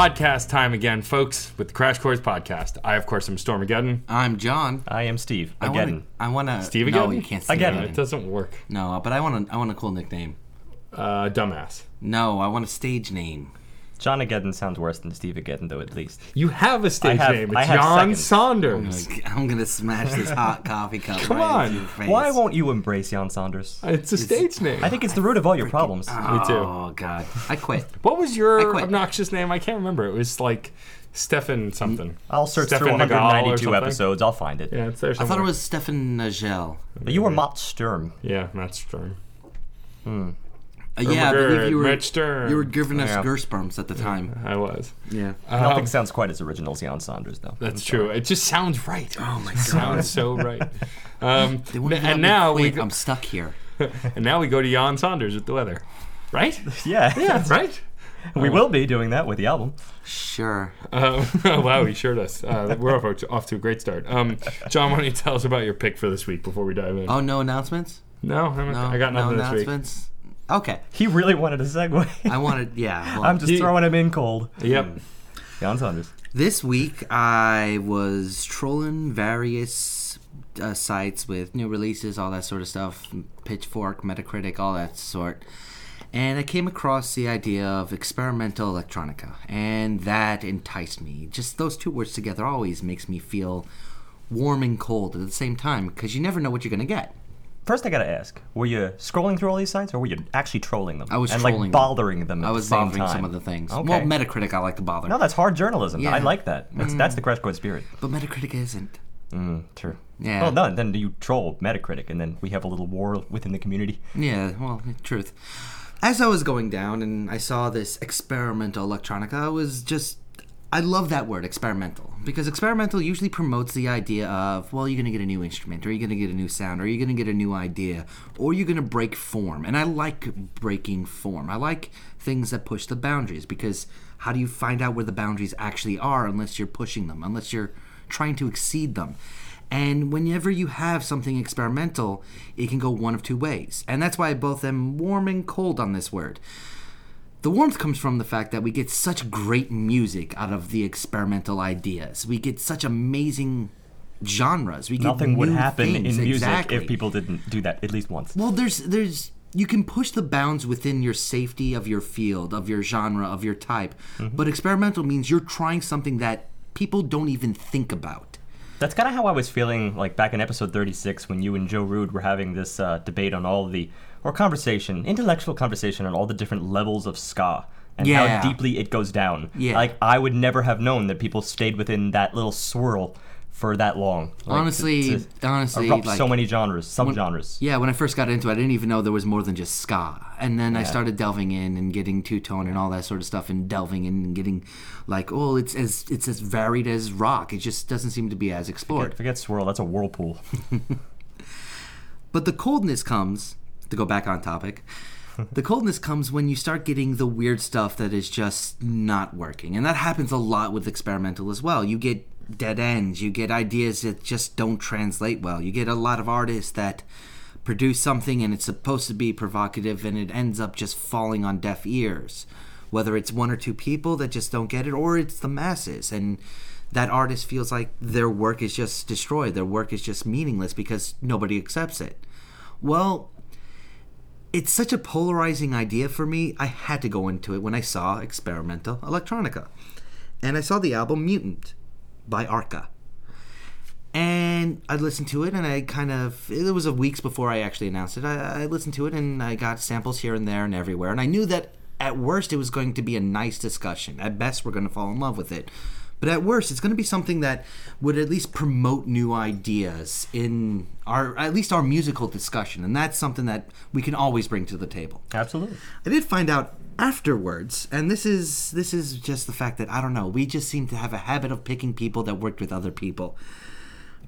podcast time again, folks, with the Crash Course podcast. I, of course, am Stormageddon. I'm John. I am Steve. I wanna- Again. I want to. Steve No, you can't. Steve Again. It doesn't work. No, but I want to. I want a cool nickname. Uh, dumbass. No, I want a stage name. John Ageddon sounds worse than Steve Ageddon, though, at least. You have a stage have- name. I It's have Jan seconds. Saunders. Oh I'm gonna smash this hot coffee cup Come right on. into your face. Why won't you embrace Jan Saunders? It's a stage name. I think it's the root of all your problems. Oh, Me too. Oh God, I quit. What was I your quit. obnoxious name? I can't remember. It was like Stefan something. I'll search Stefan through Nagal or 192 something? episodes. I'll find it. Yeah, it's there I somewhere. thought it was Stefan Nagel. But you were Mott Sturm. Yeah, Matt Stern. Hmm. Uh, yeah, I believe you were. Matt Stern. You were giving us Yeah. goosebumps at the time. I was. Yeah. Nothing Um, sounds quite as original as Jan Saunders, though. That's true. It just sounds right. Oh my God. It sounds so right. Um, They won't even let and now we go, I'm stuck here. and now we go to Jan Saunders with the weather, right? Yeah. Yeah, right. we will be doing that with the album. Sure. Um, wow, he sure does. Uh, we're off, off to a great start. Um, John, why don't you tell us about your pick for this week before we dive in? Oh, no announcements. no, I, No, I got nothing no this week. Announcements. Okay. He really wanted a segue. I wanted. Yeah. Well, I'm just He- throwing him in cold. Yep. Jan Saunders. This week, I was trolling various uh, sites with new releases, all that sort of stuff, Pitchfork, Metacritic, all that sort. And I came across the idea of experimental electronica, and that enticed me. Just those two words together always makes me feel warm and cold at the same time, because you never know what you're going to get. First, I gotta ask: Were you scrolling through all these sites, or were you actually trolling them? I was and trolling like bothering them. At I was the bothering time. some of the things. Okay. Well, Metacritic, I like to bother. no, that's hard journalism. Yeah. I like that. That's that's the Crash Course spirit. but Metacritic isn't. Mm, true. Yeah. Well, no, then do you troll Metacritic, and then we have a little war within the community. Yeah, well, truth. As I was going down and I saw this experimental electronica, I was just. I love that word, experimental, because experimental usually promotes the idea of, well, you're going to get a new instrument, or you're going to get a new sound, or you're going to get a new idea, or you're going to break form. And I like breaking form. I like things that push the boundaries, because how do you find out where the boundaries actually are unless you're pushing them, unless you're trying to exceed them? And whenever you have something experimental, it can go one of two ways. And that's why I both am warm and cold on this word. The warmth comes from the fact that we get such great music out of the experimental ideas. We get such amazing genres. We get Nothing would happen things. in music Exactly. if people didn't do that at least once. Well, there's there's you can push the bounds within your safety of your field, of your genre, of your type. Mm-hmm. But experimental means you're trying something that people don't even think about. That's kind of how I was feeling like back in episode 36 when you and Joe Rude were having this uh, debate on all the, or conversation, intellectual conversation on all the different levels of ska and Yeah. how deeply it goes down. Yeah. Like, I would never have known that people stayed within that little swirl for that long. Like, honestly, to honestly, erupt like, so many genres, subgenres. Yeah, when I first got into it, I didn't even know there was more than just ska. And then I started delving in and getting two tone and all that sort of stuff, and delving in and getting like, oh, it's as it's as varied as rock. It just doesn't seem to be as explored. Forget, forget swirl, that's a whirlpool. But the coldness comes to go back on topic. the coldness comes when you start getting the weird stuff that is just not working, and that happens a lot with experimental as well. You get dead ends. You get ideas that just don't translate well. You get a lot of artists that produce something and it's supposed to be provocative and it ends up just falling on deaf ears. Whether it's one or two people that just don't get it or it's the masses and that artist feels like their work is just destroyed. Their work is just meaningless because nobody accepts it. Well, it's such a polarizing idea for me. I had to go into it when I saw experimental electronica. And I saw the album Mutant by Arca. And I listened to it, and I kind of. It was a weeks before I actually announced it. I, I listened to it, and I got samples here and there and everywhere. And I knew that at worst it was going to be a nice discussion. At best, we're going to fall in love with it. But at worst, it's going to be something that would at least promote new ideas in our, at least our musical discussion. And that's something that we can always bring to the table. Absolutely. I did find out afterwards, and this is this is just the fact that I don't know. We just seem to have a habit of picking people that worked with other people.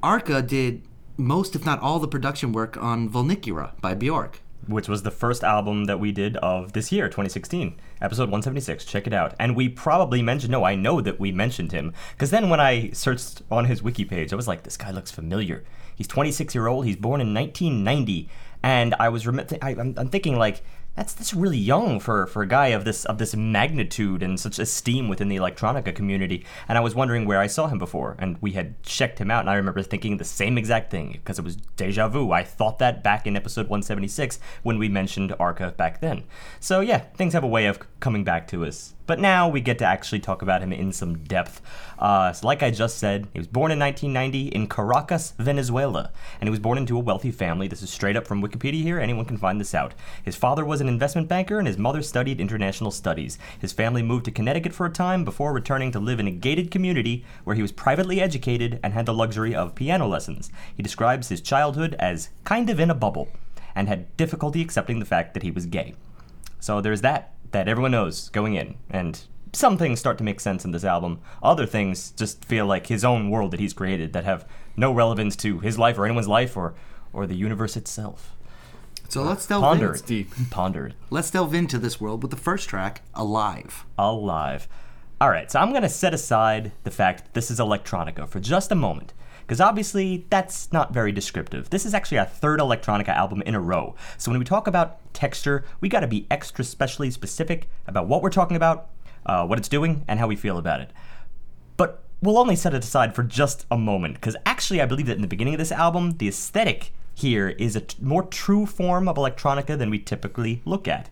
Arca did most, if not all, the production work on Vulnicura by Bjork. Which was the first album that we did of this year, 2016, episode 176. Check it out. And we probably mentioned, no, I know that we mentioned him, because then when I searched on his wiki page, I was like, this guy looks familiar. He's 26 year old. He's born in 1990, and I was remi- I, I'm, I'm thinking like that's that's really young for, for a guy of this of this magnitude and such esteem within the electronica community. And I was wondering where I saw him before, and we had checked him out, and I remember thinking the same exact thing because it was deja vu. I thought that back in episode 176 when we mentioned Arca back then. So yeah, things have a way of coming back to us. But now we get to actually talk about him in some depth. Uh, so like I just said, he was born in 1990 in Caracas, Venezuela, and he was born into a wealthy family. This is straight up from Wikipedia here. Anyone can find this out. His father was an investment banker, and his mother studied international studies. His family moved to Connecticut for a time before returning to live in a gated community where he was privately educated and had the luxury of piano lessons. He describes his childhood as kind of in a bubble, and had difficulty accepting the fact that he was gay. So there's that that everyone knows going in, and some things start to make sense in this album. Other things just feel like his own world that he's created that have no relevance to his life or anyone's life or or the universe itself. So let's delve Ponder in. it. deep. Ponder it. Let's delve into this world with the first track, "Alive." alive. All right, so I'm going to set aside the fact that this is electronica for just a moment. Because obviously, that's not very descriptive. This is actually our third electronica album in a row. So when we talk about texture, we got to be extra specially specific about what we're talking about, uh, what it's doing, and how we feel about it. But we'll only set it aside for just a moment, because actually, I believe that in the beginning of this album, the aesthetic here is a t- more true form of electronica than we typically look at.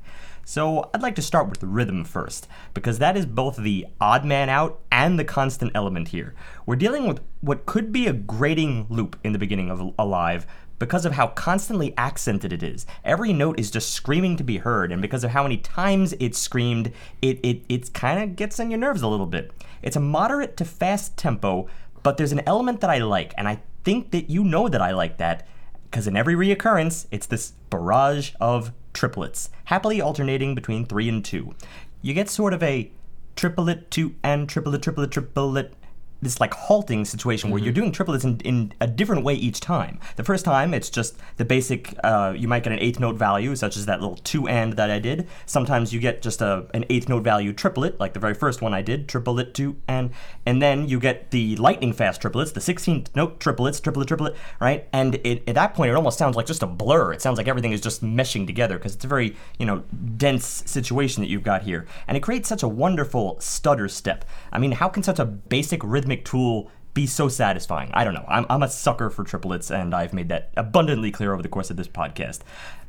So I'd like to start with rhythm first, because that is both the odd man out and the constant element here. We're dealing with what could be a grating loop in the beginning of Alive, because of how constantly accented it is. Every note is just screaming to be heard, and because of how many times it's screamed, it it it kind of gets on your nerves a little bit. It's a moderate to fast tempo, but there's an element that I like, and I think that you know that I like that, because in every reoccurrence, it's this barrage of triplets, happily alternating between three and two. You get sort of a triplet, two, and triplet, triplet, triplet this like halting situation where you're doing triplets in, in a different way each time. The first time it's just the basic. Uh, you might get an eighth note value, such as that little two and that I did. Sometimes you get just a an eighth note value triplet, like the very first one I did, triplet two and, and then you get the lightning fast triplets, the 16th note triplets, triplet triplet, right? And it, at that point, it almost sounds like just a blur. It sounds like everything is just meshing together because it's a very you know dense situation that you've got here, and it creates such a wonderful stutter step. I mean, how can such a basic rhythmic tool be so satisfying? I don't know. I'm, I'm a sucker for triplets, and I've made that abundantly clear over the course of this podcast.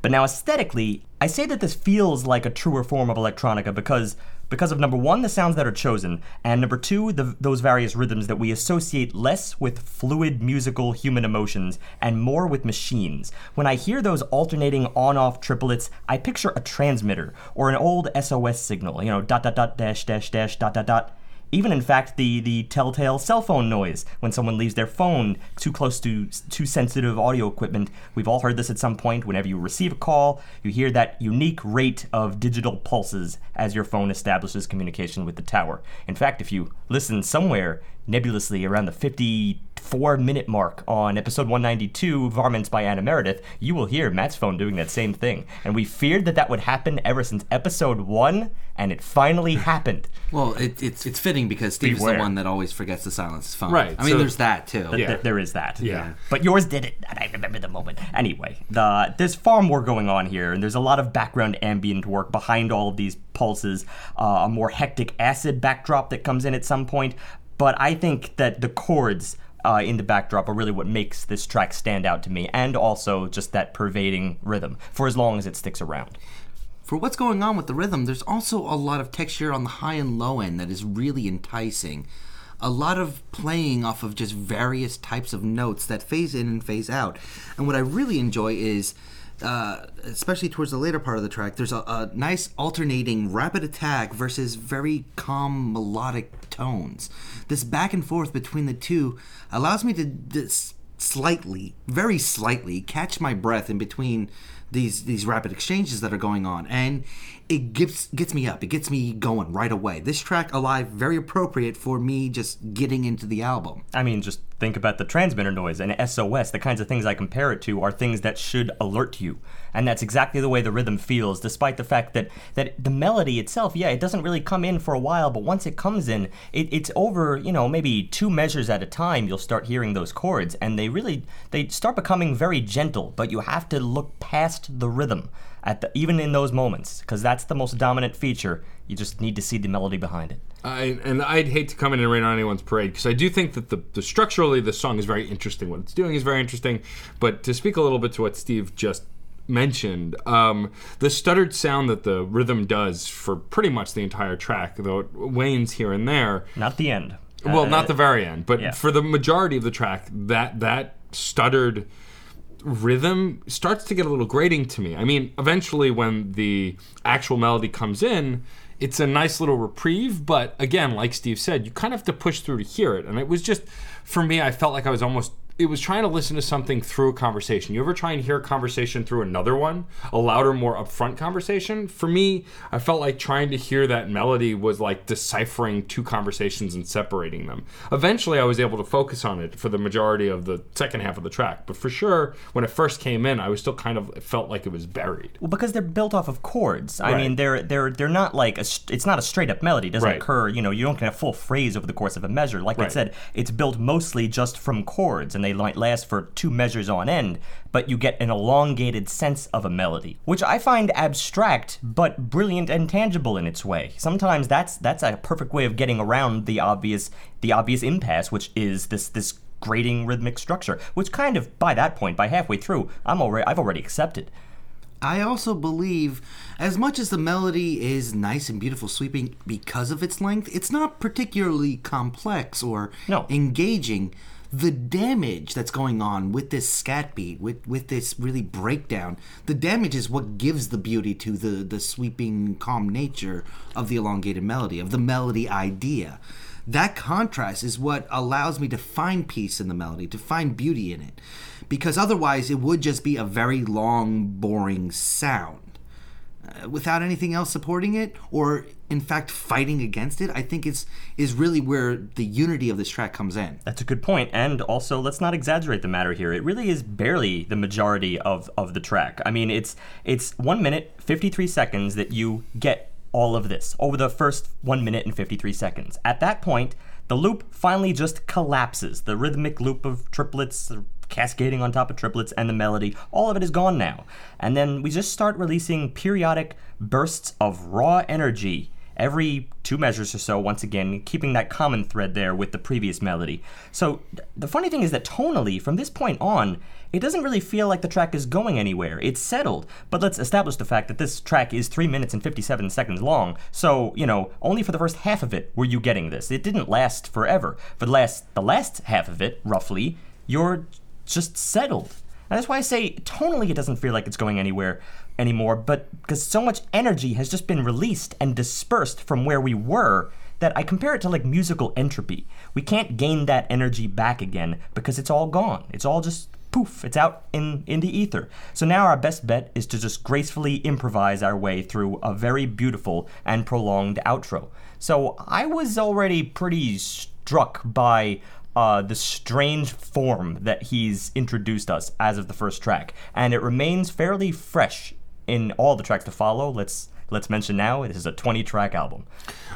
But now, aesthetically, I say that this feels like a truer form of electronica because because of number one, the sounds that are chosen, and number two, the, those various rhythms that we associate less with fluid musical human emotions and more with machines. When I hear those alternating on off triplets, I picture a transmitter or an old SOS signal, you know, dot dot dot dash dash dash dot dot dot. Even in fact, the the telltale cell phone noise when someone leaves their phone too close to too sensitive audio equipment. We've all heard this at some point. Whenever you receive a call, you hear that unique rate of digital pulses as your phone establishes communication with the tower. In fact, if you listen somewhere nebulously around the 54 minute mark on episode 192, Varmints by Anna Meredith, you will hear Matt's phone doing that same thing. And we feared that that would happen ever since episode one, and it finally happened. Well, it, it's it's fitting because Steve is Beware. the one that always forgets to silence his phone. Right, I mean, so- there's that too. Th- Yeah. th- there is that. Yeah. But yours did it, and I remember the moment. Anyway, the, there's far more going on here, and there's a lot of background ambient work behind all of these pulses, uh, a more hectic acid backdrop that comes in at some point. But I think that the chords uh, in the backdrop are really what makes this track stand out to me, and also just that pervading rhythm for as long as it sticks around. For what's going on with the rhythm, there's also a lot of texture on the high and low end that is really enticing. A lot of playing off of just various types of notes that phase in and phase out. And what I really enjoy is, uh, especially towards the later part of the track, there's a, a nice alternating rapid attack versus very calm melodic tones. This back and forth between the two allows me to dis- slightly, very slightly, catch my breath in between these these rapid exchanges that are going on and it gets gets me up it gets me going right away this track alive very appropriate for me just getting into the album I mean, just think about the transmitter noise and SOS. The kinds of things I compare it to are things that should alert you. And that's exactly the way the rhythm feels, despite the fact that, that the melody itself, yeah, it doesn't really come in for a while, but once it comes in, it, it's over, you know, maybe two measures at a time, you'll start hearing those chords. And they really, they start becoming very gentle, but you have to look past the rhythm. at the even in those moments because that's the most dominant feature. You just need to see the melody behind it. I, and I'd hate to come in and rain on anyone's parade because I do think that the, the structurally the song is very interesting. What it's doing is very interesting. But to speak a little bit to what Steve just mentioned, um, the stuttered sound that the rhythm does for pretty much the entire track, though it wanes here and there. Not the end. Well, Uh, not the very end, but yeah. for the majority of the track, that that stuttered rhythm starts to get a little grating to me. I mean, eventually when the actual melody comes in, it's a nice little reprieve, but again, like Steve said, you kind of have to push through to hear it. And it was just for me, I felt like I was almost it was trying to listen to something through a conversation. You ever try and hear a conversation through another one, a louder, more upfront conversation? For me, I felt like trying to hear that melody was like deciphering two conversations and separating them. Eventually, I was able to focus on it for the majority of the second half of the track, but for sure, when it first came in, I was still kind of it felt like it was buried. Well, because they're built off of chords. I mean, they're they're they're not like a. It's not a straight up melody. It doesn't Right. occur. You know, you don't get a full phrase over the course of a measure. Like I said, it's built mostly just from chords, and they might last for two measures on end. But you get an elongated sense of a melody, which I find abstract but brilliant and tangible in its way. Sometimes that's that's a perfect way of getting around the obvious the obvious impasse, which is this this grating rhythmic structure, which kind of by that point, by halfway through, I'm already I've already accepted. I also believe, as much as the melody is nice and beautiful, sweeping because of its length, it's not particularly complex or No. engaging. The damage that's going on with this scat beat, with with this really breakdown, the damage is what gives the beauty to the the sweeping, calm nature of the elongated melody, of the melody idea. That contrast is what allows me to find peace in the melody, to find beauty in it. Because otherwise, it would just be a very long, boring sound. Without anything else supporting it, or in fact fighting against it, I think it's is really where the unity of this track comes in. That's a good point, and also let's not exaggerate the matter here. It really is barely the majority of, of the track. I mean, it's it's one minute fifty three seconds that you get all of this over the first one minute and fifty three seconds. At that point, the loop finally just collapses. The rhythmic loop of triplets cascading on top of triplets and the melody, all of it is gone now. And then we just start releasing periodic bursts of raw energy every two measures or so, once again, keeping that common thread there with the previous melody. So th- the funny thing is that tonally, from this point on, it doesn't really feel like the track is going anywhere. It's settled. But let's establish the fact that this track is 3 minutes and 57 seconds long. So, you know, only for the first half of it were you getting this. It didn't last forever. For the last the last half of it, roughly, you're just settled. And that's why I say tonally it doesn't feel like it's going anywhere anymore, but because so much energy has just been released and dispersed from where we were that I compare it to like musical entropy. We can't gain that energy back again because it's all gone. It's all just poof, it's out in, in the ether. So now our best bet is to just gracefully improvise our way through a very beautiful and prolonged outro. So I was already pretty struck by uh, the strange form that he's introduced us as of the first track, and it remains fairly fresh in all the tracks to follow. Let's let's mention now this is a 20 track album.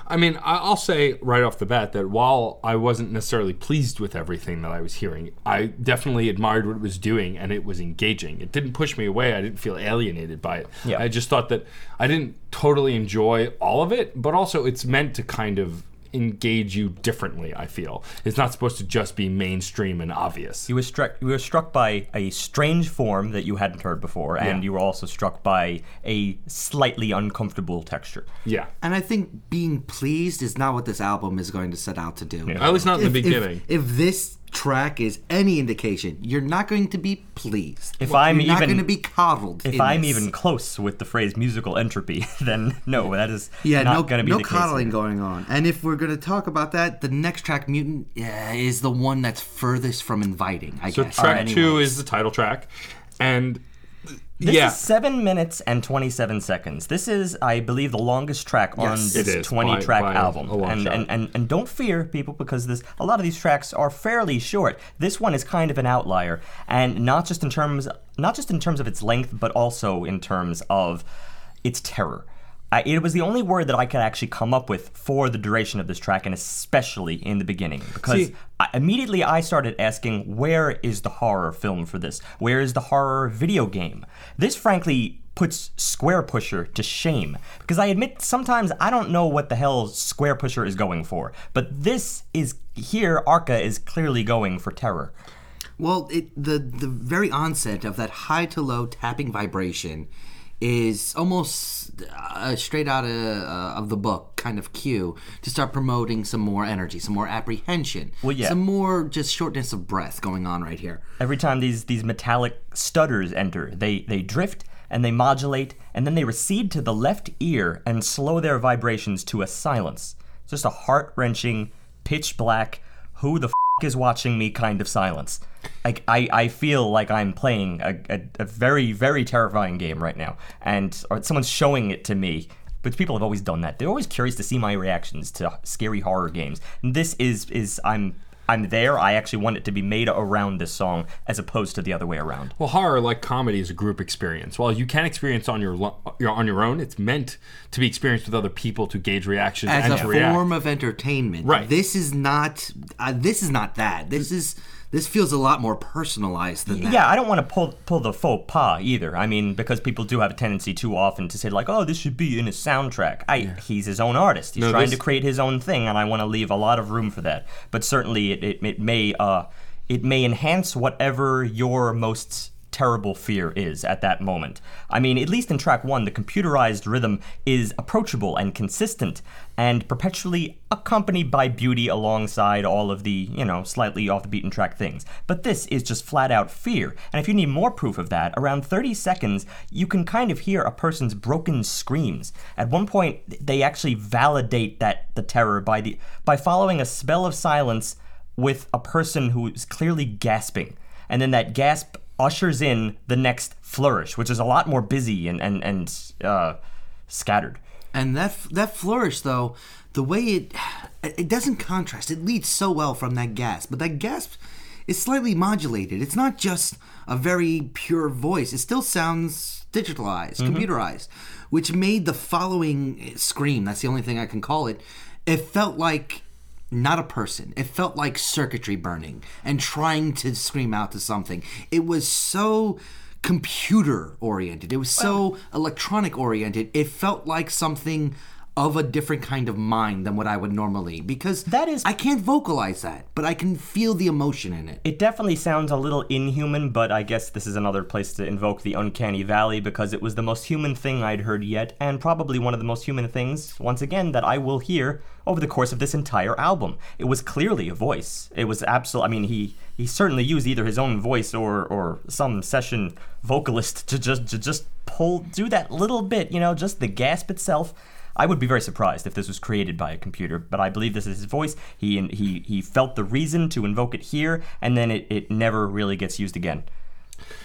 I mean, I'll say right off the bat that while I wasn't necessarily pleased with everything that I was hearing, I definitely admired what it was doing and it was engaging. It didn't push me away. I didn't feel alienated by it. Yeah. I just thought that I didn't totally enjoy all of it, but also it's meant to kind of engage you differently, I feel. It's not supposed to just be mainstream and obvious. You were struck you were struck by a strange form that you hadn't heard before, and Yeah. you were also struck by a slightly uncomfortable texture. Yeah. And I think being pleased is not what this album is going to set out to do. At least not in the If- if- beginning. If, this track is any indication, you're not going to be pleased. If I'm you're not going to be coddled. If I'm this. even close with the phrase musical entropy, then no, that is yeah, not no, going to be no the coddling here. going on. And if we're going to talk about that, the next track, Mutant, yeah, is the one that's furthest from inviting. I So guess. track two is the title track. And This yeah. is seven minutes and twenty-seven seconds. This is, I believe, the longest track on this twenty-track album. and, and and and don't fear, people, because this a lot of these tracks are fairly short. This one is kind of an outlier, and not just in terms not just in terms of its length, but also in terms of its terror. I, it was the only word that I could actually come up with for the duration of this track, and especially in the beginning, because See- I, immediately I started asking, where is the horror film for this? Where is the horror video game? This, frankly, puts Squarepusher to shame. Because I admit sometimes I don't know what the hell Squarepusher is going for, but this is here. Arca is clearly going for terror. Well, it, the the very onset of that high to low tapping vibration is almost uh, straight out of, uh, of the book kind of cue to start promoting some more energy, some more apprehension, Well, yeah. some more just shortness of breath going on right here. Every time these these metallic stutters enter, they they drift and they modulate and then they recede to the left ear and slow their vibrations to a silence. Just a heart wrenching, pitch black, who the f- is watching me kind of silence. Like I, I feel like I'm playing a, a, a very very terrifying game right now, and or someone's showing it to me. But people have always done that. They're always curious to see my reactions to scary horror games. And this is is I'm I'm there. I actually want it to be made around this song as opposed to the other way around. Well, horror, like comedy, is a group experience. While you can experience on your lo- your- on your own, it's meant to be experienced with other people to gauge reactions As and a to react. form of entertainment, Right. This is not. Uh, this is not that. This is. This feels a lot more personalized than that. Yeah, I don't want to pull pull the faux pas either. I mean, because people do have a tendency too often to say like, "Oh, this should be in a soundtrack." I he's his own artist. He's No, trying this- to create his own thing, and I want to leave a lot of room for that. But certainly, it it, it may uh it may enhance whatever your most terrible fear is at that moment. I mean, at least in track one, the computerized rhythm is approachable and consistent and perpetually accompanied by beauty alongside all of the, you know, slightly off the beaten track things. But this is just flat out fear. And if you need more proof of that, around 30 seconds, you can kind of hear a person's broken screams. At one point, they actually validate that the terror by the by following a spell of silence with a person who is clearly gasping. And then that gasp ushers in the next flourish, which is a lot more busy and and and uh, scattered. And that that flourish though, the way it it doesn't contrast. It leads so well from that gasp, but that gasp is slightly modulated. It's not just a very pure voice. It still sounds digitalized, computerized, which made the following scream. That's the only thing I can call it. It felt like not a person. It felt like circuitry burning and trying to scream out to something. It was so computer oriented. It was so electronic oriented. It felt like something of a different kind of mind than what I would normally because That is- I can't vocalize that, but I can feel the emotion in it. It definitely sounds a little inhuman, but I guess this is another place to invoke the uncanny valley because it was the most human thing I'd heard yet, and probably one of the most human things, once again, that I will hear over the course of this entire album. It was clearly a voice. It was absolute. I mean, he he certainly used either his own voice or or some session vocalist to just to just pull do that little bit, you know, just the gasp itself. I would be very surprised if this was created by a computer, but I believe this is his voice. He he he felt the reason to invoke it here, and then it, it never really gets used again.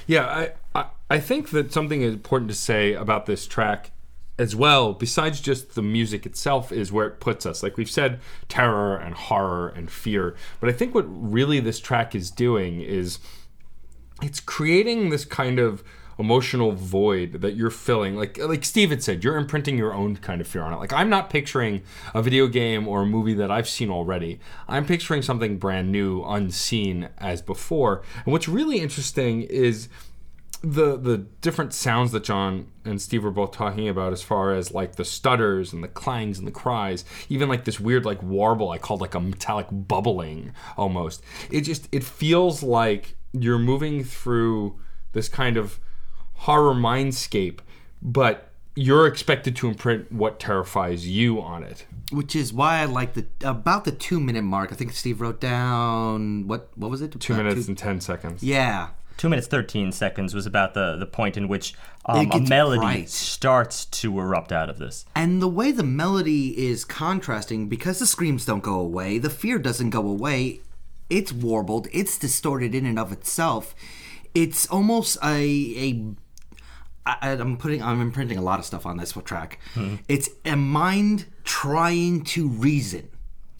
Yeah, I, I I think that something important to say about this track as well, besides just the music itself, is where it puts us. Like we've said, terror and horror and fear. But I think what really this track is doing is it's creating this kind of emotional void that you're filling. Like like steve had said you're imprinting your own kind of fear on it. Like i'm not picturing a video game or a movie that i've seen already. I'm picturing something brand new unseen as before. And what's really interesting is the the different sounds that John and Steve were both talking about as far as like the stutters and the clangs and the cries, even like this weird like warble I called like a metallic bubbling almost. It just it feels like you're moving through this kind of horror mindscape, but you're expected to imprint what terrifies you on it. Which is why I like the about the two minute mark. I think Steve wrote down what what was it? Two minutes and ten seconds. Yeah, Two minutes thirteen seconds was about the the point in which um, a melody bright. starts to erupt out of this. And the way the melody is contrasting, because the screams don't go away, the fear doesn't go away, it's warbled, it's distorted in and of itself. It's almost a a I, I'm putting I'm imprinting a lot of stuff on this track. It's a mind trying to reason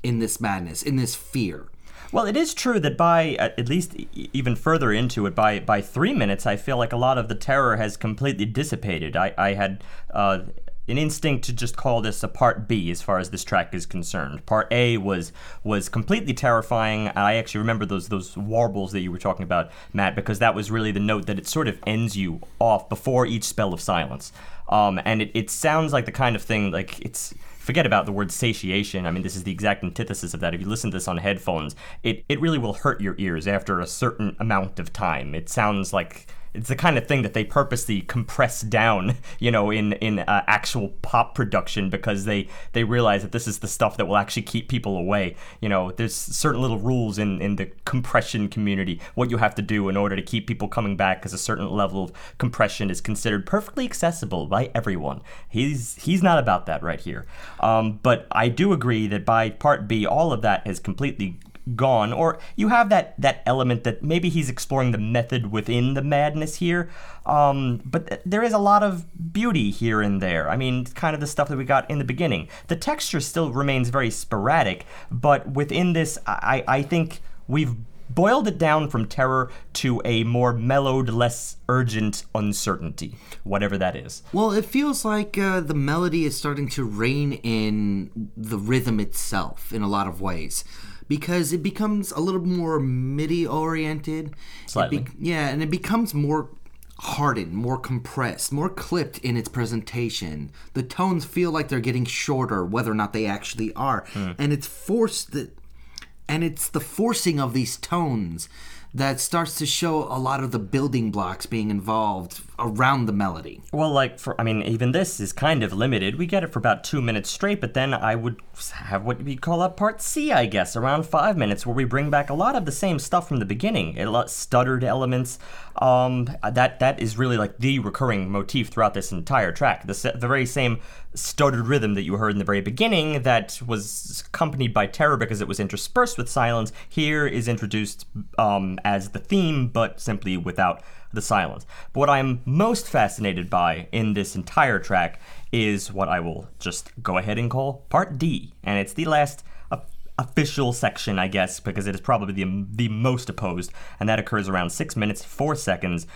in this madness, in this fear. Well, it is true that by at at least even further into it, by by three minutes, I feel like a lot of the terror has completely dissipated. I I had uh, an instinct to just call this a part B as far as this track is concerned. Part A was was completely terrifying. I actually remember those those warbles that you were talking about, Matt, because that was really the note that it sort of ends you off before each spell of silence. Um, and it, it sounds like the kind of thing like it's forget about the word satiation. I mean, this is the exact antithesis of that. If you listen to this on headphones, it, it really will hurt your ears after a certain amount of time. It sounds like it's the kind of thing that they purposely compress down, you know, in in uh, actual pop production because they they realize that this is the stuff that will actually keep people away. You know, there's certain little rules in in the compression community what you have to do in order to keep people coming back because a certain level of compression is considered perfectly accessible by everyone. He's he's not about that right here. Um, but I do agree that by part B, all of that has completely gone or you have that that element that maybe he's exploring the method within the madness here um, but th- there is a lot of beauty here and there. I mean kind of the stuff that we got in the beginning. The texture still remains very sporadic but within this i i think we've boiled it down from terror to a more mellowed less urgent uncertainty whatever that is. Well, it feels like uh, the melody is starting to rein in the rhythm itself in a lot of ways. Because it becomes a little more MIDI oriented. Slightly. yeah, and it becomes more hardened, more compressed, more clipped in its presentation. The tones feel like they're getting shorter, whether or not they actually are. Hmm. And it's forced that and it's the forcing of these tones that starts to show a lot of the building blocks being involved around the melody. Well, like for I mean, even this is kind of limited. We get it for about two minutes straight, but then I would have what we call a part C, I guess, around five minutes, where we bring back a lot of the same stuff from the beginning. Lot stuttered elements. Um, that that is really like the recurring motif throughout this entire track. The the very same stuttered rhythm that you heard in the very beginning that was accompanied by terror because it was interspersed with silence. Here is introduced um, as the theme, but simply without the silence. But what I'm most fascinated by in this entire track is what I will just go ahead and call Part D, and it's the last official section, I guess, because it is probably the the most opposed, and that occurs around six minutes four seconds.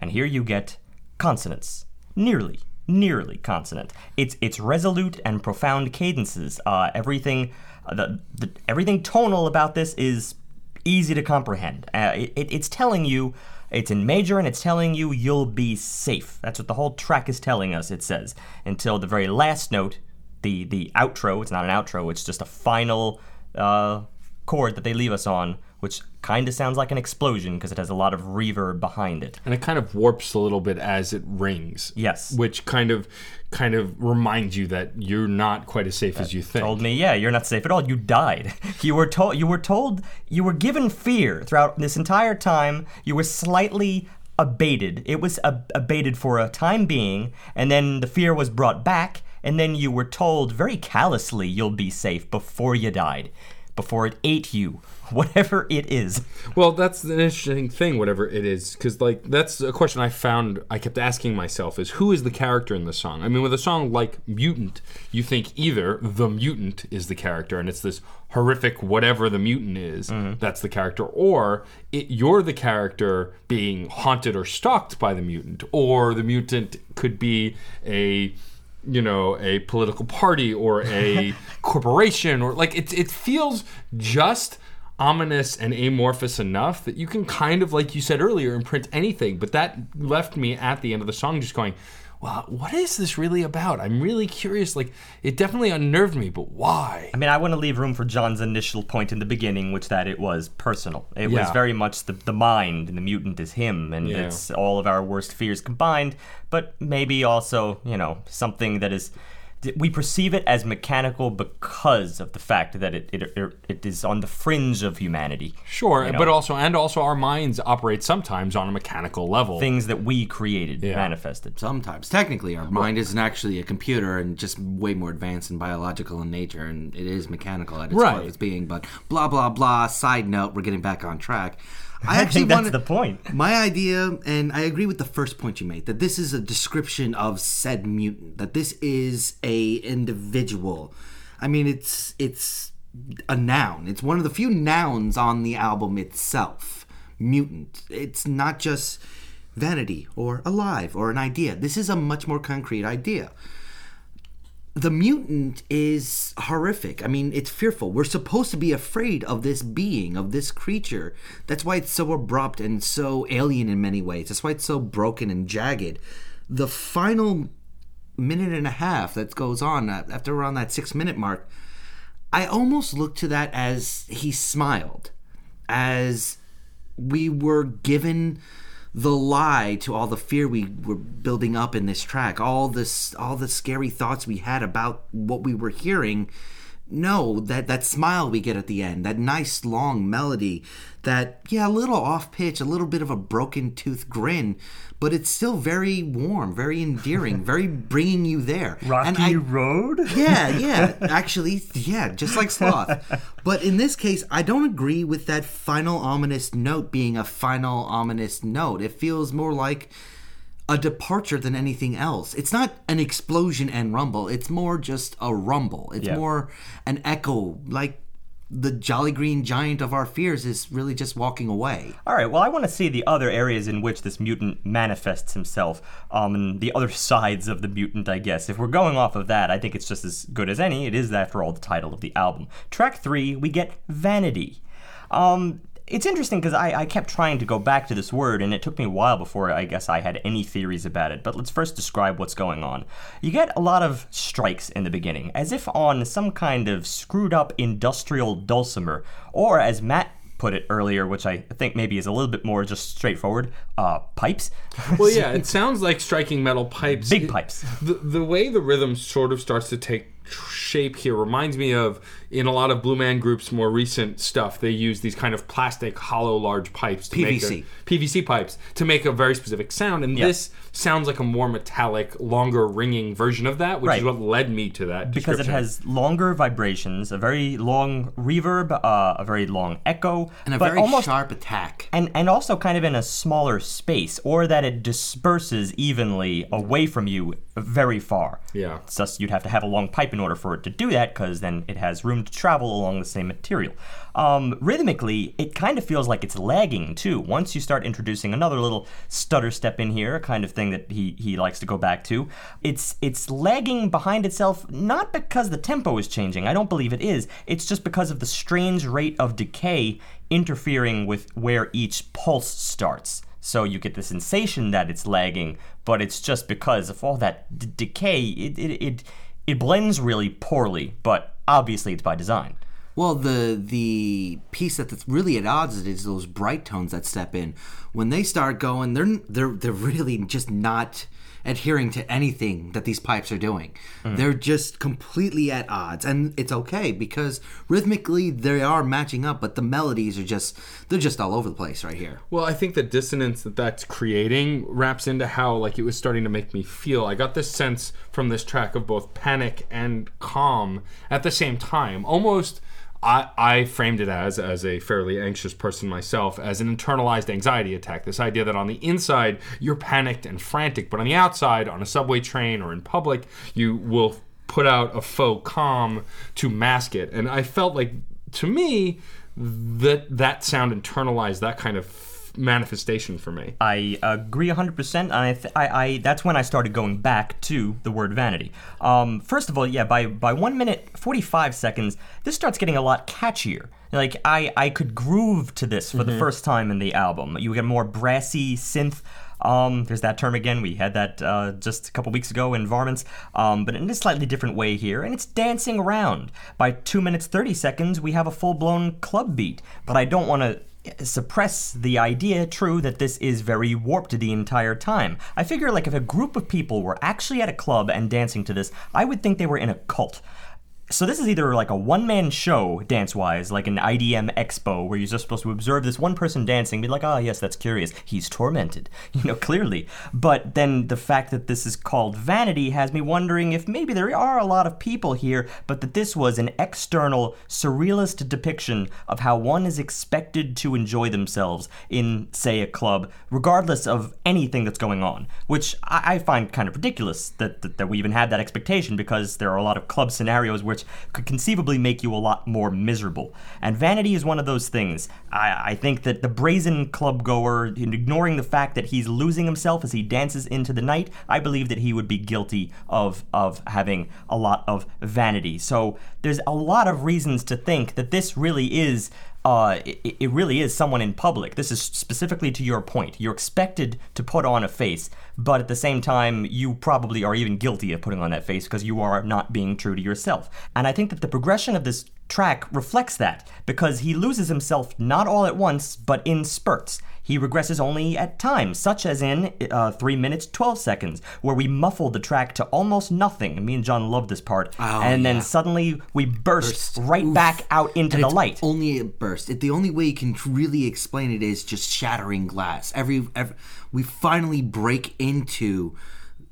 And here you get consonants, nearly. Nearly consonant. It's it's resolute and profound cadences. Uh, everything, uh, the, the everything tonal about this is easy to comprehend. Uh, it- it's telling you, it's in major and it's telling you you'll be safe. That's what the whole track is telling us, it says. Until the very last note, the, the outro, it's not an outro, it's just a final uh, chord that they leave us on, which kind of sounds like an explosion because it has a lot of reverb behind it. and it kind of warps a little bit as it rings. Yes. which kind of kind of reminds you that you're not quite as safe as uh, you think. told me, yeah, you're not safe at all. You died. You were told. You were told. You were given fear throughout this entire time. You were slightly abated. It was ab- abated for a time being, and then the fear was brought back, and then you were told very callously you'll be safe before you died, before it ate you, whatever it is. Well, that's an interesting thing, whatever it is, because like that's a question I found. I kept asking myself: is who is the character in the song? I mean, with a song like "Mutant," you think either the mutant is the character, and it's this horrific whatever the mutant is mm-hmm. that's the character, or it, you're the character being haunted or stalked by the mutant, or the mutant could be a you know a political party or a corporation or like it it feels just ominous and amorphous enough that you can kind of like you said earlier imprint anything. But that left me at the end of the song just going well what is this really about i'm really curious like it definitely unnerved me but why I mean, I want to leave room for John's initial point in the beginning, which that it was personal. It was very much the, the mind, and the mutant is him, and Yeah. it's all of our worst fears combined. But maybe also, you know, something that is we perceive it as mechanical because of the fact that it it, it, it is on the fringe of humanity. sure You know. but also and also our minds operate sometimes on a mechanical level Things that we created, Yeah. manifested. Sometimes, technically, our mind isn't actually a computer and just way more advanced and biological in nature, and it is mechanical at its core Right. of its being. But blah blah blah. Side note: We're getting back on track. I actually think that's wanted- the point. My idea, and I agree with the first point you made, that this is a description of said mutant. That this is a individual. I mean, it's it's a noun. It's one of the few nouns on the album itself. Mutant. It's not just vanity or alive or an idea. This is a much more concrete idea. The mutant is horrific. I mean, it's fearful. We're supposed to be afraid of this being, of this creature. That's why it's so abrupt and so alien in many ways. That's why it's so broken and jagged. The final minute and a half that goes on uh, after around that six minute mark, I almost look to that as he smiled, as we were given the lie to all the fear we were building up in this track, all this, all the scary thoughts we had about what we were hearing. No, that that smile we get at the end, that nice long melody, that yeah, a little off pitch, a little bit of a broken tooth grin, but it's still very warm, very endearing, very bringing you there. Rocky And I- Road? yeah, yeah. Actually, yeah, just like Sloth. But in this case, I don't agree with that final ominous note being a final ominous note. It feels more like a departure than anything else. It's not an explosion and rumble. It's more just a rumble. It's Yeah. more an echo, like the jolly green giant of our fears is really just walking away. All right. Well, I want to see the other areas in which this mutant manifests himself, um, and the other sides of the mutant. I guess if we're going off of that, I think it's just as good as any. It is, after all, the title of the album. Track three, we get Vanity. Um, it's interesting because I, I kept trying to go back to this word, and it took me a while before I guess I had any theories about it. But let's first describe what's going on. You get a lot of strikes in the beginning, as if on some kind of screwed up industrial dulcimer, or as Matt put it earlier, which I think maybe is a little bit more just straightforward, uh, pipes. Well, yeah, it sounds like striking metal pipes. Big It- pipes. The, the way the rhythm sort of starts to take shape here reminds me of in a lot of Blue Man Group's more recent stuff, they use these kind of plastic, hollow, large pipes. To PVC. Make a, PVC pipes to make a very specific sound. And Yeah. this sounds like a more metallic, longer ringing version of that, which is what led me to that. because it has longer vibrations, a very long reverb, uh, a very long echo, And a but very almost sharp attack. and and also kind of in a smaller space, or that it disperses evenly away from you very far. Yeah. It's just you'd have to have a long pipe in order for it to do that, because then it has room to travel along the same material. Um, rhythmically, it kind of feels like it's lagging too. Once you start introducing another little stutter step in here, a kind of thing that he he likes to go back to, it's it's lagging behind itself not because the tempo is changing. I don't believe it is. It's just because of the strange rate of decay interfering with where each pulse starts. So you get the sensation that it's lagging, but it's just because of all that d- decay. It, it it it blends really poorly, but obviously it's by design. Well, the the piece that's really at odds is those bright tones that step in. When they start going, they're they're they're really just not adhering to anything that these pipes are doing. Hmm. They're just completely at odds, and it's okay because rhythmically they are matching up, but the melodies are just they're just all over the place right here. Well, I think the dissonance that that's creating wraps into how like it was starting to make me feel. I got this sense from this track of both panic and calm at the same time. Almost I, I framed it as, as a fairly anxious person myself, as an internalized anxiety attack. This idea that on the inside you're panicked and frantic, but on the outside, on a subway train or in public, you will put out a faux calm to mask it. And I felt like, to me, that that sound internalized that kind of manifestation for me. I agree 100%. And I, th- I, I, that's when I started going back to the word vanity. Um, first of all, yeah, by, by 1 minute 45 seconds, this starts getting a lot catchier. Like, I, I could groove to this for the first time in the album. You get more brassy synth. Um, there's that term again. We had that uh, just a couple weeks ago in Varmints, um, but in a slightly different way here, and it's dancing around. By 2 minutes 30 seconds, we have a full blown club beat, but I don't want to suppress the idea, true, that this is very warped the entire time. I figure, like, if a group of people were actually at a club and dancing to this, I would think they were in a cult. So this is either like a one-man show dance-wise, like an IDM expo, where you're just supposed to observe this one person dancing, be like, oh yes, that's curious. He's tormented, you know, clearly. But then the fact that this is called vanity has me wondering if maybe there are a lot of people here, but that this was an external, surrealist depiction of how one is expected to enjoy themselves in, say, a club, regardless of anything that's going on. Which I, I find kind of ridiculous that, that that we even had that expectation, because there are a lot of club scenarios where could conceivably make you a lot more miserable. And vanity is one of those things. I, I think that the brazen club goer, ignoring the fact that he's losing himself as he dances into the night, I believe that he would be guilty of of having a lot of vanity. So there's a lot of reasons to think that this really is uh, it, it, really is someone in public. This is specifically to your point. You're expected to put on a face, but at the same time, you probably are even guilty of putting on that face because you are not being true to yourself. And I think that the progression of this track reflects that because he loses himself not all at once, but in spurts. He regresses only at times, such as in uh, 3 minutes 12 seconds, where we muffled the track to almost nothing. Me and John love this part. Oh, and then suddenly we burst, Burst. right Oof. back out into And the it's light. Only a burst. It, the only way you can really explain it is just shattering glass. Every, every we finally break into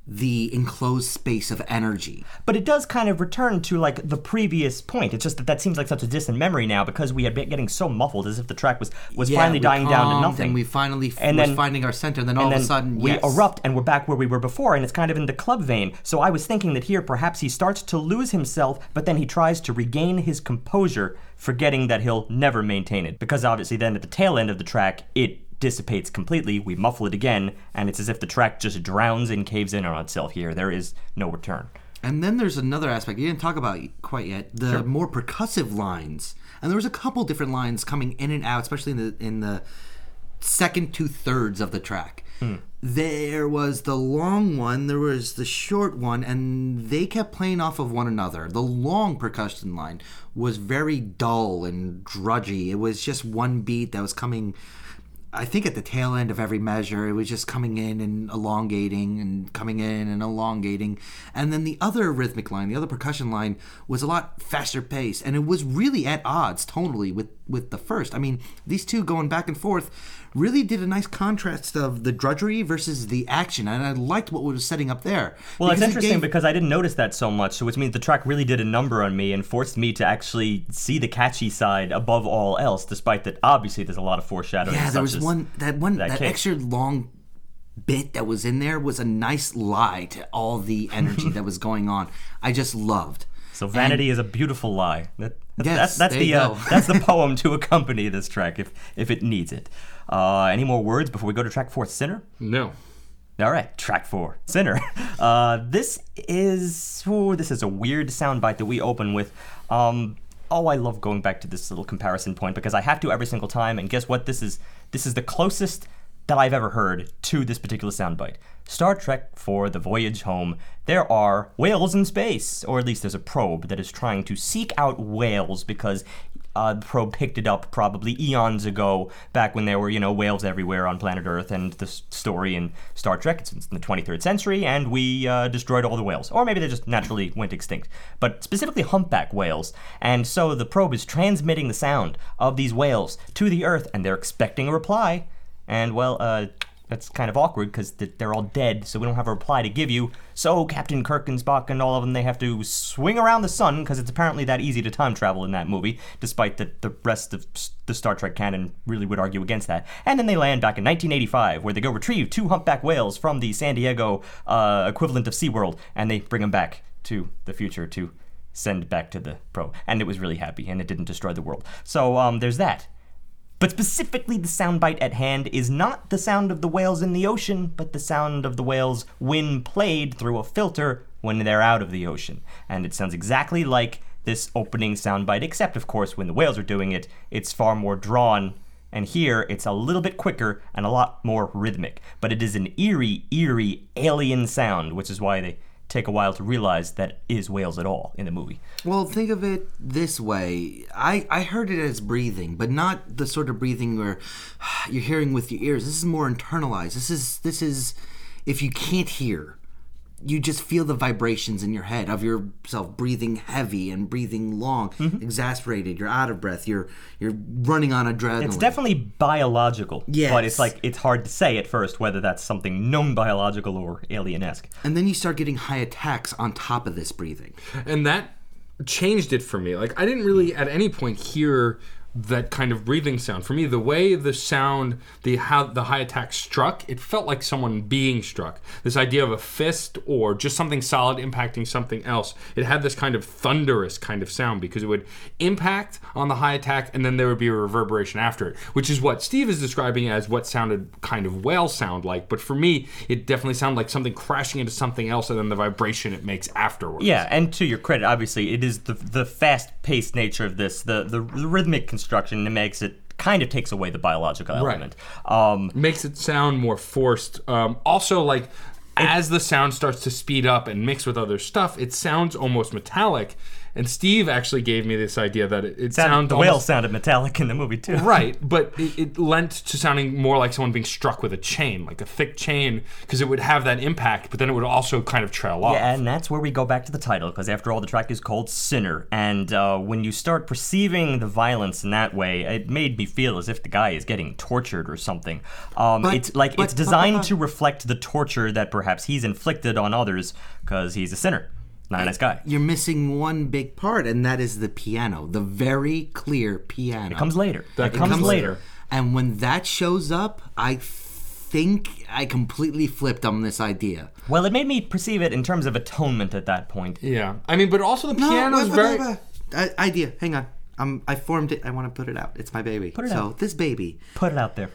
the enclosed space of energy. But it does kind of return to like the previous point. It's just that that seems like such a distant memory now because we had been getting so muffled as if the track was was Yeah, finally dying down to nothing. And we finally f- And then- finding our center. And then all and of a sudden, we yes. erupt and we're back where we were before and it's kind of in the club vein so i was thinking that here perhaps he starts to lose himself but then he tries to regain his composure forgetting that he'll never maintain it because obviously then at the tail end of the track it dissipates completely we muffle it again and it's as if the track just drowns and caves in on itself here there is no return And then there's another aspect you didn't talk about quite yet: the more percussive lines. And there was a couple different lines coming in and out, especially in the in the second two thirds of the track. Hmm. There was the long one, there was the short one, and they kept playing off of one another. The long percussion line was very dull and drudgy. It was just one beat that was coming I think at the tail end of every measure, it was just coming in and elongating and coming in and elongating. And then the other rhythmic line, the other percussion line, was a lot faster paced. And it was really at odds tonally with, with the first. I mean, these two going back and forth really did a nice contrast of the drudgery versus the action. And I liked what was setting up there. well it's Because it interesting gave- because i didn't notice that so much so which means the track really did a number on me and forced me to actually see the catchy side above all else despite that obviously there's a lot of foreshadowing Yeah, there was one that one that that, extra long bit that was in there was a nice lie to all the energy that was going on. I just loved. So vanity is a beautiful lie. That, that's, Yes, that's, that's there the you uh, that's the poem to accompany this track if if it needs it. Uh, any more words before we go to track four, Sinner? No. All right, track four, Sinner. Uh, this is ooh, this is a weird soundbite that we open with. Um, oh, I love going back to this little comparison point because I have to every single time. And guess what? This is this is the closest that I've ever heard to this particular soundbite. Star Trek for the voyage home. There are whales in space, or at least there's a probe that is trying to seek out whales because uh, the probe picked it up probably eons ago, back when there were, you know, whales everywhere on planet Earth, and the story in Star Trek, it's in the 23rd century, and we uh, destroyed all the whales. Or maybe they just naturally went extinct. But specifically humpback whales. And so the probe is transmitting the sound of these whales to the Earth, and they're expecting a reply. And, well, uh, that's kind of awkward because they're all dead, so we don't have a reply to give you. So Captain Kirk and Spock and all of them, they have to swing around the sun because it's apparently that easy to time travel in that movie, despite that the rest of the Star Trek canon really would argue against that. And then they land back in 1985, where they go retrieve two humpback whales from the San Diego uh, equivalent of SeaWorld, and they bring them back to the future to send back to the probe. And it was really happy, and it didn't destroy the world. So um, there's that. But specifically, the soundbite at hand is not the sound of the whales in the ocean, but the sound of the whales when played through a filter when they're out of the ocean. And it sounds exactly like this opening soundbite, except, of course, when the whales are doing it, it's far more drawn. And here, it's a little bit quicker and a lot more rhythmic. But it is an eerie, eerie alien sound, which is why they take a while to realize that is whales at all in the movie. Well, think of it this way. I, I heard it as breathing, but not the sort of breathing where you're hearing with your ears. This is more internalized. This is this is if you can't hear, you just feel the vibrations in your head of yourself breathing heavy and breathing long, mm-hmm. exasperated. You're out of breath. You're you're running on adrenaline. It's definitely biological. Yes. But it's like it's hard to say at first whether that's something known biological or alien esque. and then you start getting high attacks on top of this breathing. and that changed it for me. Like I didn't really at any point hear that kind of breathing sound. For me, the way the sound, the how the high attack struck, it felt like someone being struck. This idea of a fist or just something solid impacting something else. It had this kind of thunderous kind of sound because it would impact on the high attack and then there would be a reverberation after it, which is what Steve is describing as what sounded kind of whale sound like. But for me, it definitely sounded like something crashing into something else and then the vibration it makes afterwards. Yeah, and to your credit, obviously, it is the the fast-paced nature of this, the the, rhythmic construction that makes it kind of takes away the biological element. Um, makes it sound more forced. Um, also, like as the sound starts to speed up and mix with other stuff, it sounds almost metallic. And Steve actually gave me this idea that it, it sound, sounds the whale almost- sounded metallic in the movie too. right, but it, it lent to sounding more like someone being struck with a chain, like a thick chain, because it would have that impact, but then it would also kind of trail off. Yeah, and that's where we go back to the title, because after all, the track is called Sinner. And uh, when you start perceiving the violence in that way, it made me feel as if the guy is getting tortured or something. Um, But- it's like but- it's designed but- to reflect the torture that perhaps he's inflicted on others, because he's a sinner, not a nice guy. You're missing one big part, and that is the piano, the very clear piano. It comes later. That it comes, comes later. later. And when that shows up, I think I completely flipped on this idea. Well, it made me perceive it in terms of atonement at that point. Yeah. I mean, but also the No, piano is wait, very. wait, wait, wait. I- idea. Hang on. Um, I formed it. I want to put it out. It's my baby. it so out. this baby, Put it out there.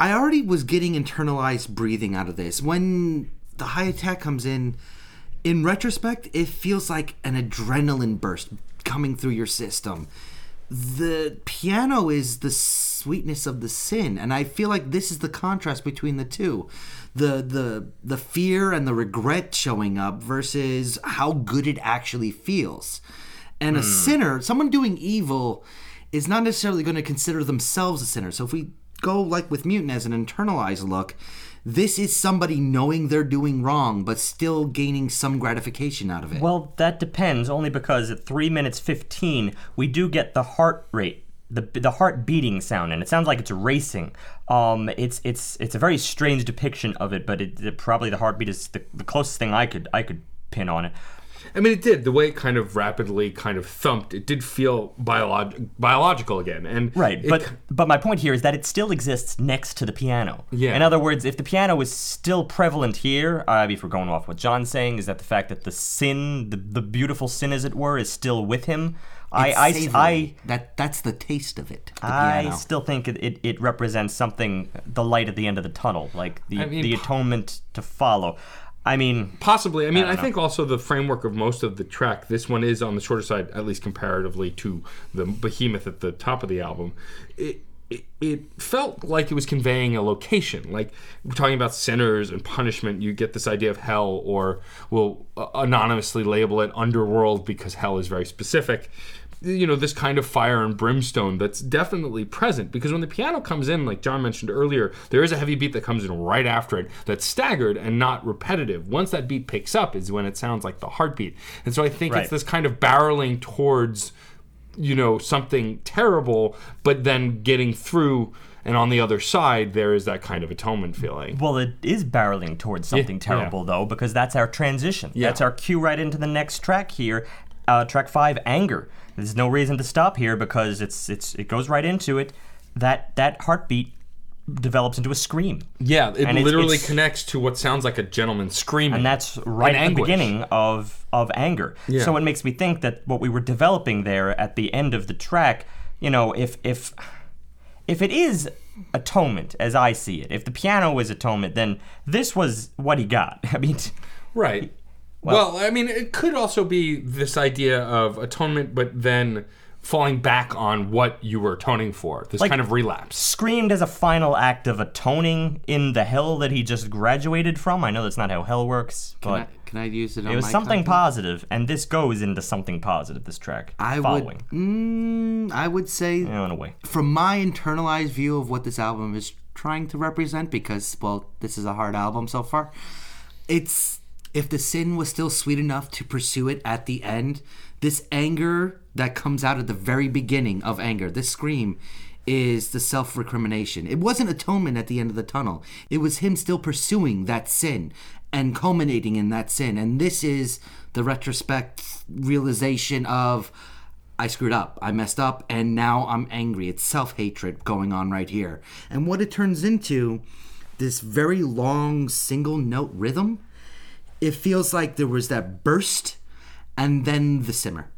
I already was getting internalized breathing out of this. When the high attack comes in, in retrospect, it feels like an adrenaline burst coming through your system. The piano is the sweetness of the sin, and I feel like this is the contrast between the two. The the the fear and the regret showing up versus how good it actually feels. And a hmm. sinner, someone doing evil, is not necessarily going to consider themselves a sinner. So if we go like with Mutant as an internalized look, this is somebody knowing they're doing wrong, but still gaining some gratification out of it. Well, that depends only because at 3 minutes 15, we do get the heart rate. The, the heart beating sound and it sounds like it's racing. Um, it's it's it's a very strange depiction of it, but it, it- probably the heartbeat is the, the closest thing I could I could pin on it. I mean, it did. The way it kind of rapidly kind of thumped, it did feel biolog- biological again. And Right, it but but my point here is that it still exists next to the piano. Yeah. In other words, if the piano is still prevalent here, uh, if we're going off what John's saying, is that the fact that the sin, the, the beautiful sin, as it were, is still with him. I It's I, I savory. that that's the taste of it. The I piano. still think it, it, it represents something, the light at the end of the tunnel, like the, I mean, the atonement to follow. I mean, Possibly. I mean, I, don't think also the framework of most of the track, this one is on the shorter side, at least comparatively to the behemoth at the top of the album. It, it, it felt like it was conveying a location. Like we're talking about sinners and punishment, you get this idea of hell, or we'll uh, anonymously label it underworld because hell is very specific. You know, this kind of fire and brimstone that's definitely present because when the piano comes in, like John mentioned earlier, there is a heavy beat that comes in right after it that's staggered and not repetitive. Once that beat picks up is when it sounds like the heartbeat. And so I think Right. it's this kind of barreling towards, you know, something terrible, but then getting through. And on the other side, there is that kind of atonement feeling. well, it is barreling towards something yeah. terrible, though, because that's our transition. Yeah. That's our cue right into the next track here, uh, track five, anger. There's no reason to stop here because it's it's it goes right into it. That that heartbeat develops into a scream. Yeah, it And literally it's- connects to what sounds like a gentleman screaming. and that's right at the beginning of of anger. Yeah. So it makes me think that what we were developing there at the end of the track, you know, if if if it is atonement as I see it, if the piano is atonement, then this was what he got. I mean, Right. Well, I mean, it could also be this idea of atonement, but then falling back on what you were atoning for. This Like- kind of relapse. screamed as a final act of atoning in the hell that he just graduated from. I know that's not how hell works, Can I, but can I use it? On it was my something content? positive, and this goes into something positive. This track, I following, would. Mm, I would say you know, in a way. from my internalized view of what this album is trying to represent, because well, this is a hard album so far. It's if the sin was still sweet enough to pursue it at the end, this anger that comes out at the very beginning of anger, this scream, is the self recrimination. It wasn't atonement at the end of the tunnel. It was him still pursuing that sin and culminating in that sin. And this is the retrospect realization of I screwed up. I messed up, and now I'm angry. It's self hatred going on right here. And what it turns into, this very long single note rhythm, it feels like there was that burst and then the simmer.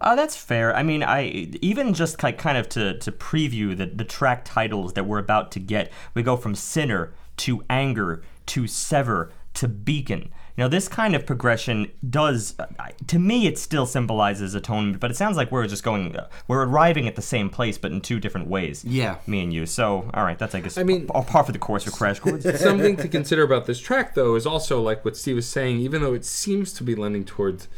Uh, that's fair. I mean, I even just like kind of to to preview the the track titles that we're about to get. We go from sinner to anger to sever to beacon. You know, this kind of progression does, uh, to me, it still symbolizes atonement, but it sounds like we're just going, uh, we're arriving at the same place, but in two different ways. Yeah. Me and you. So, all right, that's, I guess, I mean- par par for the course for Crash Chords. Something to consider about this track, though, is also like what Steve was saying. Even though it seems to be lending towards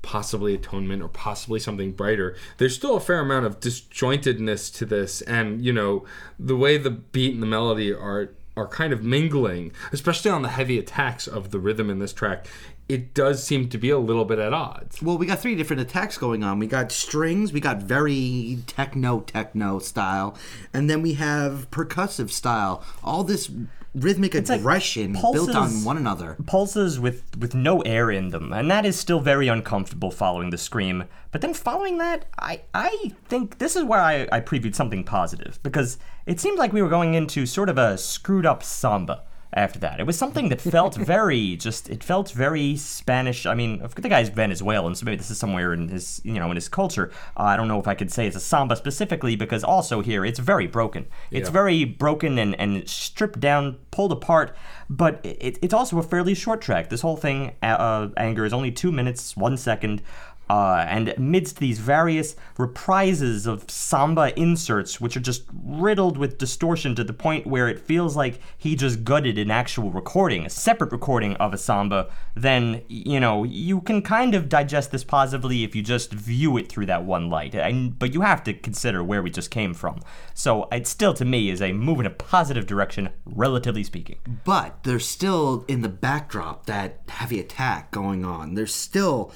possibly atonement or possibly something brighter, there's still a fair amount of disjointedness to this, and you know the way the beat and the melody are are kind of mingling, especially on the heavy attacks of the rhythm in this track. It does seem to be a little bit at odds. Well, we got three different attacks going on. We got strings, we got very techno techno style, and then we have percussive style. All this rhythmic like aggression built on one another. pulses with with no air in them, and that is still very uncomfortable following the scream. But then following that, I I think this is where I, I previewed something positive because it seemed like we were going into sort of a screwed up samba after that. It was something that felt very just it felt very Spanish. I mean, the guy's Venezuelan, so maybe this is somewhere in his you know in his culture. Uh, I don't know if I could say it's a samba specifically because also here it's very broken. It's Yeah. very broken and, and stripped down, pulled apart. But it, it's also a fairly short track. This whole thing, uh, uh, anger, is only two minutes one second. Uh, and amidst these various reprises of samba inserts, which are just riddled with distortion to the point where it feels like he just gutted an actual recording, a separate recording of a samba, then, you know, you can kind of digest this positively if you just view it through that one light. But you have to consider where we just came from. So it still, to me, is a move in a positive direction, relatively speaking. But there's still in the backdrop that heavy attack going on. There's still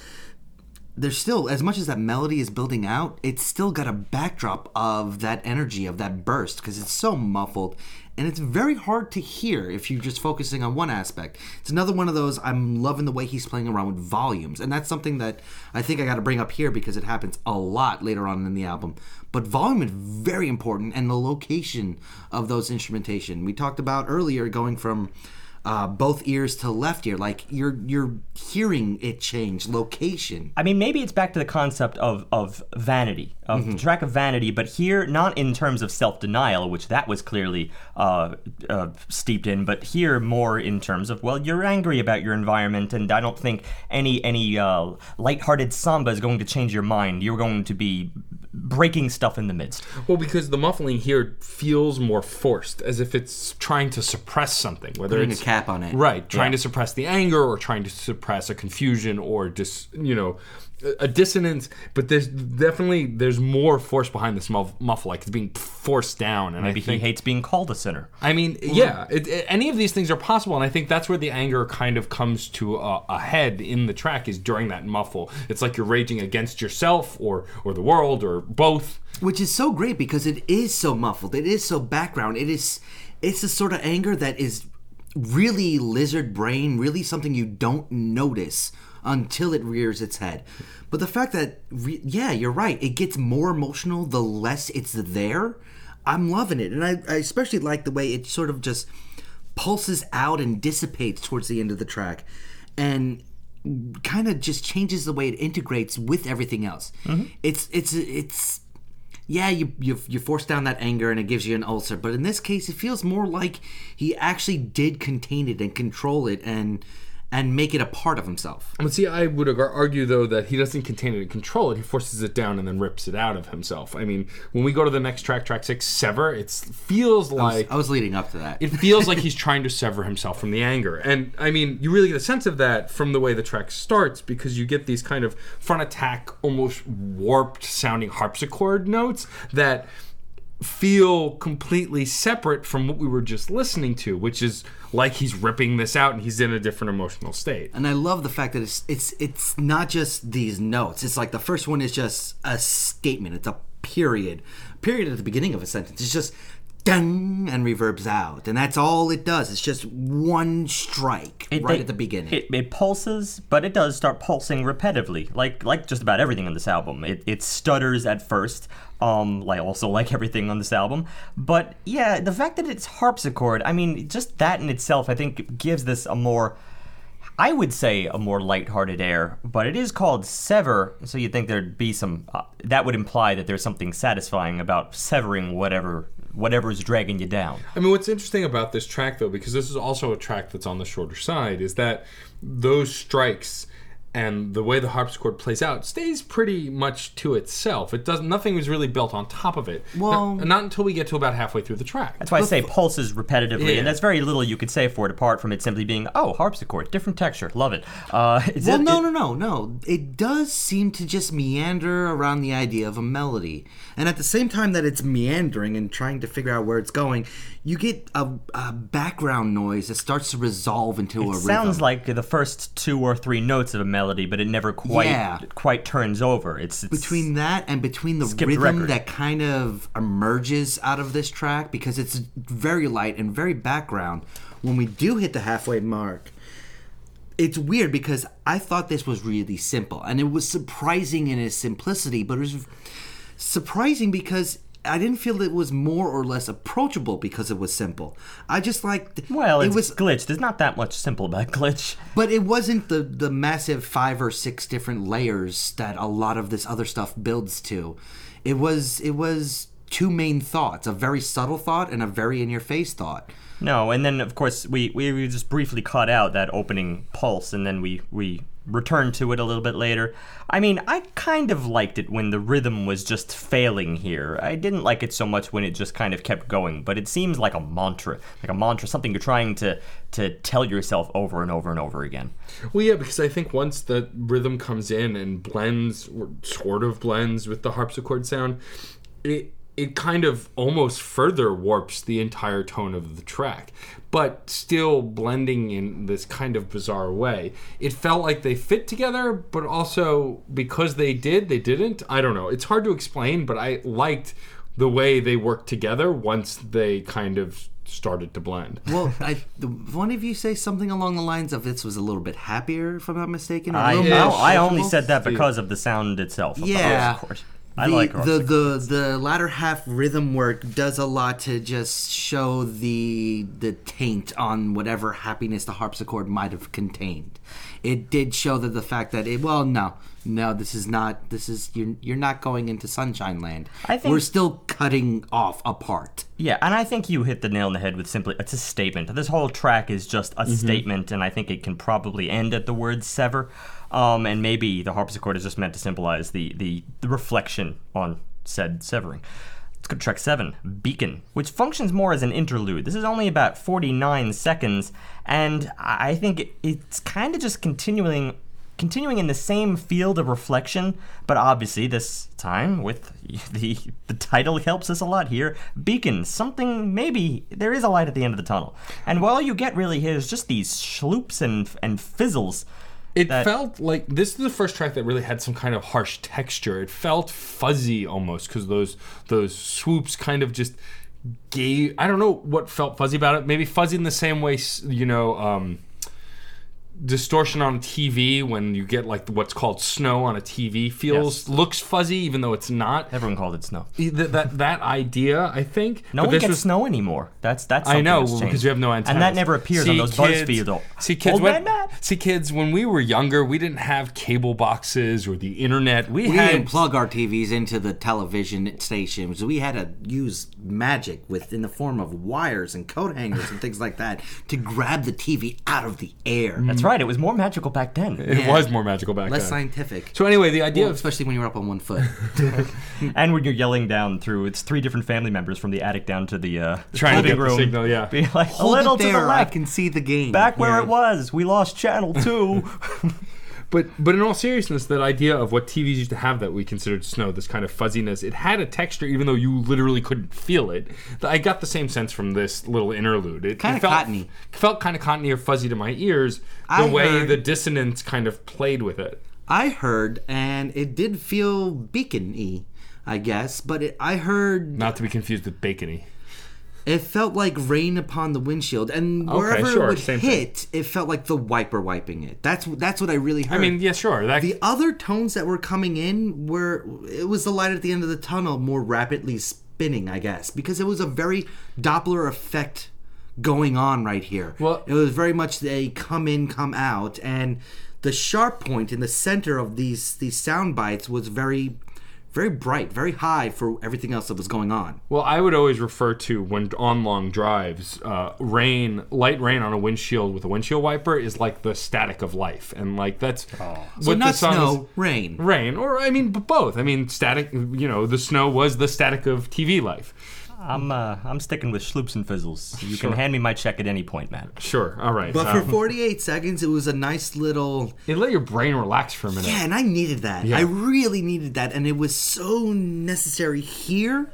there's still as much as that melody is building out, it's still got a backdrop of that energy of that burst because it's so muffled and it's very hard to hear if you're just focusing on one aspect. It's another one of those I'm loving the way he's playing around with volumes and that's something that I think I got to bring up here because it happens a lot later on in the album. But volume is very important and the location of those instrumentation. We talked about earlier going from uh, both ears to left ear. Like you're you're hearing it change location. I mean, maybe it's back to the concept of, of vanity, of the track of vanity, but here, not in terms of self denial, which that was clearly uh, uh, steeped in, but here more in terms of, well, you're angry about your environment, and I don't think any any uh, lighthearted samba is going to change your mind. You're going to be breaking stuff in the midst. Well, because the muffling here feels more forced, as if it's trying to suppress something, whether Putting a cap on it. right, trying Yeah. to suppress the anger or trying to suppress a confusion or just you know a- a dissonance. But there's definitely there's more force behind this muff, muffle, like it's being forced down. And Maybe I think he hates being called a sinner. I mean, yeah, it, it- any of these things are possible, and I think that's where the anger kind of comes to a, a head in the track is during that muffle. It's like you're raging against yourself or or the world or both. Which is so great because it is so muffled. It is so background. It is it's the sort of anger that is really lizard brain, really something you don't notice until it rears its head. But the fact that re- yeah, you're right. It gets more emotional the less it's there. I'm loving it, and I, I especially like the way it sort of just pulses out and dissipates towards the end of the track, and kind of just changes the way it integrates with everything else. Mm-hmm. It's it's it's yeah, you, you you force down that anger and it gives you an ulcer. But in this case, it feels more like he actually did contain it and control it and and make it a part of himself. But see, I would argue though that he doesn't contain it and control it. He forces it down and then rips it out of himself. I mean, when we go to the next track, track six, sever, it feels like I was leading up to that. it feels like he's trying to sever himself from the anger. And I mean, you really get a sense of that from the way the track starts because you get these kind of front attack, almost warped sounding harpsichord notes that feel completely separate from what we were just listening to, which is like he's ripping this out and he's in a different emotional state. and I love the fact that it's it's it's not just these notes. It's like the first one is just a statement. It's a period. Period at the beginning of a sentence. It's just and reverbs out, and that's all it does. It's just one strike It- right they- at the beginning. It, it pulses, but it does start pulsing repetitively, like like just about everything on this album. It, it stutters at first, um, like also like everything on this album. But yeah, the fact that it's harpsichord, I mean, just that in itself, I think gives this a more, I would say, a more lighthearted air. But it is called sever, so you'd think there'd be some. Uh, that would imply that there's something satisfying about severing whatever whatever's dragging you down. I mean, what's interesting about this track, though, because this is also a track that's on the shorter side, is that those strikes and the way the harpsichord plays out stays pretty much to itself. It does nothing was really built on top of it. Well- not, not until we get to about halfway through the track. That's why I say pulses repetitively, Yeah. and that's very little you could say for it apart from it simply being, oh, harpsichord, different texture, love it. Uh, it's Well, it- no, it- no, no, no. It does seem to just meander around the idea of a melody. And at the same time that it's meandering and trying to figure out where it's going, you get a, a background noise that starts to resolve into a rhythm. It sounds like the first two or three notes of a melody, but it never quite Yeah. quite turns over. It's, it's between that and between the rhythm record. that kind of emerges out of this track because it's very light and very background when we do hit the halfway mark it's weird because i thought this was really simple and it was surprising in its simplicity but it was surprising because I didn't feel it was more or less approachable because it was simple. I just liked well, it was glitch. There's not that much simple about glitch. but it wasn't the the massive five or six different layers that a lot of this other stuff builds to. It was it was two main thoughts, a very subtle thought and a very in your face thought. No, and then of course we, we we just briefly cut out that opening pulse, and then we we returned to it a little bit later. I mean, I kind of liked it when the rhythm was just failing here. I didn't like it so much when it just kind of kept going, but it seems like a mantra, like a mantra, something you're trying to to tell yourself over and over and over again. Well, yeah, because I think once the rhythm comes in and blends, or sort of blends with the harpsichord sound, it it kind of almost further warps the entire tone of the track, but still blending in this kind of bizarre way. It felt like they fit together, but also because they did, they didn't. I don't know. It's hard to explain, but I liked the way they worked together once they kind of started to blend. Well, I, the, one of you say something along the lines of this was a little bit happier, if I'm not mistaken. or a I little Yeah, more I only said that because of the sound itself. Yeah, Of the Yeah. harpsichord. I the, like the, harpsichord. the the latter half rhythm work does a lot to just show the the taint on whatever happiness the harpsichord might have contained. It did show that the fact that it well no no this is not this is you're you're not going into sunshine land. I think- we're still cutting off a part. Yeah, and I think you hit the nail on the head with simply it's a statement. This whole track is just a mm-hmm. statement, and I think it can probably end at the word sever. Um, and maybe the harpsichord is just meant to symbolize the the, the reflection on said severing. Let's go to track seven, Beacon, which functions more as an interlude. This is only about 49 seconds, and I think it, it's kind of just continuing continuing in the same field of reflection, but obviously this time with the the title helps us a lot here. Beacon, something maybe there is a light at the end of the tunnel, and all you get really here is just these sloops and and fizzles. It that- felt like this is the first track that really had some kind of harsh texture. It felt fuzzy almost because those those swoops kind of just gave. I don't know what felt fuzzy about it. Maybe fuzzy in the same way you know. Um, distortion on TV when you get like what's called snow on a TV feels Yes. looks fuzzy even though it's not. Everyone called it snow. That that, that idea, I think. No but one gets was- snow anymore. That's that's. I know that's because we have no antennas. and that never appears on those kids- BuzzFeed. Though. See kids, when, see kids. When we were younger, we didn't have cable boxes or the internet. We, We had didn't plug our TVs into the television stations. We had to use magic with in the form of wires and coat hangers and things like that to grab the TV out of the air. That's right. It was more magical back then. It Yeah. was more magical back then. Less then. scientific. so anyway, the idea Well, of especially when you're up on one foot. And when you're yelling down through, it's three different family members from the attic down to the uh, Trying to living get the room. signal, yeah. Be like Hold a little it to there. the I left, can see the game. back where Yeah. it was. We lost channel two. But but in all seriousness, that idea of what TVs used to have that we considered snow, this kind of fuzziness, it had a texture even though you literally couldn't feel it. I got the same sense from this little interlude. It Kinda felt, cottony. Felt kind of cottony or fuzzy to my ears. The I way heard- the dissonance kind of played with it. I heard, and it did feel beacon-y. I guess. But it, I heard Not to be confused with bacony. It felt like rain upon the windshield, and Okay, wherever sure, it would same thing. hit, it felt like the wiper wiping it. That's that's what I really heard. I mean, yeah, sure. That the other tones that were coming in were it was the light at the end of the tunnel more rapidly spinning, I guess, because it was a very Doppler effect going on right here. Well- it was very much a come in, come out, and the sharp point in the center of these these sound bites was very very bright, very high for everything else that was going on. Well, I would always refer to when on long drives, uh, rain, light rain on a windshield with a windshield wiper is like the static of life, and like that's So what not the song is- snow, rain. rain, or I mean, both. I mean, static. You know, the snow was the static of TV life. I'm uh, I'm sticking with Schloops and Fizzles. You Sure. can hand me my check at any point, Matt. Sure, all right. But for Um, 48 seconds, it was a nice little it let your brain relax for a minute. Yeah, and I needed that. Yeah. I really needed that, and it was so necessary here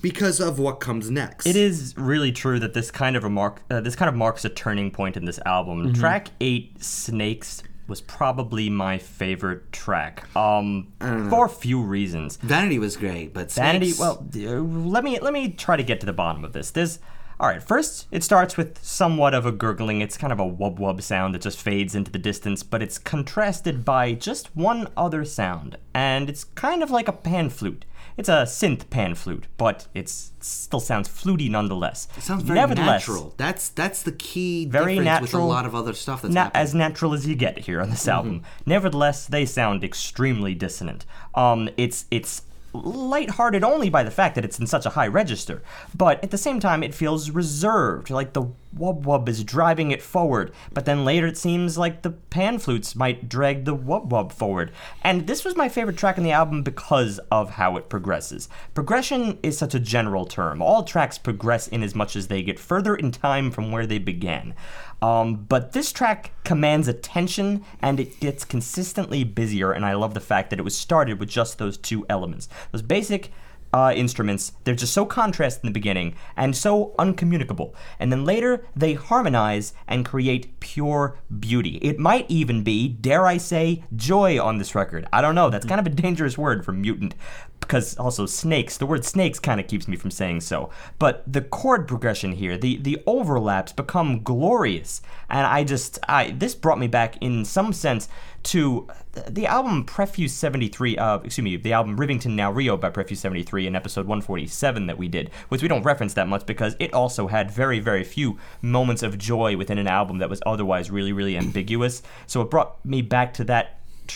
because of what comes next. It is really true that this kind of a mark, uh, this kind of marks a turning point in this album. Mm-hmm. Track eight, Snakes, was probably my favorite track. Um, for a few reasons. Vanity was great, but Vanity. Snakes- Well, uh, let me let me try to get to the bottom of this. There's all right. First, it starts with somewhat of a gurgling. It's kind of a wub wub sound that just fades into the distance, but it's contrasted by just one other sound, and it's kind of like a pan flute. It's a synth pan flute, but it's it still sounds fluty nonetheless. it sounds very natural. That's that's the key Very difference with a lot of other stuff that's na- as natural as you get here on this album. Nevertheless, they sound extremely dissonant. Um, it's it's lighthearted only by the fact that it's in such a high register, but at the same time, it feels reserved, like the wub wub is driving it forward. But then later, it seems like the pan flutes might drag the wub wub forward. And this was my favorite track on the album because of how it progresses. Progression is such a general term. All tracks progress in as much as they get further in time from where they began. Um, but this track commands attention and it gets consistently busier, and I love the fact that it was started with just those two elements. Those basic uh, instruments, they're just so contrast in the beginning and so uncommunicable. And then later, they harmonize and create pure beauty. It might even be, dare I say, joy on this record. I don't know, that's kind of a dangerous word for mutant. Because also snakes, the word snakes kind of keeps me from saying so. But the chord progression here, the the overlaps become glorious, and I just I this brought me back in some sense to the album Prefuse 73, uh, excuse me, the album Rivington Não Rio by Prefuse 73 in episode 147 that we did, which we don't reference that much because it also had very, very few moments of joy within an album that was otherwise really, really ambiguous. So it brought me back to that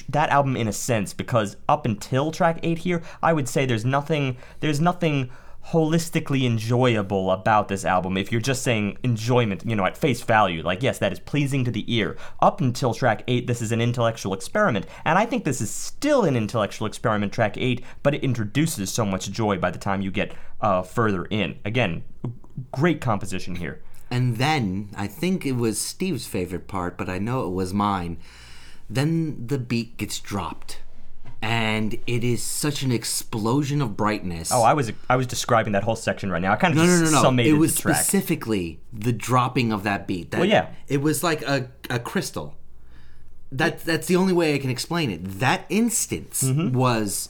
that album in a sense because up until track 8 here i would say there's nothing there's nothing holistically enjoyable about this album. If you're just saying enjoyment you know at face value like yes that is pleasing to the ear. Up until track 8 this is an intellectual experiment. And i think this is still an intellectual experiment track 8 but it introduces so much joy by the time you get uh, further in. Again great composition here. And then I think it was Steve's favorite part, but I know it was mine. Then the beat gets dropped. And it is such an explosion of brightness. oh i was i was describing that whole section right now i kind of no, no, just no, no. summated It was the specifically the dropping of that beat. That, Well, yeah. It was like a, a crystal. That that's the only way I can explain it. That instance Mm-hmm. was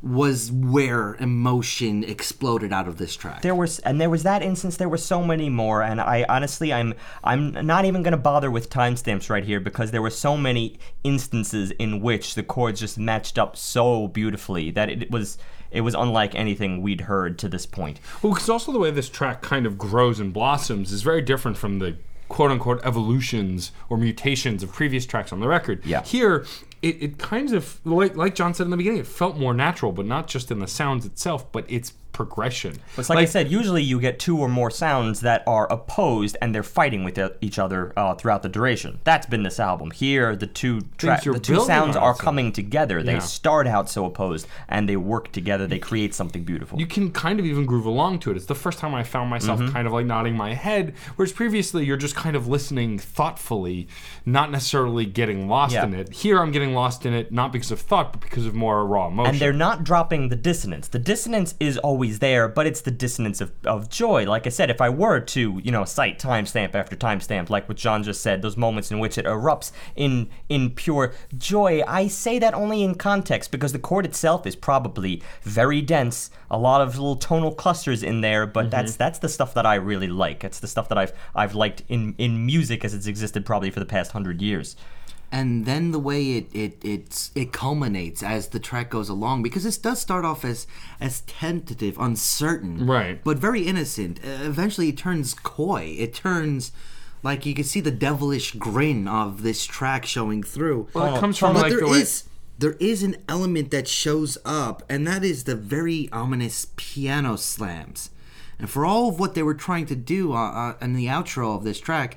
was where emotion exploded out of this track. there was and there was that instance there were so many more and i honestly i'm i'm not even going to bother with timestamps right here because there were so many instances in which the chords just matched up so beautifully that it was it was unlike anything we'd heard to this point Well, because also the way this track kind of grows and blossoms is very different from the quote unquote evolutions or mutations of previous tracks on the record. Yeah. Here, it, it kind of, like, like John said in the beginning, it felt more natural, but not just in the sounds itself, but its progression. It's like, I said, usually you get two or more sounds that are opposed and they're fighting with each other uh, throughout the duration. That's been this album. Here, the two tra- the two sounds are coming together. They Yeah. start out so opposed and they work together. They create something beautiful. you can kind of even groove along to it. It's the first time I found myself Mm-hmm. kind of like nodding my head, whereas previously you're just kind of listening thoughtfully, not necessarily getting lost Yeah. in it. Here I'm getting lost in it not because of thought, but because of more raw emotion. and they're not dropping the dissonance. The dissonance is always always there, but it's the dissonance of, of joy. Like I said, if I were to, you know, cite timestamp after timestamp, like what John just said, those moments in which it erupts in in pure joy, I say that only in context because the chord itself is probably very dense, a lot of little tonal clusters in there, but mm-hmm. that's that's the stuff that I really like. It's the stuff that I've I've liked in in music as it's existed probably for the past hundred years. And then the way it it it's it culminates as the track goes along because this does start off as as tentative uncertain Right. but very innocent uh, eventually it turns coy it turns like you can see the devilish grin of this track showing through Well, it comes from but like there the way. is there is an element that shows up and that is the very ominous piano slams and for all of what they were trying to do uh, uh, in the outro of this track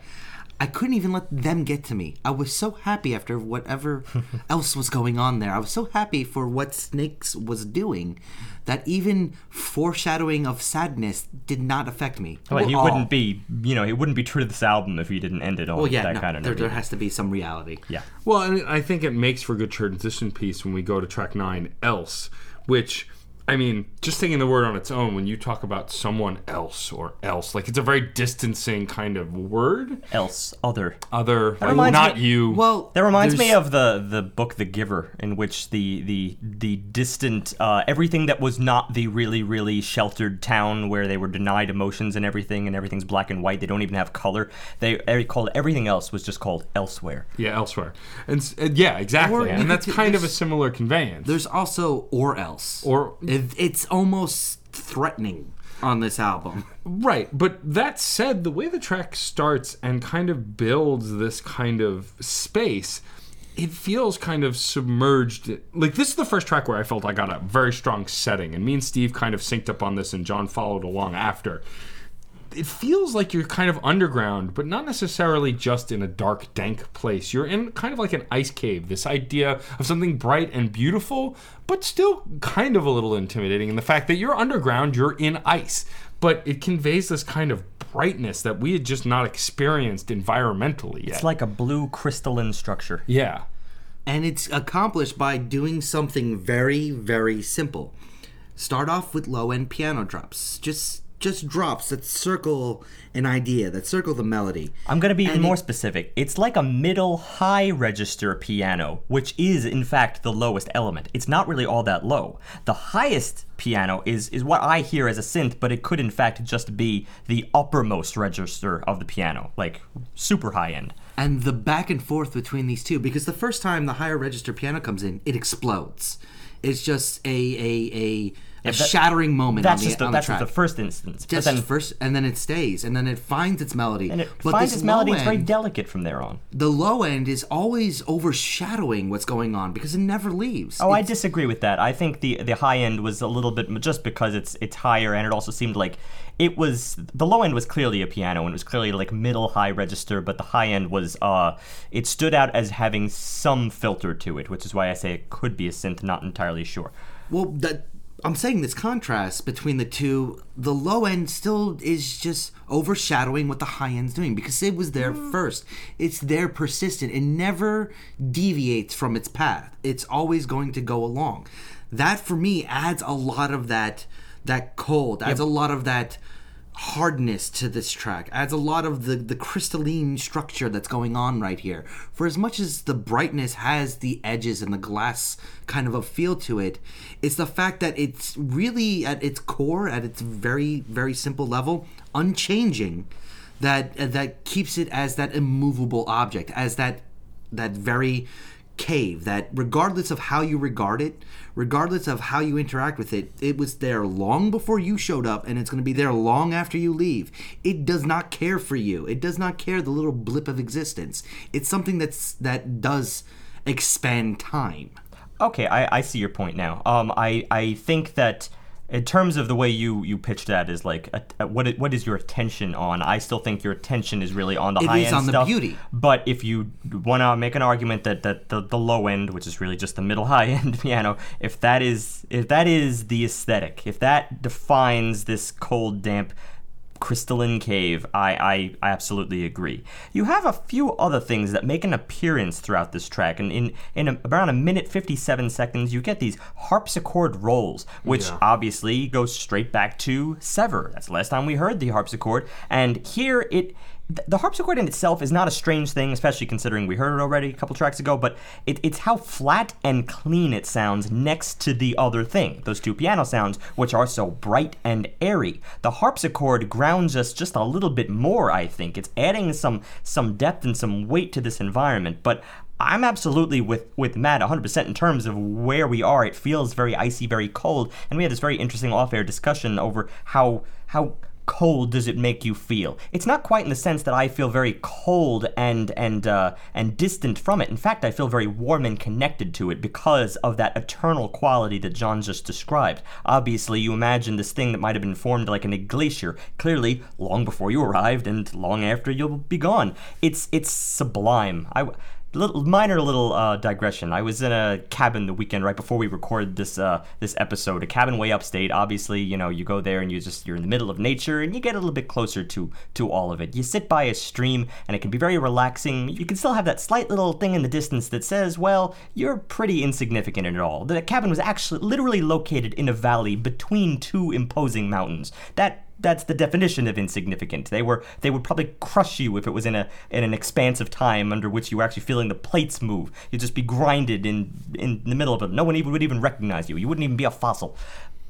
I couldn't even let them get to me. I was so happy after whatever else was going on there. I was so happy for what Snakes was doing that even foreshadowing of sadness did not affect me. Well, he all. wouldn't be, you know, he wouldn't be true to this album if he didn't end it all. Well, yeah, that no, kind of there, there has to be some reality. yeah. Well, and I think it makes for a good transition piece when we go to track nine, else, which. I mean, just taking the word on its own, when you talk about someone else or else, like it's a very distancing kind of word. Else, other. Other, like, not me- you. Well, That reminds me of the the book The Giver, in which the the the distant uh, everything that was not the really really sheltered town where they were denied emotions and everything, and everything's black and white. They don't even have color. They every- called everything else was just called elsewhere. yeah, elsewhere. And s- uh, yeah, exactly. Or and that's kind of a similar conveyance. There's also or else. Or- It- it's almost threatening on this album. Right, but that said, the way the track starts and kind of builds this kind of space, it feels kind of submerged. Like this is the first track where I felt I got a very strong setting, and me and Steve kind of synced up on this, and John followed along after. It feels like you're kind of underground, but not necessarily just in a dark, dank place. You're in kind of like an ice cave. This idea of something bright and beautiful, but still kind of a little intimidating. And the fact that you're underground, you're in ice, but it conveys this kind of brightness that we had just not experienced environmentally yet. It's like a blue crystalline structure. yeah. and it's accomplished by doing something very very simple start off with low end piano drops just just drops that circle an idea that circle the melody I'm going to be even And more it- specific. It's like a middle high register piano, which is in fact the lowest element. It's not really all that low. The highest piano is is what I hear as a synth, but it could in fact just be the uppermost register of the piano, like super high end. and the back and forth between these two because the first time the higher register piano comes in it explodes it's just a a a, a that- shattering moment That's on the, just the, that's the just track the first instance. just then first and then it stays and then it finds its melody and it but finds this its melody. low It's very delicate from there on. the low end is always overshadowing what's going on because it never leaves Oh, I disagree with that. I think the the high end was a little bit just because it's it's higher, and it also seemed like it was the low end was clearly a piano and it was clearly like middle high register, but the high end was uh it stood out as having some filter to it, which is why I say it could be a synth. Not entirely sure. Well, that I'm saying this contrast between the two. The low end still is just overshadowing what the high end's doing because it was there mm. first. It's there persistent. It never deviates from its path. It's always going to go along. That for me adds a lot of that that cold. Adds a lot of that hardness to this track adds a lot of the the crystalline structure that's going on right here for as much as the brightness has the edges and the glass kind of a feel to it it's the fact that it's really at its core at its very very simple level unchanging that uh, that keeps it as that immovable object as that that very cave that regardless of how you regard it regardless of how you interact with it it was there long before you showed up and it's going to be there long after you leave. It does not care for you. It does not care the little blip of existence. It's something that's that does expand time Okay, I, I see your point now. Um, I I think that in terms of the way you you pitch that is like a, a- what i- what is your attention on? I still think your attention is really on the It high is end on the stuff. beauty. But if you want to make an argument that that the, the low end, which is really just the middle high end piano, if that is if that is the aesthetic, if that defines this cold damp crystalline cave. I, I, I absolutely agree. You have a few other things that make an appearance throughout this track, and in in a, around a minute fifty seven seconds, you get these harpsichord rolls, which Yeah. obviously goes straight back to Sever. That's the last time we heard the harpsichord, and here it. Th- The harpsichord in itself is not a strange thing, especially considering we heard it already a couple tracks ago, but it, it's how flat and clean it sounds next to the other thing, those two piano sounds, which are so bright and airy. The harpsichord grounds us just a little bit more, I think. It's adding some some depth and some weight to this environment, but I'm absolutely with with Matt 100% in terms of where we are. It feels very icy, very cold, and we had this very interesting off-air discussion over how how cold does it make you feel? It's not quite in the sense that I feel very cold and and uh, and distant from it. In fact, I feel very warm and connected to it because of that eternal quality that John just described. Obviously, you imagine this thing that might have been formed like in a glacier, clearly long before you arrived and long after you'll be gone. It's it's sublime. I little minor little uh, digression. I was in a cabin the weekend right before we recorded this uh, this episode. A cabin way upstate. Obviously, you know, you go there and you just you're in the middle of nature and you get a little bit closer to to all of it. You sit by a stream and it can be very relaxing. You can still have that slight little thing in the distance that says, "Well, you're pretty insignificant in it all." The cabin was actually literally located in a valley between two imposing mountains. That that's the definition of insignificant. They were they would probably crush you if it was in a in an expanse of time under which you were actually feeling the plates move. You'd just be grinded in in the middle of it. No one even would even recognize you. You wouldn't even be a fossil.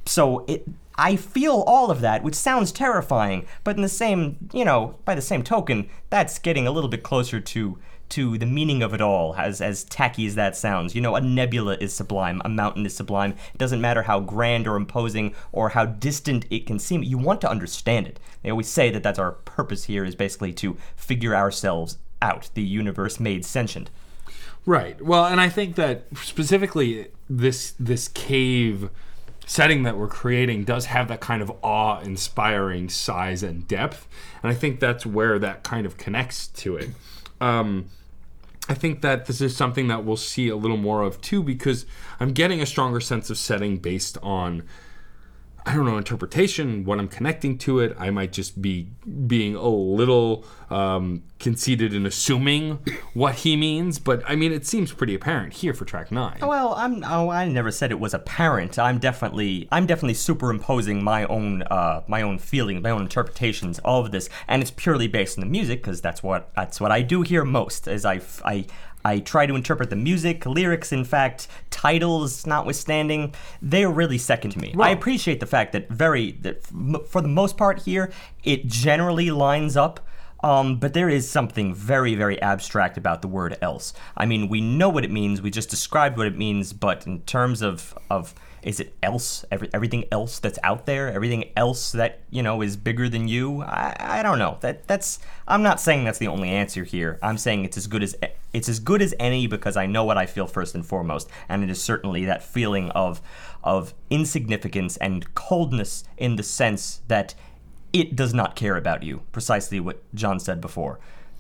So it I feel all of that, which sounds terrifying, but in the same, you know, by the same token, that's getting a little bit closer to to the meaning of it all, as as tacky as that sounds. You know, a nebula is sublime, a mountain is sublime. It doesn't matter how grand or imposing or how distant it can seem. You want to understand it. They always say that that's our purpose here is basically to figure ourselves out. The universe made sentient. Right. Well, and I think that specifically this this cave setting that we're creating does have that kind of awe-inspiring size and depth, and I think that's where that kind of connects to it. Um, I think that this is something that we'll see a little more of too, because I'm getting a stronger sense of setting based on I don't know interpretation, what I'm connecting to it. I might just be being a little um, conceited in assuming what he means, but I mean, it seems pretty apparent here for track nine. Well, I'm. Oh, I never said it was apparent. I'm definitely. I'm definitely superimposing my own. Uh, my own feelings, my own interpretations of this, and it's purely based on the music because that's what that's what I do here most. Is I I. I try to interpret the music, lyrics, in fact, titles notwithstanding, they're really second to me. I appreciate the fact that very, that f- for the most part here, it generally lines up. Um, but there is something very, very abstract about the word else. I mean, we know what it means. We just described what it means. But in terms of of is it else? Every, everything else that's out there, everything else that you know is bigger than you. I, I don't know. That that's. I'm not saying that's the only answer here. I'm saying it's as good as it's as good as any because I know what I feel first and foremost, and it is certainly that feeling of of insignificance and coldness in the sense that it does not care about you. Precisely what John said before.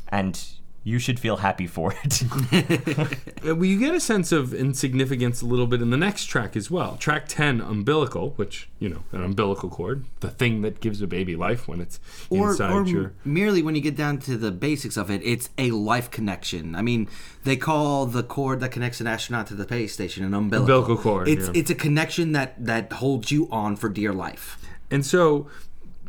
And you should feel happy for it. Uh, well, you get a sense of insignificance a little bit in the next track as well. Track 10, umbilical, which, you know, an umbilical cord, the thing that gives a baby life when it's or, inside or your. merely when you get down to the basics of it, it's a life connection. I mean, they call the cord that connects an astronaut to the space station an umbilical. Umbilical cord, It's yeah. it's a connection that that holds you on for dear life. And so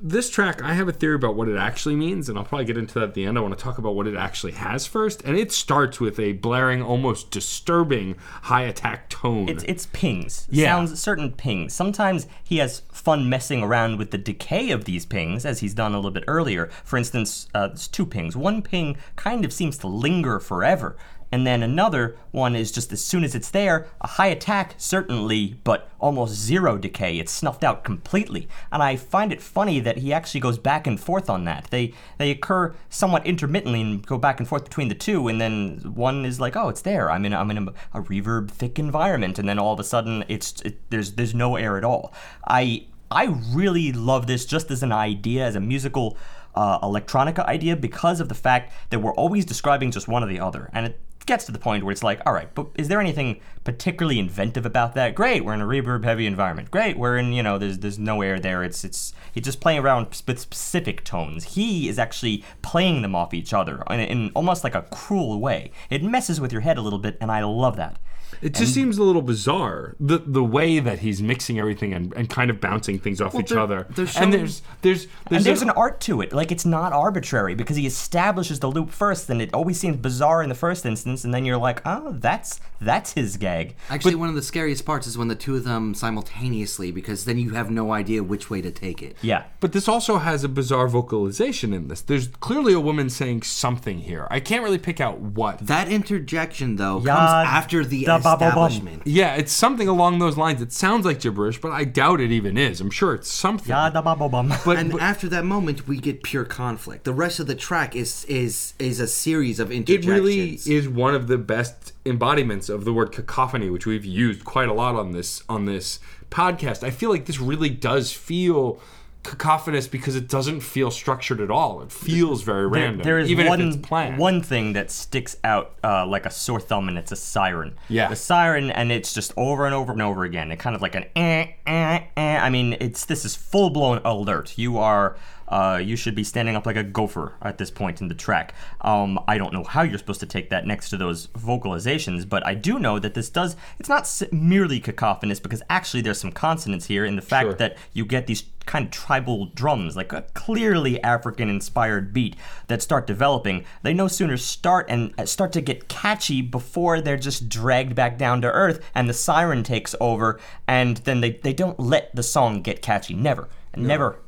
this track, I have a theory about what it actually means, and I'll probably get into that at the end. I want to talk about what it actually has first. And it starts with a blaring, almost disturbing high attack tone. It's it's pings. Yeah. Sounds certain pings. Sometimes he has fun messing around with the decay of these pings, as he's done a little bit earlier. For instance, uh, there's two pings. One ping kind of seems to linger forever. And then another one is just as soon as it's there, a high attack, certainly, but almost zero decay. It's snuffed out completely. And I find it funny that he actually goes back and forth on that. They they occur somewhat intermittently and go back and forth between the two, and then one is like, oh, it's there. I'm in I'm in a, a reverb thick environment, and then all of a sudden it's it, there's there's no air at all. I I really love this just as an idea, as a musical uh, electronica idea, because of the fact that we're always describing just one or the other, and it gets to the point where it's like, all right, but is there anything particularly inventive about that? Great, we're in a reverb heavy environment. Great, we're in you know there's there's no air there. It's it's he's just playing around with specific tones. He is actually playing them off each other in, in almost like a cruel way. It messes with your head a little bit, and I love that. It just seems a little bizarre the the way that he's mixing everything and, and kind of bouncing things off each there- other. there's and there's there's there's, and there's a- an art to it. Like it's not arbitrary because he establishes the loop first, and it always seems bizarre in the first instance, and then you're like, oh, that's that's his gag. Actually, one of the scariest parts is when the two of them simultaneously, because then you have no idea which way to take it. Yeah. But this also has a bizarre vocalization in this. There's clearly a woman saying something here. I can't really pick out what. That interjection, though, comes after the da ba ba bum. Establishment. Yeah, it's something along those lines. It sounds like gibberish, but I doubt it even is. I'm sure it's something. Ya da ba ba bum. But, And but after that moment, we get pure conflict. The rest of the track is is is a series of interjections. it really is one of the best embodiments of the word cacophony, which we've used quite a lot on this on this podcast. I feel like this really does feel cacophonous because it doesn't feel structured at all. It feels very There- random, there is even one, if it's planned. one thing that sticks out uh, like a sore thumb, and it's a siren. Yeah. the siren, and it's just over and over and over again. It kind of like an eh, eh, eh. I mean, it's this is full blown alert. You are. Uh, you should be standing up like a gopher at this point in the track. Um, I don't know how you're supposed to take that next to those vocalizations, but I do know that this does. It's not merely cacophonous because actually there's some consonants here in the fact Sure. that you get these kind of tribal drums, like a clearly African inspired beat that start developing. They no sooner start and uh, start to get catchy before they're just dragged back down to earth and the siren takes over and then they, they don't let the song get catchy. Never. Never.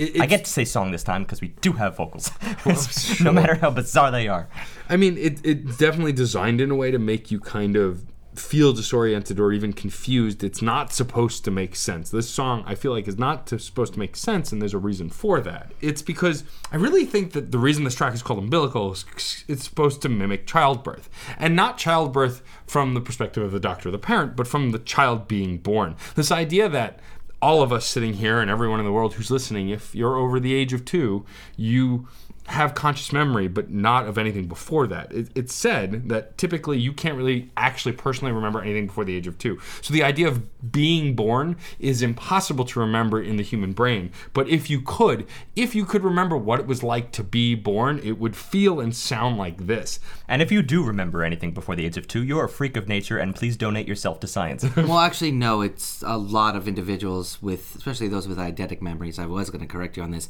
It- I get to say song this time because we do have vocals, no sure. matter how bizarre they are. I mean, it, it's definitely designed in a way to make you kind of feel disoriented or even confused. It's not supposed to make sense. This song, I feel like, is not to, supposed to make sense, and there's a reason for that. It's because I really think that the reason this track is called umbilical is it's supposed to mimic childbirth. And not childbirth from the perspective of the doctor or the parent, but from the child being born. This idea that all of us sitting here and everyone in the world who's listening, if you're over the age of two, you have conscious memory, but not of anything before that. It, it's said that typically you can't really actually personally remember anything before the age of two. So the idea of being born is impossible to remember in the human brain. But if you could, if you could remember what it was like to be born, it would feel and sound like this. And if you do remember anything before the age of two, you're a freak of nature and please donate yourself to science. Well, actually, no. It's a lot of individuals with, especially those with eidetic memories. I was going to correct you on this.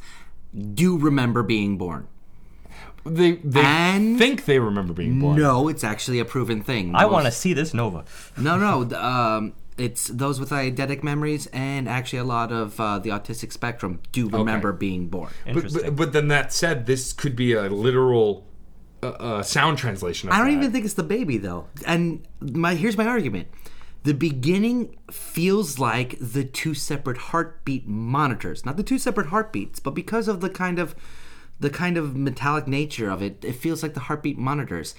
Do remember being born? They they And- think they remember being born. No, it's actually a proven thing. I want to see this Nova. No, no. th- Um, it's those with eidetic memories, and actually a lot of uh, the autistic spectrum do remember being born. But, Interesting. but, but then that said, this could be a literal uh, uh, sound translation. Of I don't that. even think it's the baby though. And my here's my argument. The beginning feels like the two separate heartbeat monitors, not the two separate heartbeats, but because of the kind of the kind of metallic nature of it, it feels like the heartbeat monitors.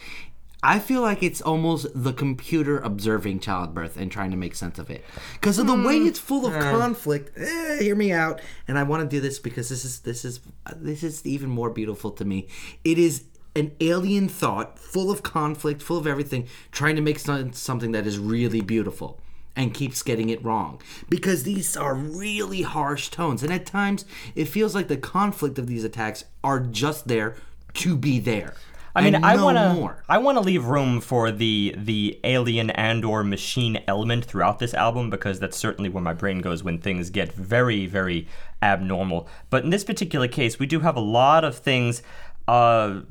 I feel like it's almost the computer observing childbirth and trying to make sense of it. Because of the way it's full of conflict. Eh, hear me out. And I want to do this because this is this is this is even more beautiful to me. It is an alien thought, full of conflict, full of everything, trying to make some, something that is really beautiful and keeps getting it wrong. Because these are really harsh tones, and at times it feels like the conflict of these attacks are just there to be there. I mean, I no want to. I want to leave room for the the alien and or machine element throughout this album because that's certainly where my brain goes when things get very very abnormal. But in this particular case, we do have a lot of things uh,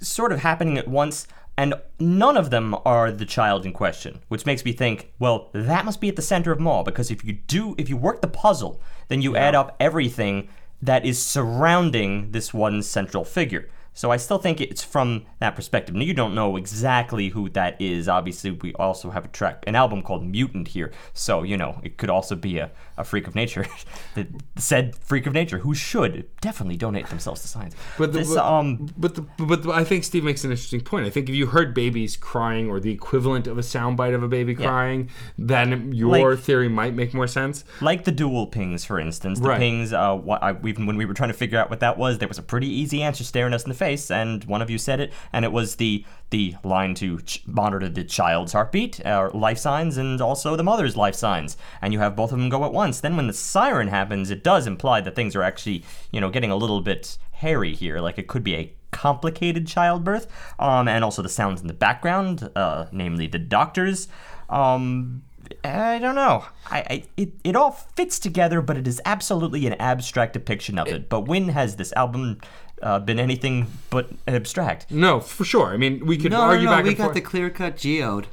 sort of happening at once. And none of them are the child in question, which makes me think, well, that must be at the center of all. Because if you do, if you work the puzzle, then you add up everything that is surrounding this one central figure. So I still think it's from that perspective. Now you don't know exactly who that is. Obviously, we also have a track, an album called Mutant here. So you know, it could also be a, a freak of nature. that said freak of nature who should definitely donate themselves to science. But the, this, but, um, but, the, but the- I think Steve makes an interesting point. I think if you heard babies crying or the equivalent of a soundbite of a baby crying, then your Like- theory might make more sense. like the dual pings, for instance. The Right. pings, uh, what I, we when we were trying to figure out what that was, there was a pretty easy answer staring us in the face. Face, and one of you said it, and it was the the line to ch- monitor the child's heartbeat, or life signs, and also the mother's life signs, and you have both of them go at once. Then when the siren happens, it does imply that things are actually, you know, getting a little bit hairy here. Like it could be a complicated childbirth, um, and also the sounds in the background, uh, namely the doctors. Um, I don't know. I, I it, it all fits together, but it is absolutely an abstract depiction of it. But when has this album uh, been anything but abstract? No, for sure. I mean, we could No, no, argue no. back We and got forth. the clear cut geode,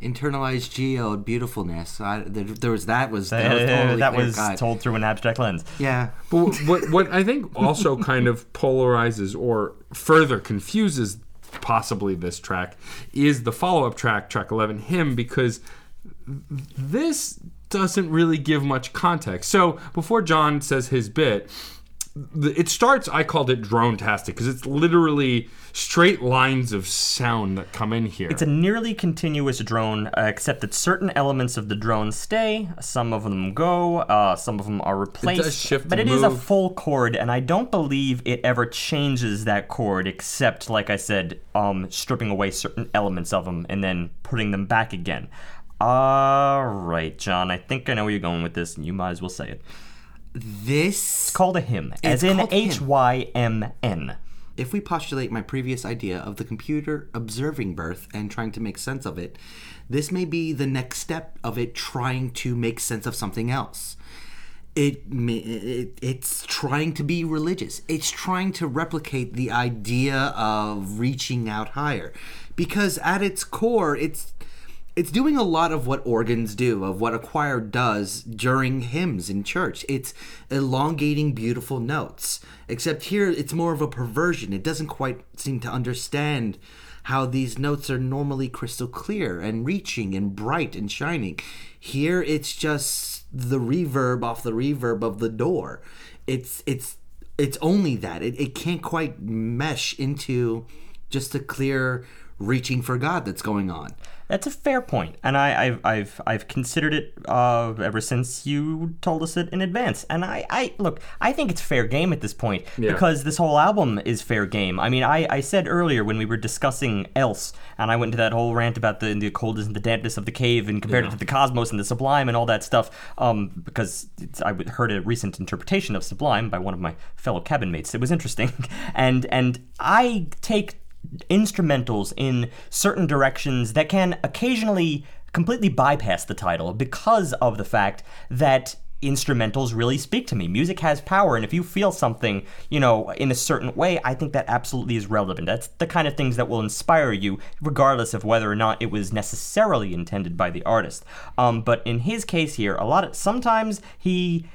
internalized geode beautifulness. I, there, there was that was that was totally that was told through an abstract lens. Yeah. But what what I think also kind of polarizes or further confuses possibly this track is the follow-up track track 11 Hymn because this doesn't really give much context. So before John says his bit, the- it starts I called it drone tastic because it's literally straight lines of sound that come in here. It's a nearly continuous drone, uh, except that certain elements of the drone stay, some of them go, uh, some of them are replaced. it does shift but it and is a full chord, and I don't believe it ever changes that chord, except, like I said, um, stripping away certain elements of them and then putting them back again. All right, John, I think I know where you're going with this, and you might as well say it. This It's called a hymn, as in. H Y M N. if we postulate my previous idea of the computer observing birth and trying to make sense of it, this may be the next step of it trying to make sense of something else. It, may- it it's trying to be religious. It's trying to replicate the idea of reaching out higher, because at its core, it's it's doing a lot of what organs do, of what a choir does during hymns in church. It's elongating beautiful notes. Except here, it's more of a perversion. It doesn't quite seem to understand how these notes are normally crystal clear and reaching and bright and shining. Here, it's just the reverb off the reverb of the door. It's it's it's only that. It, it can't quite mesh into just a clear reaching for God that's going on. That's a fair point, and I, I've I've I've considered it uh, ever since you told us it in advance. And I, I look, I think it's fair game at this point Yeah. because this whole album is fair game. I mean, I, I said earlier when we were discussing Else, and I went into that whole rant about the the coldness and the dampness of the cave, and compared it to the cosmos and the sublime and all that stuff. Um, because it's, I heard a recent interpretation of Sublime by one of my fellow cabin mates. It was interesting, and and I take instrumentals in certain directions that can occasionally completely bypass the title because of the fact that instrumentals really speak to me. Music has power, and if you feel something, you know, in a certain way, I think that absolutely is relevant. That's the kind of things that will inspire you, regardless of whether or not it was necessarily intended by the artist. Um, but in his case here, a lot of sometimes he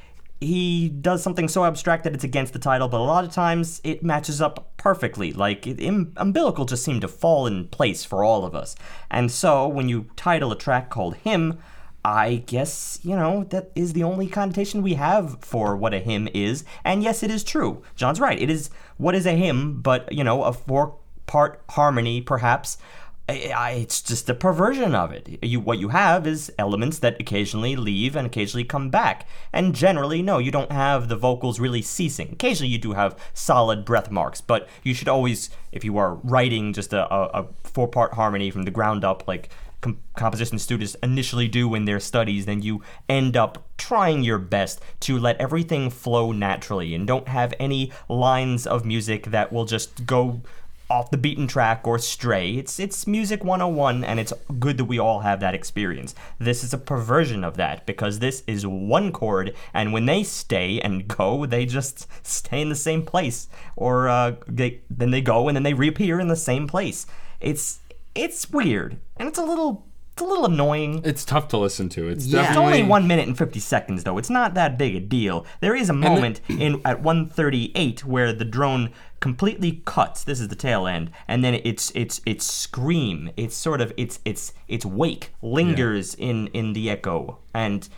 he does something so abstract that it's against the title, but a lot of times it matches up perfectly. Like, im- umbilical just seemed to fall in place for all of us. And so, when you title a track called Hymn, I guess, you know, that is the only connotation we have for what a hymn is. And yes, it is true. John's right. It is what is a hymn, but, you know, a four part harmony, perhaps. It's just a perversion of it. You, what you have is elements that occasionally leave and occasionally come back. And generally, no, you don't have the vocals really ceasing. Occasionally, you do have solid breath marks, but you should always, if you are writing just a, a, a four part harmony from the ground up, like com- composition students initially do in their studies, then you end up trying your best to let everything flow naturally and don't have any lines of music that will just go off the beaten track or stray. It's it's music 101 and it's good that we all have that experience. This is a perversion of that because this is one chord and when they stay and go, they just stay in the same place or uh, they then they go and then they reappear in the same place. It's it's weird and it's a little it's a little annoying. it's tough to listen to. It's Yeah. It's only one minute and fifty seconds, though. It's not that big a deal. There is a moment in at one thirty eight where the drone completely cuts. This is the tail end, and then its its its scream, its sort of its its its wake lingers in in the echo, and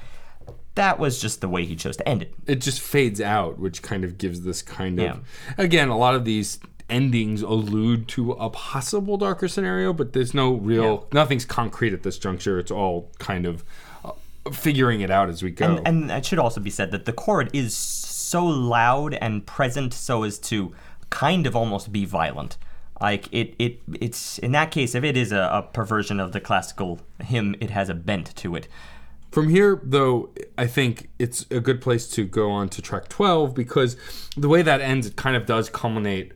that was just the way he chose to end it. it just fades out, which kind of gives this kind of again a lot of these endings allude to a possible darker scenario, but there's no real nothing's concrete at this juncture. It's all kind of uh, figuring it out as we go. And, and it should also be said that the chord is so loud and present so as to kind of almost be violent. Like it, it, it's in that case, if it is a, a perversion of the classical hymn, it has a bent to it. From here, though, I think it's a good place to go on to track 12 because the way that ends, it kind of does culminate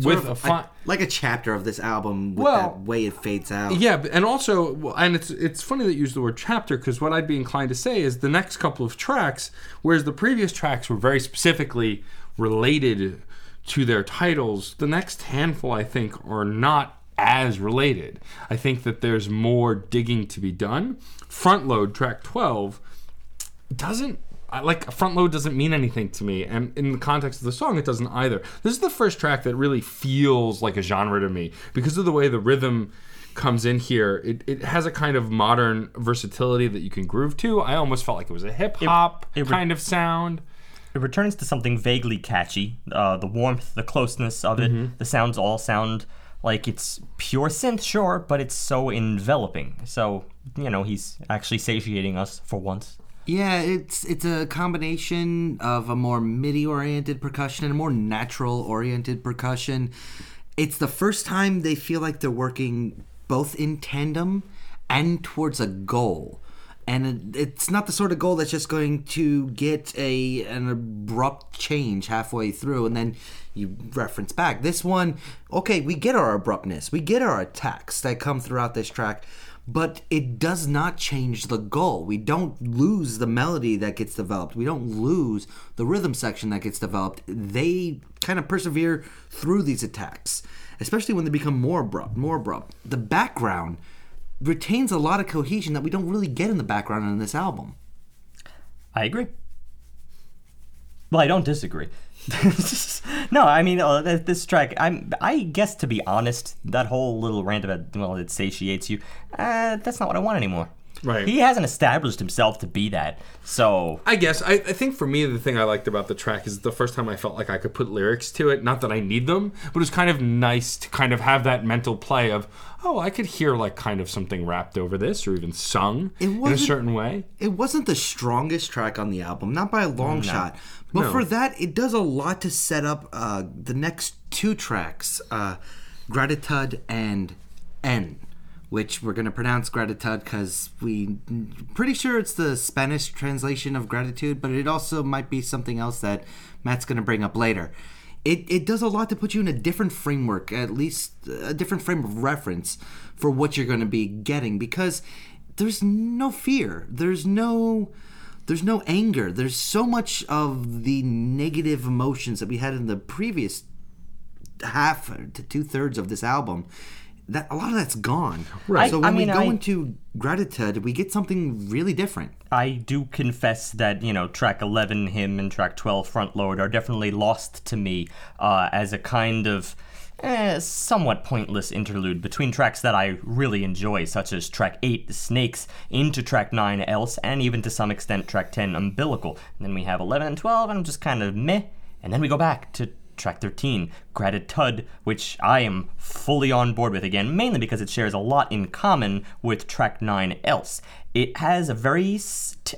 Sort with of a like a chapter of this album with Well, that way it fades out. Yeah, and also, and it's it's funny that you use the word chapter because what I'd be inclined to say is the next couple of tracks, whereas the previous tracks were very specifically related to their titles, the next handful I think are not as related. I think that there's more digging to be done. Front load track twelve doesn't I- like front load doesn't mean anything to me and in the context of the song it doesn't either this is the first track that really feels like a genre to me because of the way the rhythm comes in here it, it has a kind of modern versatility that you can groove to i almost felt like it was a hip hop re- kind of sound It returns to something vaguely catchy. Uh, the warmth, the closeness of it, the sounds all sound like it's pure synth, sure, but it's so enveloping. So you know he's actually satiating us for once. Yeah, it's it's a combination of a more MIDI oriented percussion and a more natural oriented percussion. It's the first time they feel like they're working both in tandem and towards a goal. And it's not the sort of goal that's just going to get a an abrupt change halfway through and then you reference back. This one, okay, we get our abruptness. We get our attacks that come throughout this track but it does not change the goal. We don't lose the melody that gets developed. We don't lose the rhythm section that gets developed. They kind of persevere through these attacks, especially when they become more abrupt, more abrupt. The background retains a lot of cohesion that we don't really get in the background in this album. I agree. Well, I don't disagree. no, I mean uh, this track. I'm. I guess to be honest, that whole little rant about well, it satiates you. Uh, that's not what I want anymore. Right. He hasn't established himself to be that. So I guess I, I think for me the thing I liked about the track is the first time I felt like I could put lyrics to it. Not that I need them, but it was kind of nice to kind of have that mental play of oh I could hear like kind of something rapped over this or even sung It in a certain way. It wasn't the strongest track on the album, not by a long shot. But No. for that, it does a lot to set up uh, the next two tracks, uh, Gratitud and N, which we're going to pronounce Gratitud because we pretty sure it's the Spanish translation of gratitude, but it also might be something else that Matt's going to bring up later. It, it does a lot to put you in a different framework, at least a different frame of reference for what you're going to be getting because there's no fear. There's no there's no anger. There's so much of the negative emotions that we had in the previous half to two thirds of this album. That a lot of that's gone. Right. So I- I when mean, we go I- into gratitude, we get something really different. I do confess that you know track 11 Hymn and track 12 front load are definitely lost to me uh, as a kind of eh, somewhat pointless interlude between tracks that I really enjoy, such as track 8 the Snakes, into track 9 else, and even to some extent track 10 umbilical. And then we have 11 and 12, and I'm just kind of meh. And then we go back to track 13, Gratitud, which I am fully on board with again, mainly because it shares a lot in common with track 9 else. It has a very,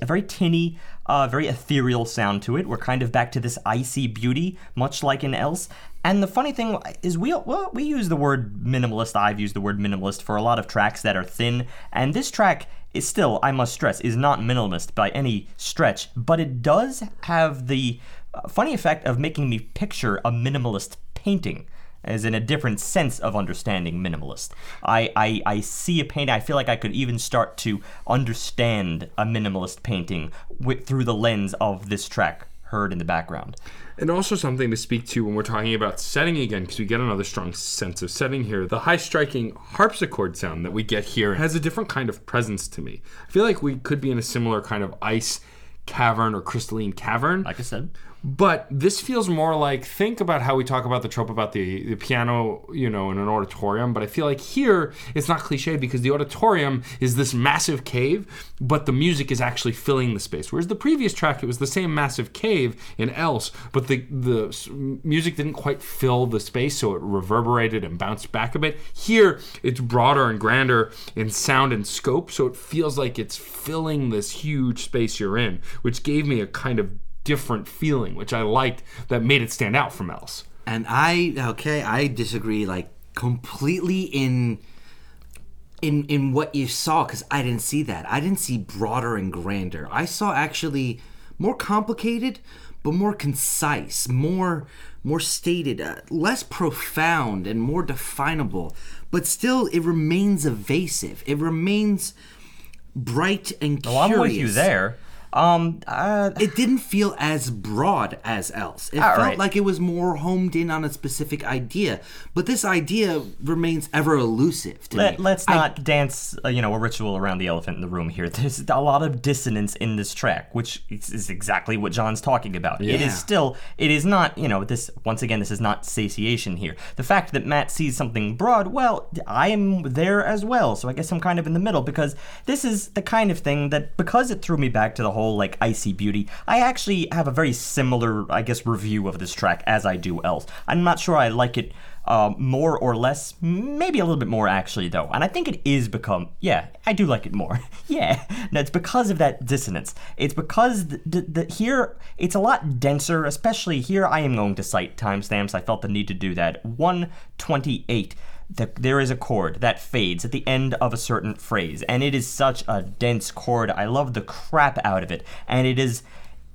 very tinny, uh, very ethereal sound to it. We're kind of back to this icy beauty, much like in else. And the funny thing is, we well, we use the word minimalist. I've used the word minimalist for a lot of tracks that are thin, and this track is still, I must stress, is not minimalist by any stretch, but it does have the uh, funny effect of making me picture a minimalist painting as in a different sense of understanding minimalist. I, I, I see a painting, I feel like I could even start to understand a minimalist painting with, through the lens of this track heard in the background. And also something to speak to when we're talking about setting again, because we get another strong sense of setting here. The high striking harpsichord sound that we get here has a different kind of presence to me. I feel like we could be in a similar kind of ice cavern or crystalline cavern. Like I said, But this feels more like think about how we talk about the trope about the, the piano, you know, in an auditorium. But I feel like here it's not cliche because the auditorium is this massive cave, but the music is actually filling the space. Whereas the previous track, it was the same massive cave in Else, but the the music didn't quite fill the space, so it reverberated and bounced back a bit. Here it's broader and grander in sound and scope, so it feels like it's filling this huge space you're in, which gave me a kind of different feeling, which I liked that made it stand out from else. And I okay, I disagree like completely in in in what you saw cuz I didn't see that. I didn't see broader and grander. I saw actually more complicated but more concise, more more stated, uh, less profound and more definable, but still it remains evasive. It remains bright and Well, curious. I'm with you there. Um, uh, It didn't feel as broad as else. It felt right. like it was more homed in on a specific idea. But this idea remains ever elusive to Let, me. let's I- not dance, uh, you know, a ritual around the elephant in the room here. There's a lot of dissonance in this track, which is, exactly what John's talking about. It Yeah. is still, it is not, you know, this, once again, this is not satiation here. The fact that Matt sees something broad, well, I am there as well, so I guess I'm kind of in the middle because this is the kind of thing that, because it threw me back to the whole, like, icy beauty, I actually have a very similar, I guess, review of this track as I do else. I'm not sure I like it uh, more or less, maybe a little bit more actually, though. And I think it is become, yeah, I do like it more. yeah, no, it's because of that dissonance. It's because the, the, the here it's a lot denser, especially here. I am going to cite timestamps. I felt the need to do that. 128. The, there is a chord that fades at the end of a certain phrase, and it is such a dense chord. I love the crap out of it, and it is.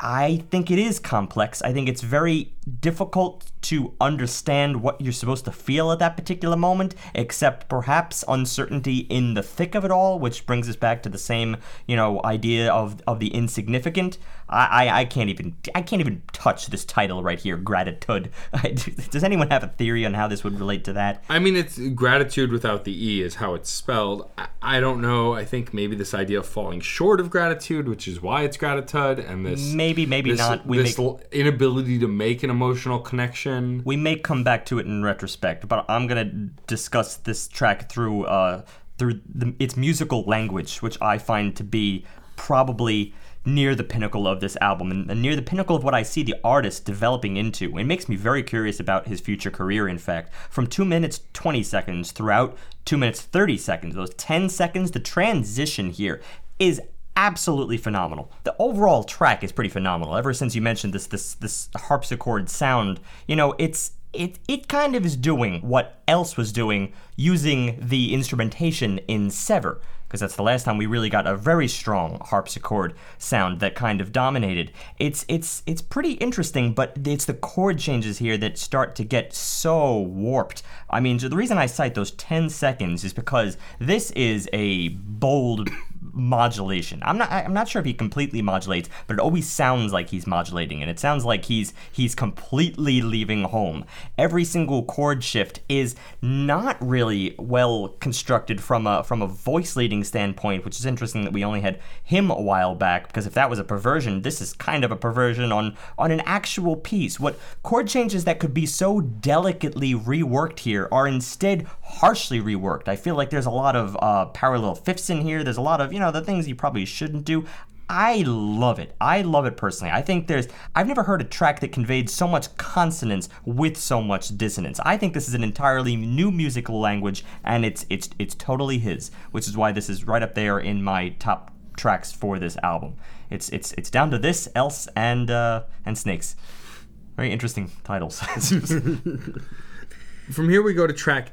I think it is complex. I think it's very difficult to understand what you're supposed to feel at that particular moment, except perhaps uncertainty in the thick of it all, which brings us back to the same, you know, idea of of the insignificant. I I, I can't even I can't even touch this title right here, gratitude. Does anyone have a theory on how this would relate to that? I mean, it's gratitude without the E is how it's spelled. I, I don't know. I think maybe this idea of falling short of gratitude, which is why it's gratitude, and this Maybe, maybe this, not. We this make- inability to make an emotional connection. we may come back to it in retrospect, but I'm gonna discuss this track through uh, through the, its musical language, which I find to be probably near the pinnacle of this album and, and near the pinnacle of what I see the artist developing into. It makes me very curious about his future career. In fact, from two minutes twenty seconds throughout two minutes thirty seconds, those ten seconds, the transition here is absolutely phenomenal. The overall track is pretty phenomenal. Ever since you mentioned this this this harpsichord sound, you know, it's it it kind of is doing what else was doing using the instrumentation in Sever. Because that's the last time we really got a very strong harpsichord sound that kind of dominated. It's it's it's pretty interesting, but it's the chord changes here that start to get so warped. I mean, so the reason I cite those 10 seconds is because this is a bold modulation. I'm not I'm not sure if he completely modulates, but it always sounds like he's modulating and it sounds like he's he's completely leaving home. Every single chord shift is not really well constructed from a from a voice leading standpoint, which is interesting that we only had Hymn a while back because if that was a perversion, this is kind of a perversion on on an actual piece. What chord changes that could be so delicately reworked here are instead harshly reworked. I feel like there's a lot of uh, parallel fifths in here. There's a lot of you know the things you probably shouldn't do. I love it. I love it personally. I think there's I've never heard a track that conveyed so much consonance with so much dissonance. I think this is an entirely new musical language and it's it's it's totally his, which is why this is right up there in my top tracks for this album. It's it's it's down to this, else and uh and snakes. Very interesting titles. From here, we go to track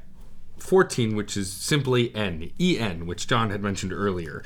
14, which is simply N, EN, which John had mentioned earlier.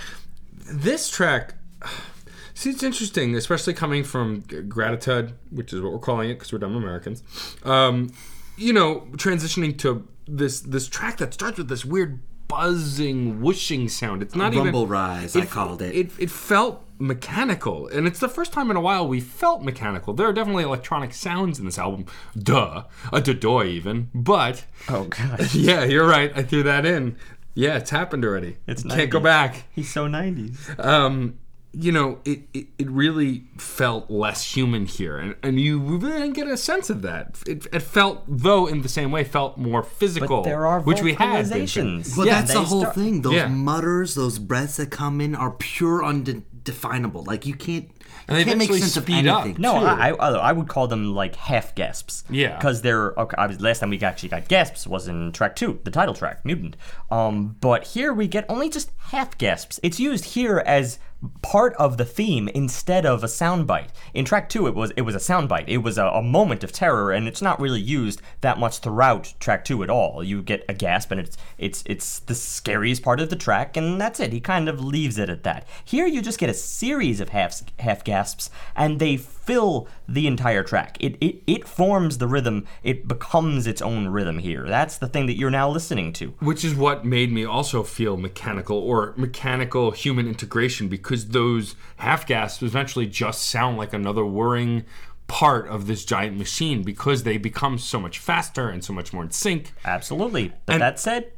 This track, see, it's interesting, especially coming from Gratitude, which is what we're calling it because we're dumb Americans. Um, you know, transitioning to this this track that starts with this weird buzzing, whooshing sound. It's not even Rumble rise, I called it. It it felt mechanical, and it's the first time in a while we felt mechanical. There are definitely electronic sounds in this album, duh, a doy even, but oh god. yeah, you're right. I threw that in. Yeah, it's happened already. It's can't go back. He's so 90s. Um, you know, it, it, it really felt less human here, and, and you really didn't get a sense of that. It, it felt, though, in the same way, felt more physical, But there are which we had. been. vocalizations. But Yeah, that's the whole start- thing. Those Yeah. mutters, those breaths that come in are pure undefinable. Like you can't, And they you can't make eventually sense of speed up. anything. No, too. I, I I would call them like half gasps. Yeah. because they're okay. I was, last time we actually got gasps was in track two, the title track, Mutant. Um, but here we get only just half gasps. It's used here as part of the theme instead of a soundbite. In track two, it was it was a soundbite. It was a, a moment of terror, and it's not really used that much throughout track two at all. You get a gasp, and it's it's it's the scariest part of the track, and that's it. He kind of leaves it at that. Here, you just get a series of half half gasps, and they fill the entire track. It it it forms the rhythm. It becomes its own rhythm here. That's the thing that you're now listening to. Which is what made me also feel mechanical or mechanical human integration because those half gasps eventually just sound like another whirring part of this giant machine because they become so much faster and so much more in sync. Absolutely. But And- that said,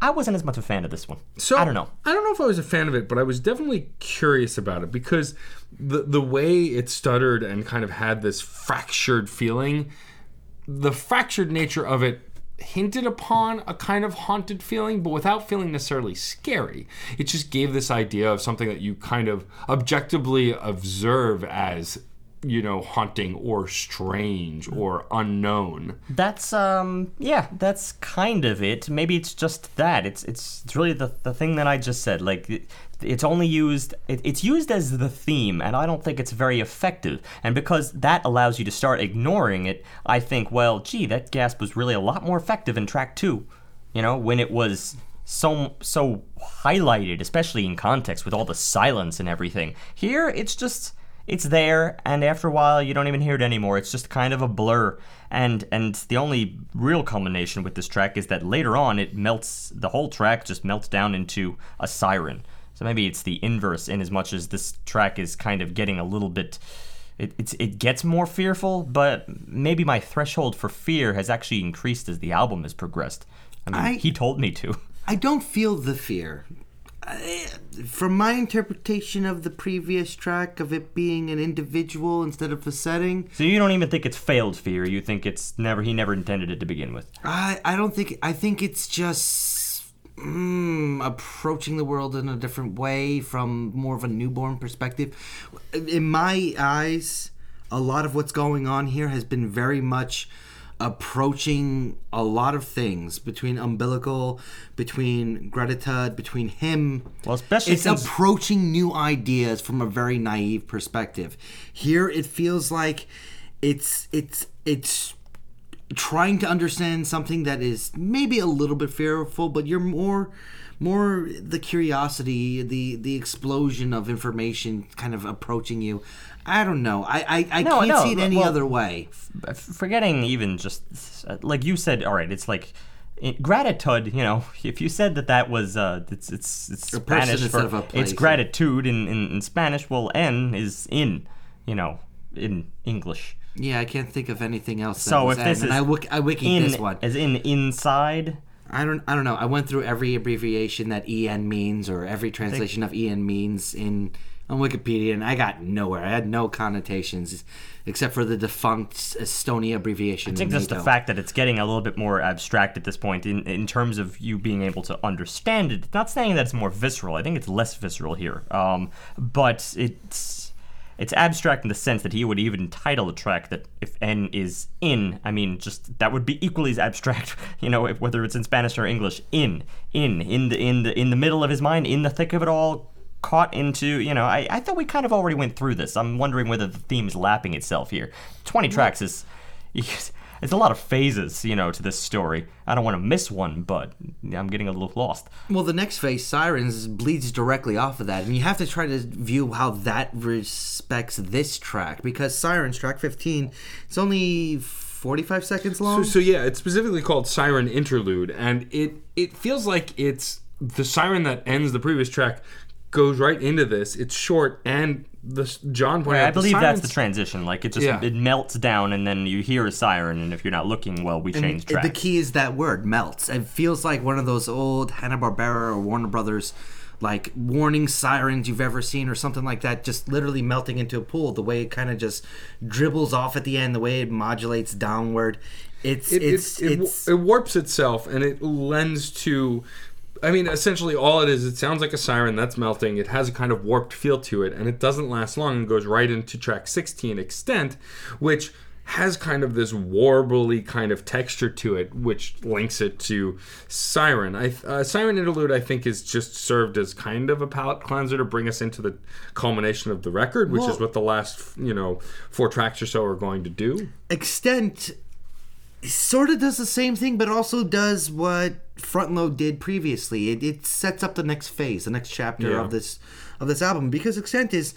I wasn't as much a fan of this one. So I don't know. I don't know if I was a fan of it, but I was definitely curious about it because the the way it stuttered and kind of had this fractured feeling, the fractured nature of it hinted upon a kind of haunted feeling, but without feeling necessarily scary. It just gave this idea of something that you kind of objectively observe as you know haunting or strange or unknown That's um yeah, that's kind of it. Maybe it's just that. It's it's it's really the the thing that I just said. Like it, it's only used it, it's used as the theme and I don't think it's very effective. And because that allows you to start ignoring it, I think, well, gee, that gasp was really a lot more effective in track 2. You know, when it was so so highlighted, especially in context with all the silence and everything. Here it's just it's there and after a while you don't even hear it anymore. It's just kind of a blur. And and the only real culmination with this track is that later on it melts the whole track just melts down into a siren. So maybe it's the inverse in as much as this track is kind of getting a little bit it, it's, it gets more fearful but maybe my threshold for fear has actually increased as the album has progressed. I mean I- he told me to. I don't feel the fear. I, from my interpretation of the previous track of it being an individual instead of a setting, so you don't even think it's failed fear you think it's never he never intended it to begin with I I don't think I think it's just mm, approaching the world in a different way from more of a newborn perspective. In my eyes, a lot of what's going on here has been very much approaching a lot of things between umbilical, between Greta, between Hymn. Well, especially it's since- approaching new ideas from a very naive perspective. Here, it feels like it's it's it's trying to understand something that is maybe a little bit fearful, but you're more more the curiosity, the the explosion of information kind of approaching you. I don't know. I I, I No, can't no, see it any well- other way. f- forgetting even just like you said all right it's like in, gratitude you know if you said that that was uh it's it's it's spanish for of a place, it's gratitude in, in in spanish well n is in you know in english Yeah, I can't think of anything else. so if this and is I, wik- I wiki in this one. as in inside I don't I don't know. I went through every abbreviation that EN means or every translation of EN means in on Wikipedia and I got nowhere. I had no connotations except for the defunct Estonia abbreviation. I think just the fact that it's getting a little bit more abstract at this point in, in terms of you being able to understand it. It's not saying that it's more visceral. I think it's less visceral here. Um, but it's it's abstract in the sense that he would even title a track that if N is in, I mean, just that would be equally as abstract, you know, if, whether it's in Spanish or English. In, in, in the in the in the middle of his mind, in the thick of it all, caught into, you know, I, I thought we kind of already went through this. I'm wondering whether the theme is lapping itself here. 20 tracks is. It's a lot of phases, you know, to this story. I don't want to miss one, but I'm getting a little lost. Well, the next phase, Sirens, bleeds directly off of that, and you have to try to view how that respects this track because Sirens, track 15, it's only 45 seconds long. So, so yeah, it's specifically called Siren Interlude, and it it feels like it's the siren that ends the previous track goes right into this. It's short, and the John pointed out I the believe that's the transition. Like it just Yeah. it melts down, and then you hear a siren, and if you're not looking well, we change track. The key is that word melts. It feels like one of those old Hanna Barbera or Warner Brothers like warning sirens you've ever seen or something like that just literally melting into a pool the way it kind of just dribbles off at the end the way it modulates downward it's it, it's it, it, it's it warps itself and it lends to i mean essentially all it is it sounds like a siren that's melting it has a kind of warped feel to it and it doesn't last long and goes right into track 16 extent which has kind of this warbly kind of texture to it, which links it to Siren. I, uh, Siren Interlude, I think, is just served as kind of a palate cleanser to bring us into the culmination of the record, which is what the last, you know, four tracks or so are going to do. extent sort of does the same thing but also does what front load did previously it, it sets up the next phase the next chapter Yeah. of this of this album because extent is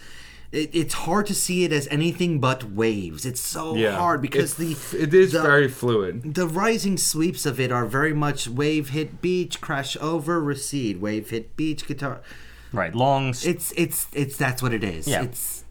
it, it's hard to see it as anything but waves it's so hard because It- the it is the- very fluid. the rising sweeps of it are very much wave hit beach crash over recede wave hit beach guitar Right, long, s- it's it's it's that's what it is Yeah. it's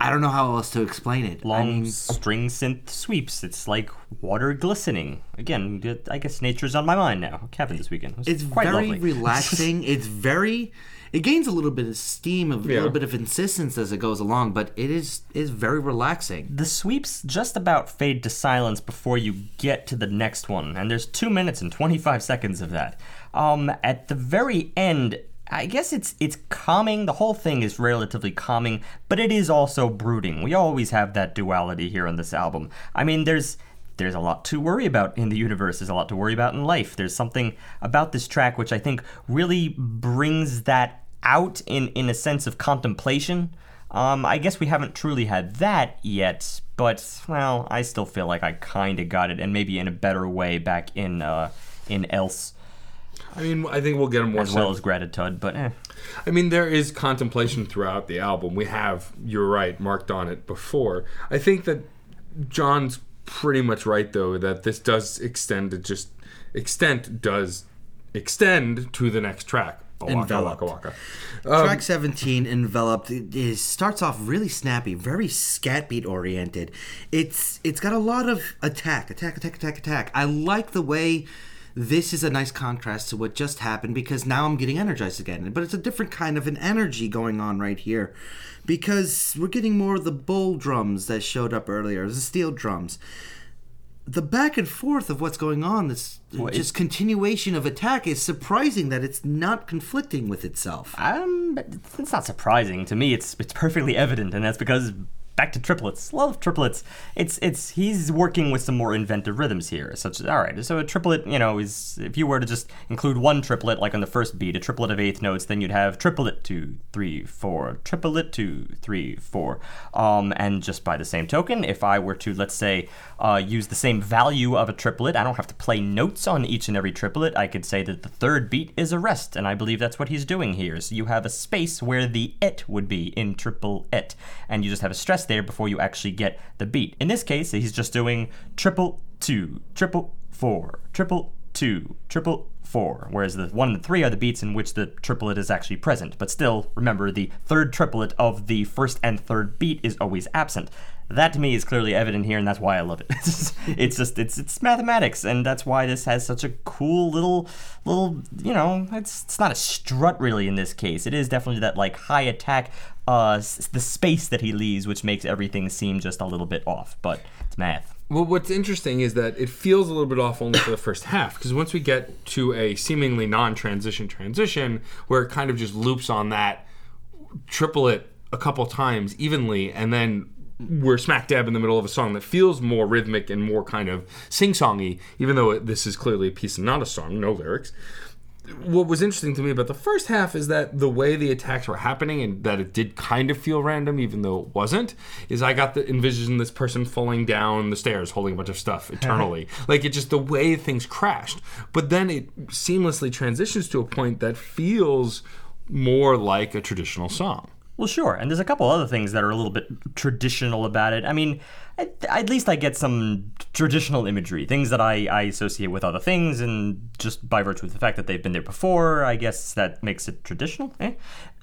i don't know how else to explain it I long mean, string synth sweeps. It's like water glistening. Again, I guess nature's on my mind now. Kevin this weekend. It was it's quite very lovely. relaxing. it's very it gains a little bit of steam, a Yeah. little bit of insistence as it goes along, but it is is very relaxing. the sweeps just about fade to silence before you get to the next one, and there's two minutes and 25 seconds of that. Um, at the very end, I guess it's it's calming. The whole thing is relatively calming, but it is also brooding. We always have that duality here on this album. I mean, there's there's a lot to worry about in the universe. There's a lot to worry about in life. There's something about this track which I think really brings that out in in a sense of contemplation. Um, I guess we haven't truly had that yet, but well, I still feel like I kind of got it, and maybe in a better way back in uh, in Else I mean, I think we'll get more as well sense as Gratitude, but eh. I mean, there is contemplation throughout the album. We have, you're right, marked on it before. I think that John's pretty much right, though, that this does extend to just extent does extend to the next track. Waka, Enveloped. waka, waka. Track 17, Enveloped, it is, starts off really snappy, very scat beat oriented. It's it's got a lot of attack, attack, attack, attack, attack. I like the way this is a nice contrast to what just happened because now I'm getting energized again. But it's a different kind of an energy going on right here because we're getting more of the bull drums that showed up earlier, the steel drums. The back and forth of what's going on, this Well, just continuation of attack, is surprising that it's not conflicting with itself. Um, but it's not surprising to me. It's it's perfectly evident, and that's because back to triplets. Love triplets. It's it's he's working with some more inventive rhythms here. Such as all right, so a triplet, you know, is if you were to just include one triplet, like on the first beat, a triplet of eighth notes, then you'd have triplet two, three, four, triplet two, three, four. Um, and just by the same token, if I were to let's say uh, use the same value of a triplet, I don't have to play notes on each and every triplet. I could say that the third beat is a rest, and I believe that's what he's doing here. So you have a space where the et would be in triple et, and you just have a stress there before you actually get the beat. In this case, he's just doing triple two, triple four, triple two, triple four, whereas the one and the three are the beats in which the triplet is actually present. But still, remember the third triplet of the first and third beat is always absent. That to me is clearly evident here, and that's why I love it. It's just, it's just it's it's mathematics, and that's why this has such a cool little little you know it's it's not a strut really in this case. It is definitely that like high attack, uh, s- the space that he leaves, which makes everything seem just a little bit off. But it's math. Well, what's interesting is that it feels a little bit off only for the first half because once we get to a seemingly non-transition transition where it kind of just loops on that triplet a couple times evenly, and then we're smack dab in the middle of a song that feels more rhythmic and more kind of sing-songy, even though it, this is clearly a piece and not a song, no lyrics. What was interesting to me about the first half is that the way the attacks were happening and that it did kind of feel random, even though it wasn't, is I got the envision this person falling down the stairs holding a bunch of stuff eternally. like it just the way things crashed. But then it seamlessly transitions to a point that feels more like a traditional song. Well, sure. And there's a couple other things that are a little bit traditional about it. I mean, at, at least I get some traditional imagery, things that I, I associate with other things, and just by virtue of the fact that they've been there before, I guess that makes it traditional. Eh?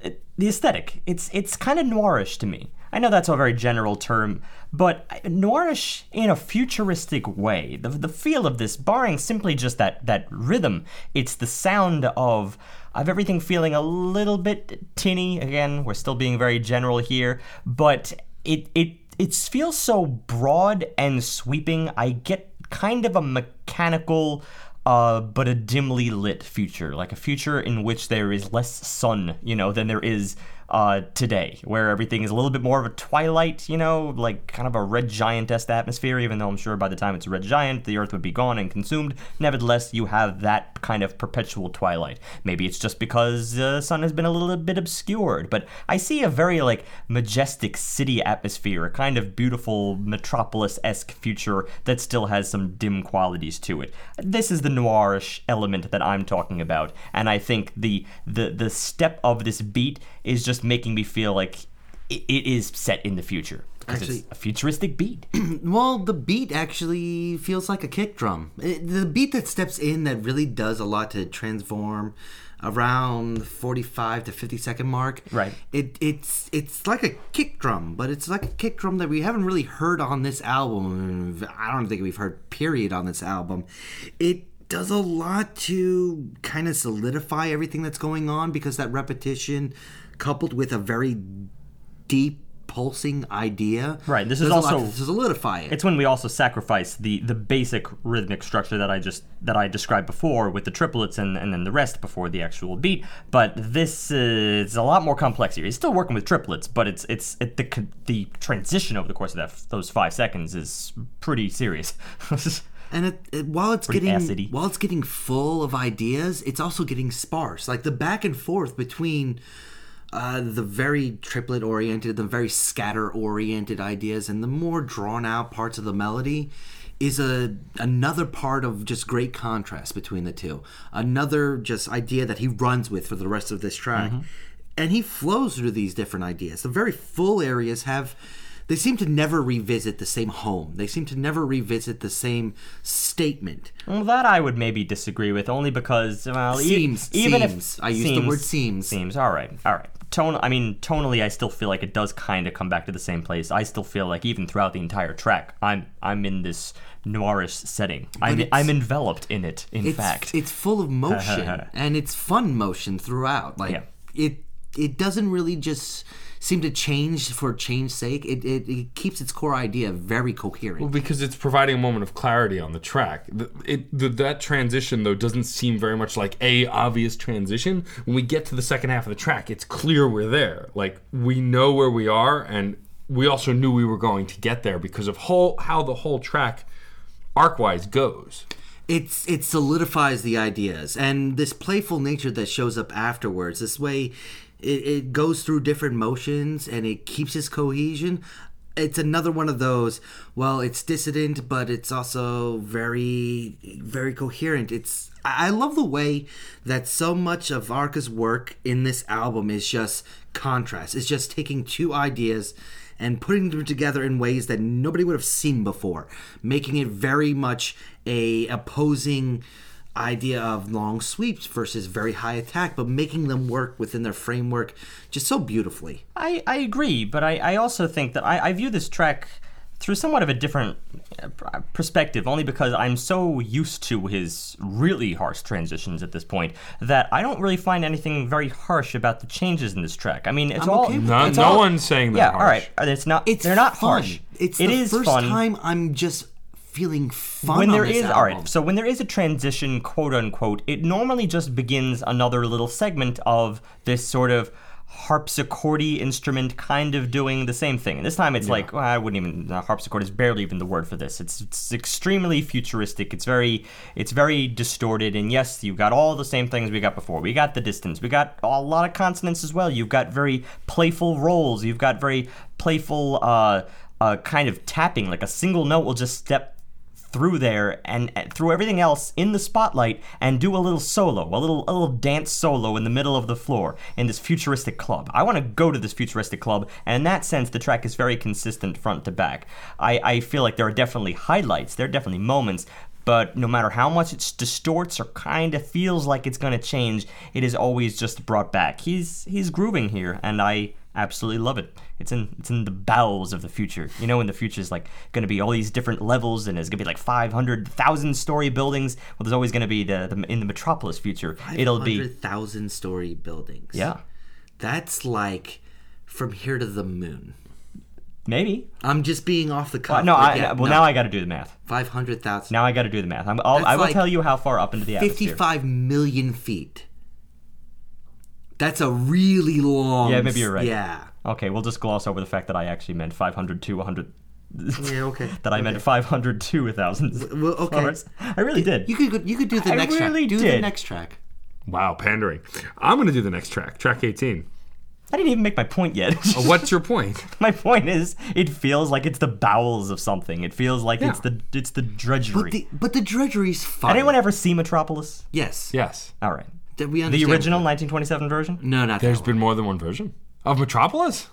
It, the aesthetic, it's it's kind of noirish to me. I know that's a very general term, but noirish in a futuristic way. The, the feel of this, barring simply just that that rhythm, it's the sound of of everything feeling a little bit tinny. Again, we're still being very general here, but it it it feels so broad and sweeping. I get kind of a mechanical uh, but a dimly lit future, like a future in which there is less sun, you know, than there is uh, today, where everything is a little bit more of a twilight, you know, like kind of a red giant-esque atmosphere, even though I'm sure by the time it's a red giant, the Earth would be gone and consumed. Nevertheless, you have that kind of perpetual twilight. Maybe it's just because the sun has been a little bit obscured, but I see a very, like, majestic city atmosphere, a kind of beautiful metropolis-esque future that still has some dim qualities to it. This is the noirish element that I'm talking about, and I think the the the step of this beat is just making me feel like it, it is set in the future because it's a futuristic beat. Well, the beat actually feels like a kick drum. It, the beat that steps in that really does a lot to transform around the 45 to 50 second mark. Right. It it's it's like a kick drum, but it's like a kick drum that we haven't really heard on this album. I don't think we've heard period on this album. It does a lot to kind of solidify everything that's going on because that repetition coupled with a very deep pulsing idea Right, this is does a lot also- to solidify it. It's when we also sacrifice the the basic rhythmic structure that I just that I described before with the triplets and and then the rest before the actual beat. But this is a lot more complex here. He's still working with triplets, but it's it's it, the the transition over the course of that those five seconds is pretty serious. and it, it, while it's Pretty getting acidy. while it's getting full of ideas, it's also getting sparse. Like the back and forth between uh, the very triplet oriented, the very scatter oriented ideas, and the more drawn out parts of the melody is a another part of just great contrast between the two. Another just idea that he runs with for the rest of this track. And he flows through these different ideas. The very full areas have they seem to never revisit the same home. They seem to never revisit the same statement. Well, that I would maybe disagree with, only because well, e- Seems, even seems. if I use the word seems. Seems. All right, all right. Tone. I mean, tonally, I still feel like it does kind of come back to the same place. I still feel like even throughout the entire track, I'm I'm in this noirish setting. I'm I'm enveloped in it. In It's fact, it's full of motion and it's fun motion throughout. Like Yeah. it it doesn't really just seem to change for change's sake. It, it it keeps its core idea very coherent. Well, because it's providing a moment of clarity on the track. The- It the, that transition though doesn't seem very much like a obvious transition. When we get to the second half of the track, it's clear we're there. Like we know where we are, and we also knew we were going to get there because of whole how the whole track arc-wise goes. it's it solidifies the ideas and this playful nature that shows up afterwards this way it, it goes through different motions and it keeps its cohesion. It's another one of those well it's dissident but it's also very very coherent. It's i love the way that so much of arca's work in this album is just contrast. It's just taking two ideas and putting them together in ways that nobody would have seen before, making it very much a opposing idea of long sweeps versus very high attack, but making them work within their framework just so beautifully. I, I agree, but I, I also think that I, I view this track through somewhat of a different uh, perspective, only because I'm so used to his really harsh transitions at this point that I don't really find anything very harsh about the changes in this track. I mean, it's I'm all okay with No, it's no all- one's saying that. Yeah, harsh. all right. uh, It's not. It's they're not fun. harsh. It's It the is first fun. time I'm just feeling fun when there is all right so when there is a transition quote unquote it normally just begins another little segment of this sort of harpsichordy instrument kind of doing the same thing. And this time it's like well, i wouldn't even uh, harpsichord is barely even the word for this. It's, it's extremely futuristic. It's very it's very distorted. And yes you've got all the same things we got before. We got the distance. We got a lot of consonants as well. You've got very playful rolls. You've got very playful uh, uh, kind of tapping like a single note will just step through there and uh, and through everything else in the spotlight and do a little solo, a little a little dance solo in the middle of the floor in this futuristic club. I want to go to this futuristic club, and in that sense, the track is very consistent front to back. I, I feel like there are definitely highlights, there are definitely moments. But no matter how much it distorts or kind of feels like it's going to change, it is always just brought back. He's he's grooving here, and I absolutely love it. It's in it's in the bowels of the future. You know, in the future is like going to be all these different levels, and it's going to be like 500,000 story buildings. Well, there's always going to be the, the in the metropolis future. It'll be thousand story buildings. yeah, That's like from here to the moon. maybe. I'm just being off the cuff. Uh, no, I yeah, well no. now I got to do the math. five hundred thousand. Now I got to do the math. I'm, I'll, I will like tell you how far up into the atmosphere. 55 million feet. That's a really long. Yeah, maybe you're right. Yeah. Okay, we'll just gloss over the fact that I actually meant 500 to 100. Yeah. Okay. that I meant 500 to 1,000. Well, okay. flowers. I really did. You could you could do the I next really track. Do the next track. Wow, pandering. I'm going to do the next track, track 18. I didn't even make my point yet. Uh, What's your point? my point is, it feels like it's the bowels of something. It feels like it's the it's the drudgery. But the but the drudgery's fun. Anyone ever see Metropolis? Yes. Yes. All right. That we The understand. original 1927 version? No, not There's that been more than one version of Metropolis.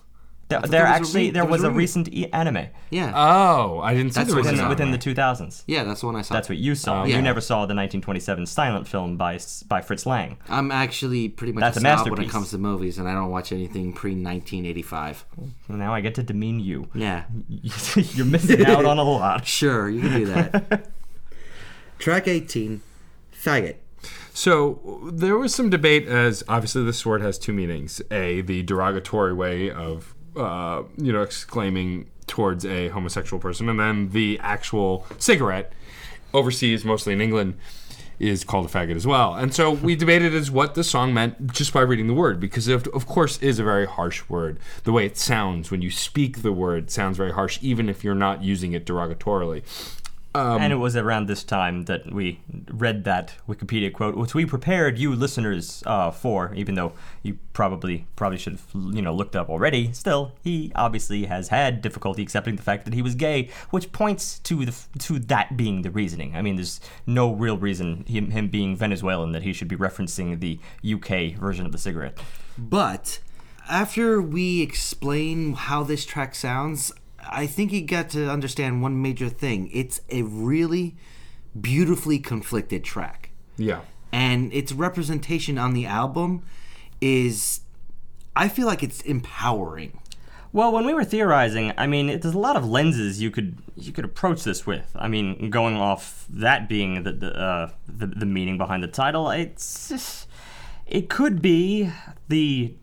There, there there was a actually re- there there was was a a re- recent e- anime. Yeah. Oh, I didn't see That's the what within, on. within the 2000s. yeah, that's the one I saw. That's what you saw. Oh, yeah. You never saw the 1927 silent film by S- by Fritz Lang. I'm actually pretty much That's a a snob when it masterpiece. comes to movies, and I don't watch anything pre 1985. Now I get to demean you. Yeah. You're missing out on a lot. Sure, you can do that. Track 18, faggot. So there was some debate as obviously this word has two meanings: a the derogatory way of uh, you know exclaiming towards a homosexual person, and then the actual cigarette overseas, mostly in England, is called a faggot as well. And so we debated as what the song meant just by reading the word, because it of course is a very harsh word. The way it sounds when you speak the word sounds very harsh, even if you're not using it derogatorily. And it was around this time that we read that Wikipedia quote, which we prepared you listeners uh, for, even though you probably probably should have you know looked up already. Still, he obviously has had difficulty accepting the fact that he was gay, which points to the to that being the reasoning. I mean, there's no real reason him him being Venezuelan that he should be referencing the UK version of the cigarette. But after we explain how this track sounds, I think you got to understand one major thing. It's a really beautifully conflicted track. Yeah. And its representation on the album is I feel like it's empowering. Well, when we were theorizing, I mean, it, there's a lot of lenses you could you could approach this with. I mean, going off that being the the, uh, the, the meaning behind the title, it's just- it could be the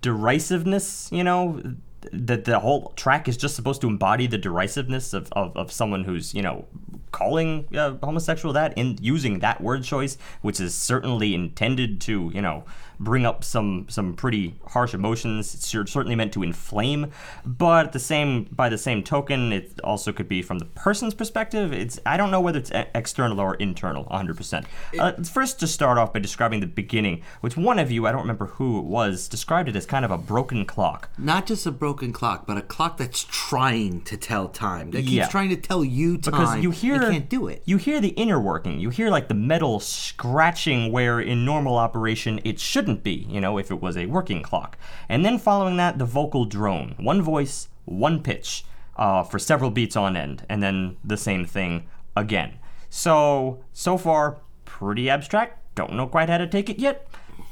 derisiveness, you know, that the whole track is just supposed to embody the derisiveness of, of, of someone who's, you know, calling uh, homosexual that and using that word choice, which is certainly intended to, you know, bring up some some pretty harsh emotions. It's certainly meant to inflame, but at the same by the same token, it also could be from the person's perspective. It's I don't know whether it's e- external or internal, 100%. Uh, first just start off by describing the beginning, which one of you, I don't remember who it was, described it as kind of a broken clock. Not just a broken clock, but a clock that's trying to tell time. That keeps Yeah. trying to tell you time. because you hear can't do it. You hear the inner working. You hear like the metal scratching where in normal operation it shouldn't be. You know, if it was a working clock. And then following that, the vocal drone. One voice, one pitch, uh, for several beats on end, and then the same thing again. So so far, pretty abstract. Don't know quite how to take it yet.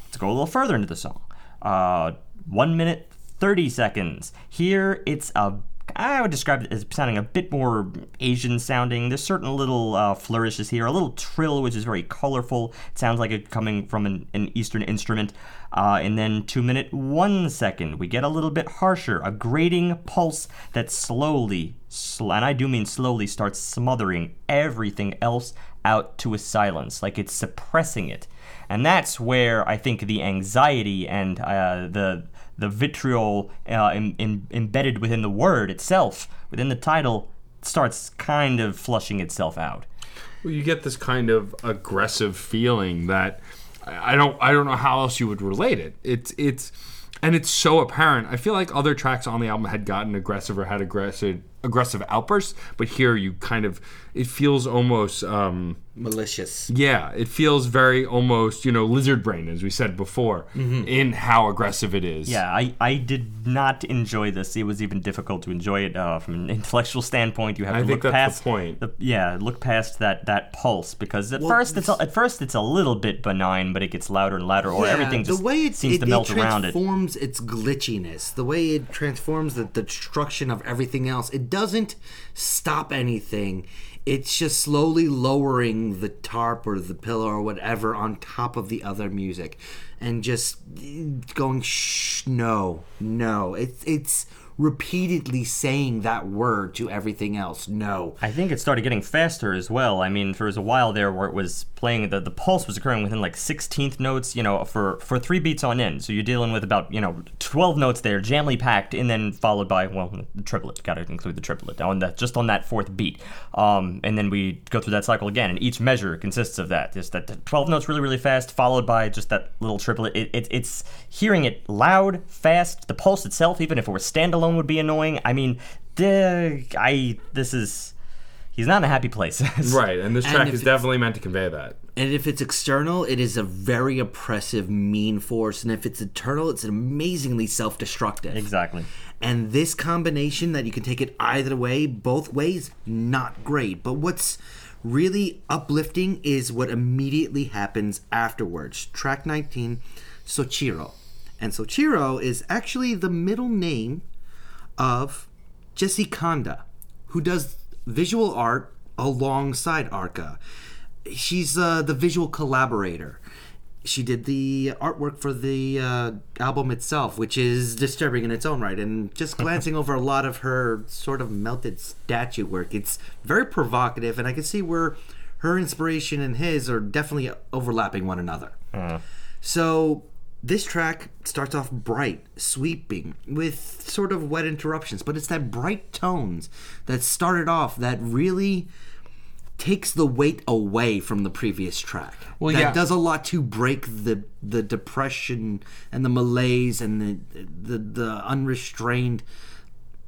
Let's go a little further into the song. Uh, one minute, 30 seconds. Here, it's a I would describe it as sounding a bit more Asian sounding. There's certain little uh, flourishes here, a little trill, which is very colorful. It sounds like it coming from an, an Eastern instrument. Uh, and then two minute one second, we get a little bit harsher, a grating pulse that slowly, sl- and I do mean slowly, starts smothering everything else out to a silence, like it's suppressing it. And that's where I think the anxiety and uh, the the vitriol uh, em- em- embedded within the word itself, within the title, starts kind of flushing itself out. Well, you get this kind of aggressive feeling that I don't I don't know how else you would relate it. It's it's and it's so apparent. I feel like other tracks on the album had gotten aggressive or had aggressive aggressive outbursts, but here you kind of it feels almost um Malicious. yeah, it feels very almost, you know, lizard brain as we said before in how aggressive it is. Yeah, I, I did not enjoy this. It was even difficult to enjoy it uh, from an intellectual standpoint. You have I to think look that's the point. the- yeah, look past that, that pulse because at Well, first it's a, at first it's a little bit benign, but it gets louder and louder, or Yeah, everything just the way it, seems it, to melt it around it. transforms its glitchiness, the way it transforms the, the destruction of everything else. It doesn't stop anything. It's just slowly lowering the tarp or the pillow or whatever on top of the other music, and just going shh, no, no. It's it's repeatedly saying that word to everything else. No. I think it started getting faster as well. I mean, there was a while there where it was playing the the pulse was occurring within like 16th notes, you know, for for three beats on end. So you're dealing with about you know 12 notes there, jamly packed, and then followed by well the triplet. Got to include the triplet on that just on that fourth beat. Um, and then we go through that cycle again, and each measure consists of that. Just that 12 notes really really fast, followed by just that little triplet. It, it, it's hearing it loud, fast. The pulse itself, even if it were standalone, would be annoying. I mean, the I this is. He's not in a happy place. Right, and this track if is definitely meant to convey that. And if it's external, it is a very oppressive, mean force. And if it's internal, it's amazingly self destructive. exactly. And this combination that you can take it either way, both ways, not great. But what's really uplifting is what immediately happens afterwards. Track 19, Soichiro. And Soichiro is actually the middle name of Jesse Kanda, who does visual art alongside Arca. She's uh, the visual collaborator. She did the artwork for the uh, album itself, which is disturbing in its own right. And just glancing over a lot of her sort of melted statue work, it's very provocative, and I can see where her inspiration and his are definitely overlapping one another. So this track starts off bright, sweeping, with sort of wet interruptions, but it's that bright tones that started off that really takes the weight away from the previous track. Well, that yeah. does a lot to break the the depression and the malaise and the the, the unrestrained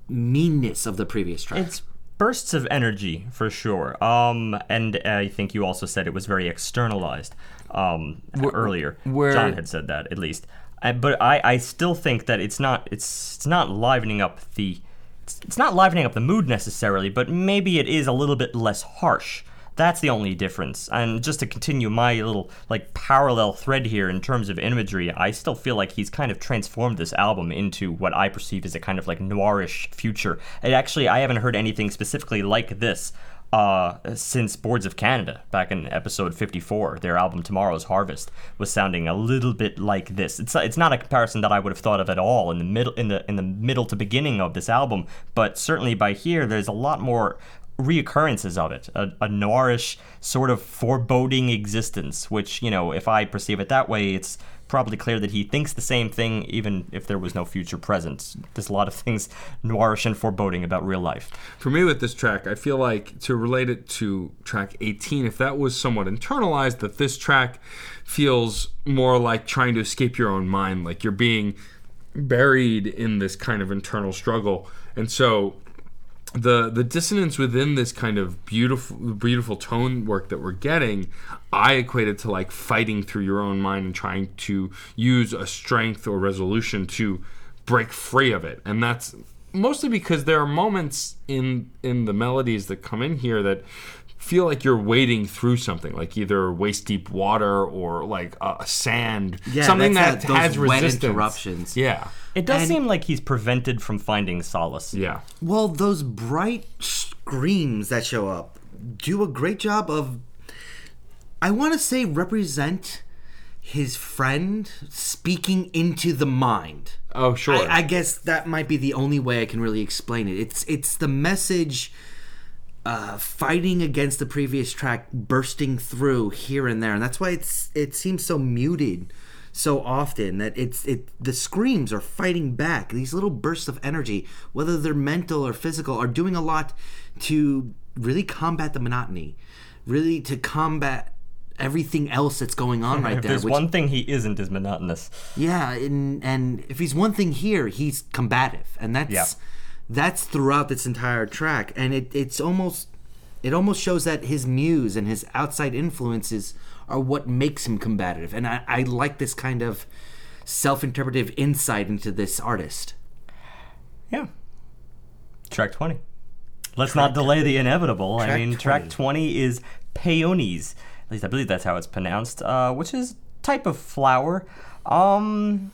meanness of the previous track. It's bursts of energy for sure. Um, and I think you also said it was very externalized. Um, earlier, where- John had said that at least. Uh, but I, I still think that it's not it's it's not livening up the it's, it's not livening up the mood necessarily, but maybe it is a little bit less harsh. That's the only difference. And just to continue my little like parallel thread here in terms of imagery, I still feel like he's kind of transformed this album into what I perceive as a kind of like noirish future. And actually, I haven't heard anything specifically like this uh, since Boards of Canada back in episode 54. Their album Tomorrow's Harvest was sounding a little bit like this. It's it's not a comparison that I would have thought of at all in the middle in the in the middle to beginning of this album, but certainly by here there's a lot more reoccurrences of it, a, a noirish sort of foreboding existence, which, you know, if I perceive it that way, it's probably clear that he thinks the same thing even if there was no future present. There's a lot of things noirish and foreboding about real life. For me, with this track, I feel like to relate it to track 18, if that was somewhat internalized, that this track feels more like trying to escape your own mind, like you're being buried in this kind of internal struggle. And so the the dissonance within this kind of beautiful beautiful tone work that we're getting i equate it to like fighting through your own mind and trying to use a strength or resolution to break free of it. And that's mostly because there are moments in in the melodies that come in here that feel like you're wading through something like either waist deep water or like uh, sand Yeah, something that, that- those has wet resistance interruptions. yeah It does And- seem like he's prevented from finding solace. yeah Well, those bright screams that show up do a great job of, I want to say, represent his friend speaking into the mind. oh sure I, I guess that might be the only way I can really explain it. It's it's the message uh, fighting against the previous track, bursting through here and there, and that's why it's it seems so muted so often that it's it the screams are fighting back. These little bursts of energy, whether they're mental or physical, are doing a lot to really combat the monotony, really to combat everything else that's going on right If there. there's which- one thing he isn't is monotonous. yeah, and and if he's one thing here, he's combative, and that's Yeah. That's throughout this entire track, and it it's almost it almost shows that his muse and his outside influences are what makes him combative, and I, I like this kind of self-interpretive insight into this artist. Yeah. Track 20. Let's not delay the inevitable. I mean, 20. track 20 is peonies. At least I believe that's how it's pronounced, uh, which is type of flower. Um,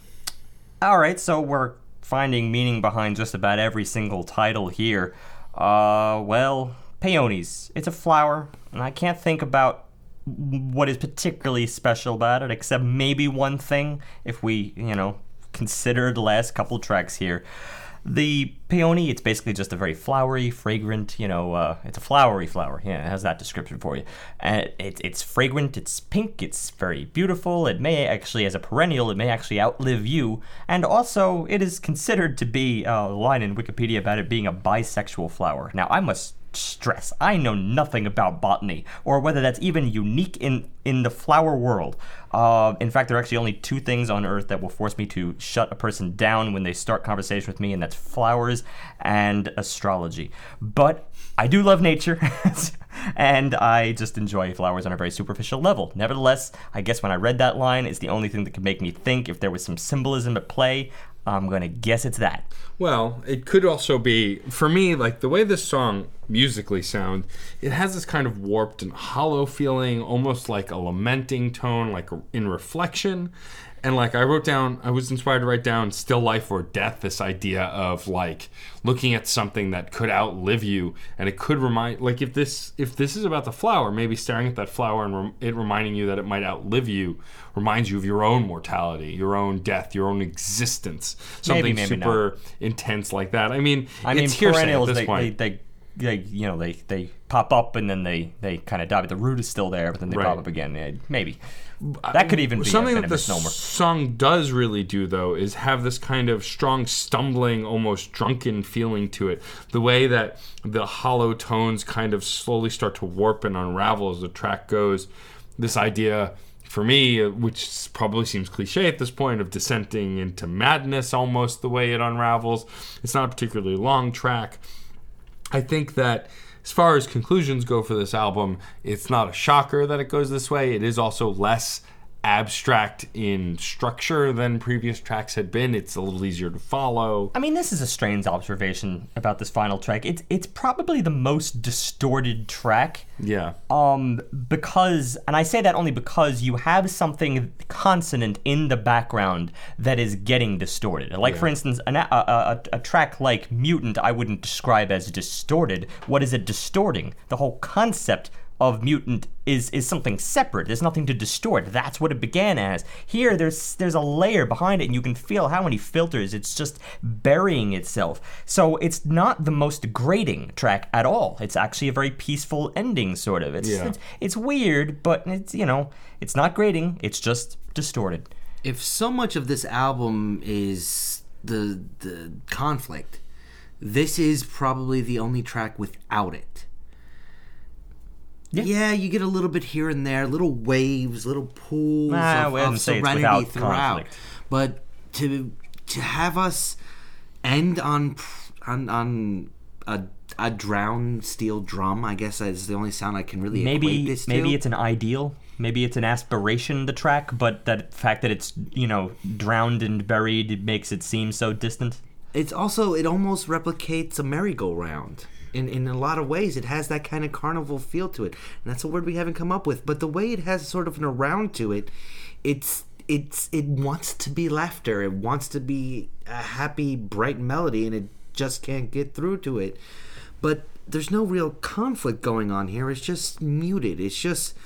all right, so we're finding meaning behind just about every single title here. Uh, well, peonies. It's a flower, and I can't think about what is particularly special about it, except maybe one thing. If we, you know, consider the last couple tracks here, The peony, it's basically just a very flowery, fragrant, you know, uh, it's a flowery flower. Yeah, it has that description for you. And it, it's fragrant, it's pink, it's very beautiful. It may actually, as a perennial, it may actually outlive you. And also, it is considered to be uh, a line in Wikipedia about it being a bisexual flower. Now, I must stress I know nothing about botany or whether that's even unique in in the flower world. Uh, in fact, there are actually only two things on earth that will force me to shut a person down when they start conversation with me, and that's flowers and astrology. But I do love nature. and I just enjoy flowers on a very superficial level. Nevertheless, I guess when I read that line, it's the only thing that could make me think if there was some symbolism at play. I'm gonna guess it's that. Well, it could also be for me like the way this song musically sound. It has this kind of warped and hollow feeling, almost like a lamenting tone, like in reflection. And like I wrote down, I was inspired to write down "still life or death." This idea of like looking at something that could outlive you, and it could remind, like if this if this is about the flower, maybe staring at that flower and rem- it reminding you that it might outlive you reminds you of your own mortality, your own death, your own existence, something maybe super intense like that. I mean, I mean, it's hearsay at perennials, this they, point. they, they, they, you know, they, they pop up and then they, they kind of die, but the root is still there, but then they Right. pop up again. Maybe. That could even be something a, that the song does really do though is have this kind of strong stumbling almost drunken feeling to it. The way that the hollow tones kind of slowly start to warp and unravel as the track goes. This idea for me uh, which probably seems cliche at this point of dissenting into madness almost the way it unravels. It's not a particularly long track. I think that as far as conclusions go for this album, it's not a shocker that it goes this way. It is also less abstract in structure than previous tracks had been. It's a little easier to follow. I mean, this is a strange observation about this final track. It's it's probably the most distorted track. Yeah. Um, because, and I say that only because you have something consonant in the background that is getting distorted. Like, for instance, an, a, a, a track like Mutant, I wouldn't describe as distorted. What is it distorting? The whole concept of mutant is is something separate. There's nothing to distort. That's what it began as. Here, there's there's a layer behind it, and you can feel how many filters. It's just burying itself. So it's not the most grating track at all. It's actually a very peaceful ending, sort of. It's Yeah. it's, it's weird, but it's you know it's not grating. It's just distorted. if so much of this album is the the conflict, this is probably the only track without it. Yeah. you get a little bit here and there, little waves, little pools Nah, of, of wouldn't say it's serenity throughout. conflict. But to to have us end on on on a a drowned steel drum, I guess is the only sound I can really Maybe this to. maybe it's an ideal. Maybe it's an aspiration. The track, but that fact that it's you know drowned and buried makes it seem so distant. it's also it almost replicates a merry-go-round in in a lot of ways it has that kind of carnival feel to it. And that's a word we haven't come up with. But the way it has sort of an around to it it's it's it wants to be laughter. It wants to be a happy bright melody and it just can't get through to it. But there's no real conflict going on here. It's just muted. It's just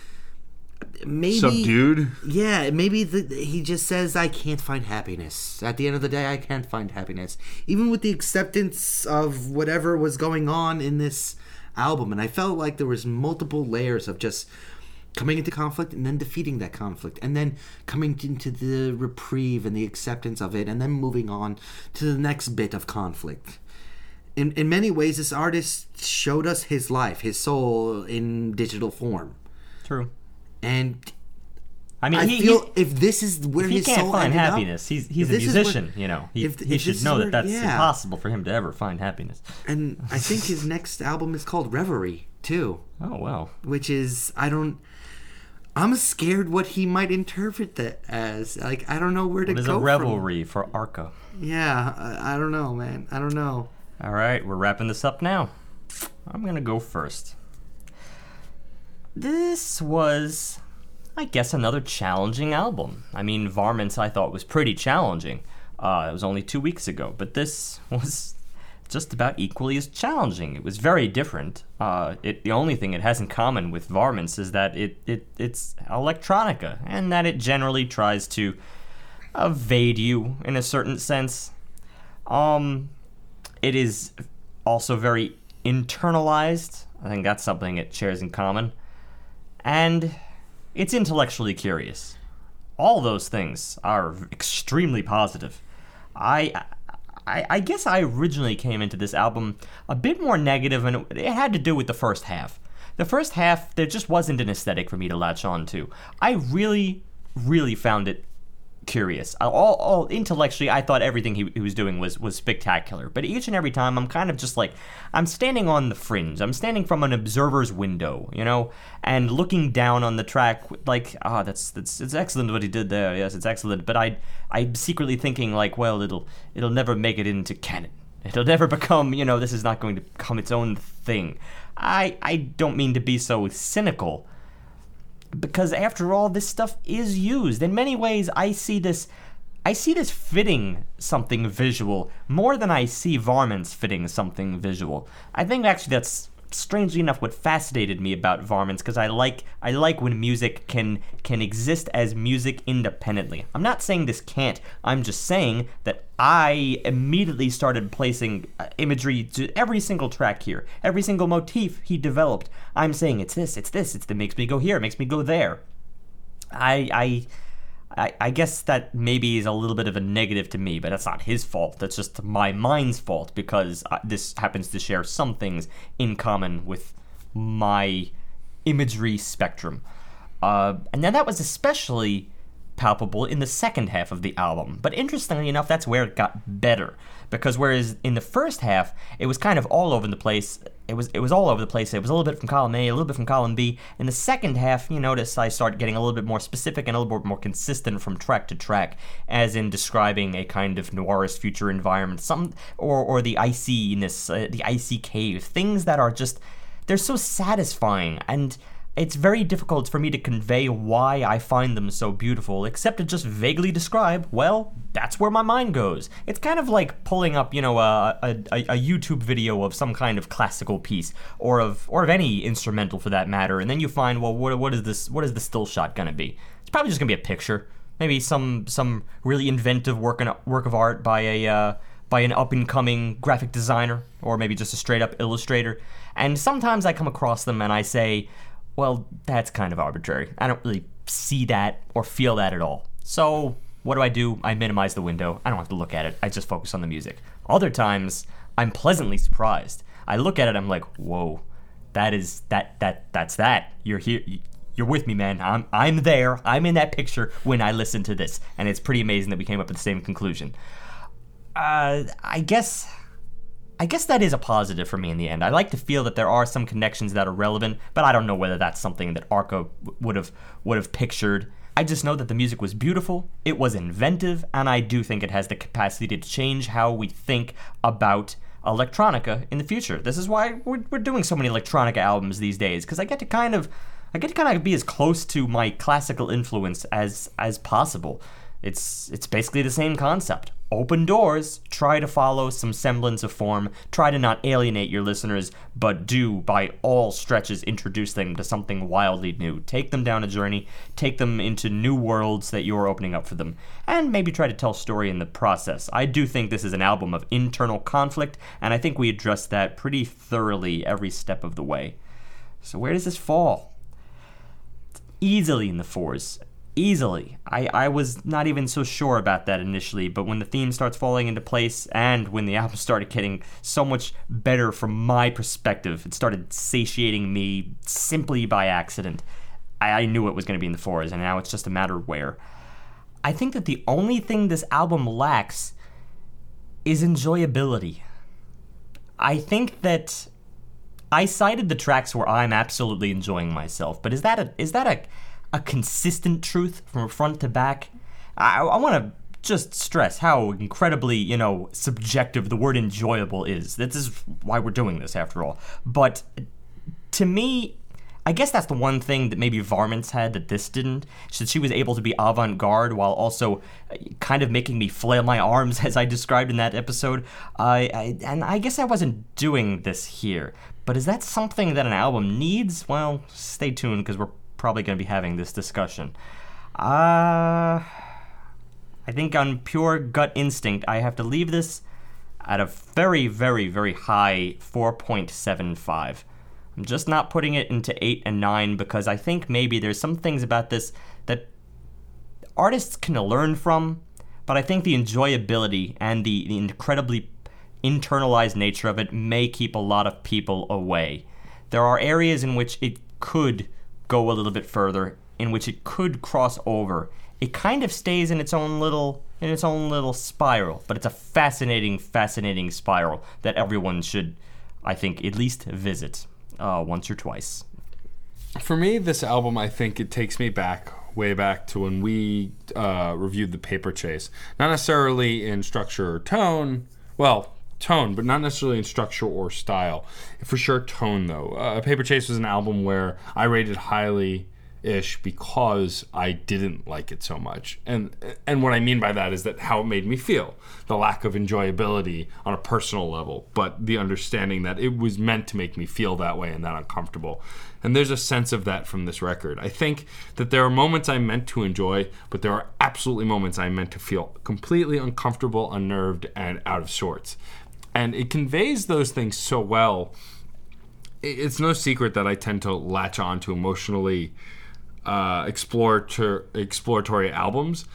maybe Subdued. yeah, maybe the, he just says, I can't find happiness. At the end of the day, I can't find happiness. Even with the acceptance of whatever was going on in this album. And I felt like there was multiple layers of just coming into conflict and then defeating that conflict and then coming into the reprieve and the acceptance of it and then moving on to the next bit of conflict in, in many ways this artist showed us his life his soul in digital form True. And I mean, I he, feel if this is where he his can't soul find ended up- happiness, he's he's a is where- musician. you know, he, if- he if should know where- that that's yeah. impossible for him to ever find happiness. and I think his next album is called Reverie too, Oh well. which is I don't. I'm scared what he might interpret that as. Like I don't know where to It is go. a from- revelry for Arca. Yeah, I, I don't know, man. I don't know. All right, we're wrapping this up now. I'm gonna go first. This was, I guess, another challenging album. I mean, Varmints I thought was pretty challenging. Uh, it was only two weeks ago, but this was just about equally as challenging. It was very different. Uh, it, the only thing it has in common with Varmints is that it, it it's electronica, and that it generally tries to evade you in a certain sense. Um, It is also very internalized. I think that's something it shares in common. And it's intellectually curious. All those things are extremely positive. I, I, I guess I originally came into this album a bit more negative, and it, it had to do with the first half. The first half, there just wasn't an aesthetic for me to latch on to. I really, really found it curious. All, all intellectually, I thought everything he, he was doing was was spectacular. But each and every time, I'm kind of just like, I'm standing on the fringe. I'm standing from an observer's window, you know, and looking down on the track, like, ah, oh, that's that's it's excellent what he did there. Yes, it's excellent. But I I'm secretly thinking like, well, it'll it'll never make it into canon. It'll never become, you know, this is not going to become its own thing. I I don't mean to be so cynical because after all this stuff is used. In many ways i see this i see this fitting something visual more than i see varmints fitting something visual. I think actually that's strangely enough what fascinated me about varmints because i like i like when music can can exist as music independently. I'm not saying this can't. I'm just saying that i immediately started placing uh, imagery to every single track here every single motif he developed. I'm saying it's this it's this it's that makes me go here it makes me go there. I i I, I guess that maybe is a little bit of a negative to me, but that's not his fault. That's just my mind's fault because uh, this happens to share some things in common with my imagery spectrum. Uh, and then that was especially palpable in the second half of the album. But interestingly enough, that's where it got better. Because whereas in the first half, it was kind of all over the place. It was it was all over the place. It was a little bit from column A, a little bit from column B. In the second half, you notice I start getting a little bit more specific and a little bit more consistent from track to track, as in describing a kind of noirist future environment, some or or the iciness, uh, the icy cave, things that are just they're so satisfying and it's very difficult for me to convey why I find them so beautiful, except to just vaguely describe, well, that's where my mind goes. It's kind of like pulling up, you know, a, a, a, YouTube video of some kind of classical piece, or of or of any instrumental for that matter, and then you find, well, what, what is this? What is the still shot gonna be? It's probably just gonna be a picture, maybe some some really inventive work work of art by a uh, by an up and coming graphic designer, or maybe just a straight up illustrator. And sometimes I come across them and I say, well, that's kind of arbitrary. I don't really see that or feel that at all. So, what do I do? I minimize the window. I don't have to look at it. I just focus on the music. Other times, I'm pleasantly surprised. I look at it, I'm like, whoa, that is that that that's that. You're here. You're with me, man. I'm I'm there. I'm in that picture when I listen to this, and it's pretty amazing that we came up with the same conclusion. Uh, I guess I guess that is a positive for me in the end. I like to feel that there are some connections that are relevant, but I don't know whether that's something that Arca would have would have pictured. I just know that the music was beautiful, it was inventive, and I do think it has the capacity to change how we think about electronica in the future. This is why we're, we're doing so many electronica albums these days because I get to kind of I get to kind of be as close to my classical influence as as possible. It's it's basically the same concept. Open doors, try to follow some semblance of form, try to not alienate your listeners, but do by all stretches introduce them to something wildly new. Take them down a journey, take them into new worlds that you're opening up for them, and maybe try to tell story in the process. I do think this is an album of internal conflict, and I think we address that pretty thoroughly every step of the way. So where does this fall? easily in the fours easily. I, I was not even so sure about that initially, but when the theme starts falling into place and when the album started getting so much better from my perspective, it started satiating me simply by accident. I, I knew it was going to be in the fours, and now it's just a matter of where. I think that the only thing this album lacks is enjoyability. I think that I cited the tracks where I'm absolutely enjoying myself, but is that a is that a a consistent truth from front to back. I, I want to just stress how incredibly, you know, subjective the word enjoyable is. This is why we're doing this, after all. But to me, I guess that's the one thing that maybe Varmints had that this didn't. That she was able to be avant garde while also uh, kind of making me flail my arms, as I described in that episode. I, I, and I guess I wasn't doing this here. But is that something that an album needs? Well, stay tuned because we're probably going to be having this discussion. Uh, I think on pure gut instinct, I have to leave this. at a very, very, very high 4.75. I'm just not putting it into 8 and 9 because I think maybe there's some things about this that artists can learn from, but I think the enjoyability and the, the incredibly internalized nature of it may keep a lot of people away. There are areas in which it could go a little bit further, in which it could cross over. It kind of stays in its own little in its own little spiral, but it's a fascinating, fascinating spiral that everyone should, I think, at least visit uh, once or twice. For me, this album, I think it takes me back, way back to when we uh, reviewed The Paper Chase. Not necessarily in structure or tone. Well, tone, but not necessarily in structure or style. For sure, tone, though. Uh, Paper Chase was an album where I rated highly ish because I didn't like it so much. And and what I mean by that is that how it made me feel, the lack of enjoyability on a personal level, but the understanding that it was meant to make me feel that way and that uncomfortable. And there's a sense of that from this record. I think that there are moments I meant to enjoy, but there are absolutely moments I meant to feel completely uncomfortable, unnerved, and out of sorts. And it conveys those things so well. It's no secret that I tend to latch on to emotionally uh, explorator, exploratory albums.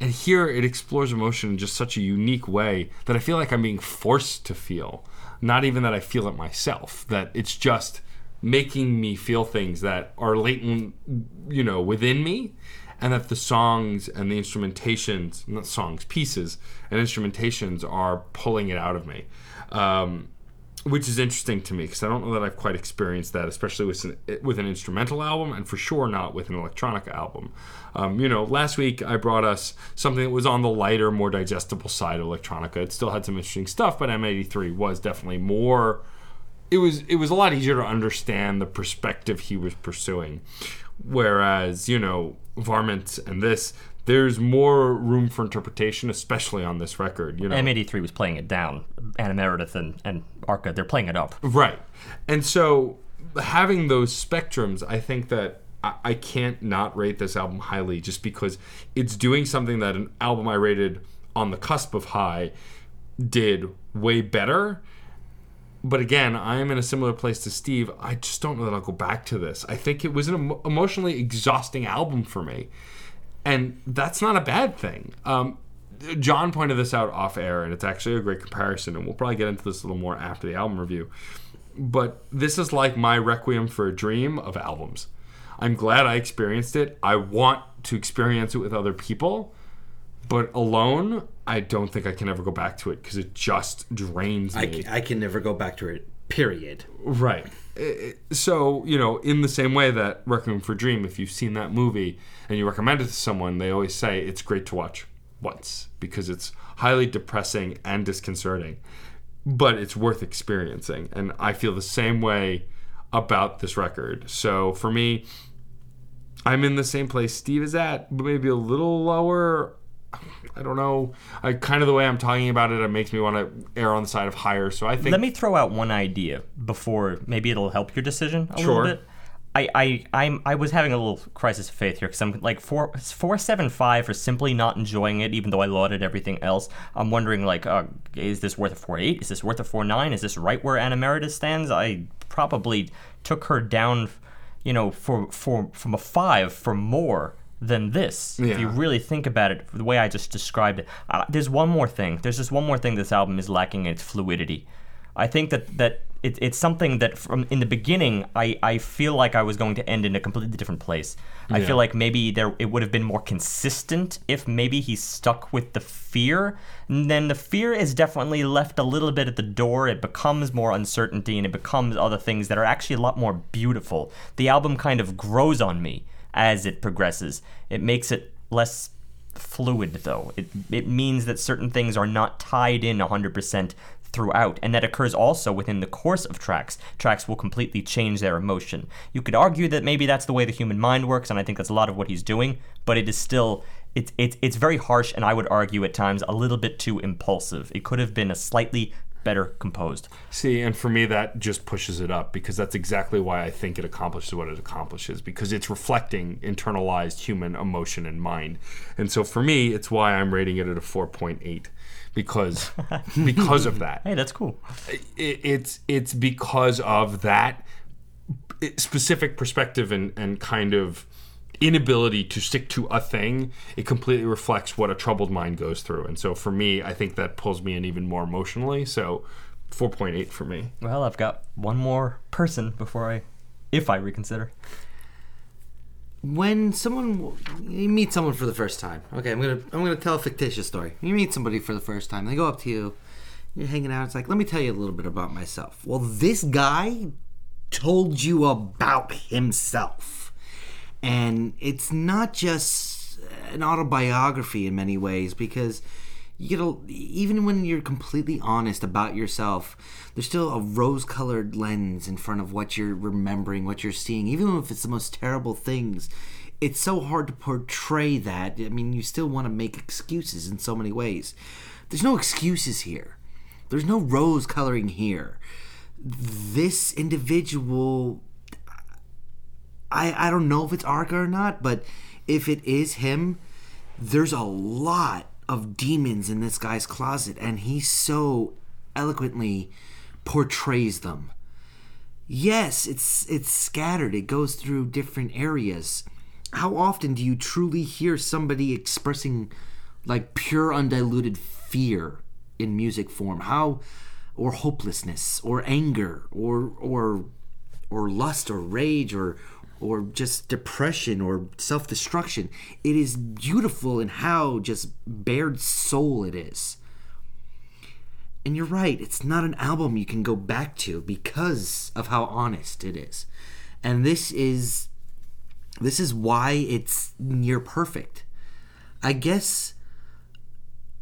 And here it explores emotion in just such a unique way that I feel like I'm being forced to feel. Not even that I feel it myself, that it's just making me feel things that are latent, you know, within me. And that the songs and the instrumentations, not songs, pieces and instrumentations are pulling it out of me. Um, which is interesting to me because I don't know that I've quite experienced that, especially with an, with an instrumental album, and for sure not with an electronic album. Um, you know, last week I brought us something that was on the lighter, more digestible side of electronica. It still had some interesting stuff, but M83 was definitely more. It was it was a lot easier to understand the perspective he was pursuing, whereas you know Varmint and this there's more room for interpretation, especially on this record. You know, M83 was playing it down. Anna Meredith and, and Arca, they're playing it up. right? And so having those spectrums, I think that I, I can't not rate this album highly just because it's doing something that an album I rated on the cusp of high did way better. But again, I am in a similar place to Steve. I just don't know that I'll go back to this. I think it was an emo- emotionally exhausting album for me and that's not a bad thing. Um, John pointed this out off air, and it's actually a great comparison. And we'll probably get into this a little more after the album review. But this is like my requiem for a dream of albums. I'm glad I experienced it. I want to experience it with other people, but alone, I don't think I can ever go back to it because it just drains I me. can, I can never go back to it. Period. Right. I- I- So, you know, in the same way that Requiem for Dream, if you've seen that movie and you recommend it to someone, they always say it's great to watch once because it's highly depressing and disconcerting, but it's worth experiencing. And I feel the same way about this record. So for me, I'm in the same place Steve is at, but maybe a little lower. I don't know. I kind of the way I'm talking about it, it makes me want to err on the side of higher. So I think Let me throw out one idea before maybe it'll help your decision a Sure. little bit. I, I I'm I was having a little crisis of faith here because I'm like four four seven five for simply not enjoying it, even though I lauded everything else. I'm wondering like, uh, is this worth a four eight? Is this worth a four nine? Is this right where Anna Meredith stands? I probably took her down, you know, for for from a five for more than this. If you really think about it, the way I just described it, uh, there's one more thing. There's just one more thing this album is lacking in its fluidity. I think that that it, it's something that from in the beginning I, I feel like I was going to end in a completely different place. I feel like maybe there it would have been more consistent if maybe he stuck with the fear. And then the fear is definitely left a little bit at the door. It becomes more uncertainty and it becomes other things that are actually a lot more beautiful. The album kind of grows on me as it progresses. It makes it less fluid though. It it means that certain things are not tied in 100% throughout and that occurs also within the course of tracks. Tracks will completely change their emotion. You could argue that maybe that's the way the human mind works and I think that's a lot of what he's doing, but it is still it's it's it's very harsh and I would argue at times a little bit too impulsive. It could have been a slightly better composed. See, and for me, that just pushes it up because that's exactly why I think it accomplishes what it accomplishes because it's reflecting internalized human emotion and mind. And so for me, it's why I'm rating it at a 4.8 because because of that. Hey, that's cool. It, it's it's because of that specific perspective and and kind of inability to stick to a thing, it completely reflects what a troubled mind goes through. And so for me, I think that pulls me in even more emotionally. So 4.8 for me. Well, I've got one more person before I, if I reconsider. when someone you meet someone for the first time okay i'm gonna i'm gonna tell a fictitious story you meet somebody for the first time they go up to you you're hanging out it's like let me tell you a little bit about myself well this guy told you about himself and it's not just an autobiography in many ways because you get a, even when you're completely honest about yourself there's still a rose-colored lens in front of what you're remembering what you're seeing. Even if it's the most terrible things it's so hard to portray that. I mean you still want to make excuses in so many ways. There's no excuses here. There's no rose coloring here. This individual I, I don't know if it's Arca or not, but if it is him, there's a lot of demons in this guy's closet, and he so eloquently portrays them. Yes, it's it's scattered. It goes through different areas. How often do you truly hear somebody expressing like pure undiluted fear in music form? How or hopelessness or anger or or or lust or rage or or just depression or self-destruction. It is beautiful in how just bared soul it is. And you're right it's not an album you can go back to because of how honest it is. And this is this is why it's near perfect. I guess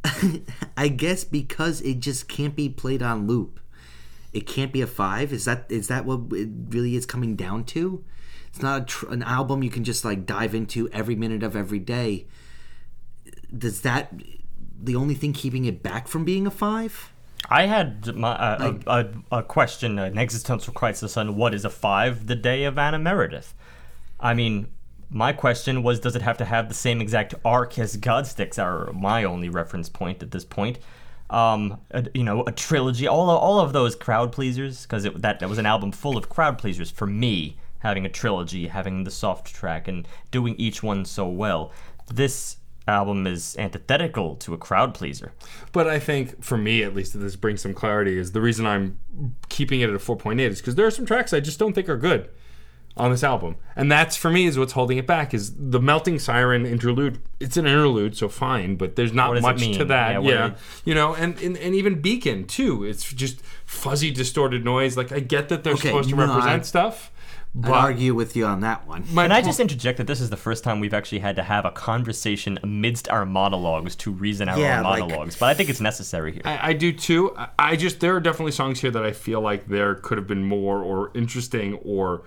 i guess because it just can't be played on loop. It can't be a five? Is that is that what it really is coming down to it's not a tr- an album you can just like dive into every minute of every day does that the only thing keeping it back from being a five I had my, uh, a, a, a question, an existential crisis on what is a five the day of Anna Meredith. I mean, my question was, does it have to have the same exact arc as Godsticks? Are my only reference point at this point. Um, a, you know, a trilogy, all of, all of those crowd pleasers, because that that was an album full of crowd pleasers for me. Having a trilogy, having the soft track, and doing each one so well. This album is antithetical to a crowd pleaser. But I think, for me at least, this brings some clarity. Is the reason I'm keeping it at a 4.8 is because there are some tracks I just don't think are good on this album, and that's for me is what's holding it back. Is the melting siren interlude? It's an interlude, so fine, but there's not What does it much to that. Yeah, Yeah, what you know, and, and and even Beacon too. It's just fuzzy, distorted noise. Like I get that they're Okay, supposed to you represent I- stuff, i'd argue with you on that one my Can I just interject that this is the first time we've actually had to have a conversation amidst our monologues to reason our Yeah, own like- monologues? but I think it's necessary here. I, I do too. I, I just there are definitely songs here that I feel like there could have been more or interesting or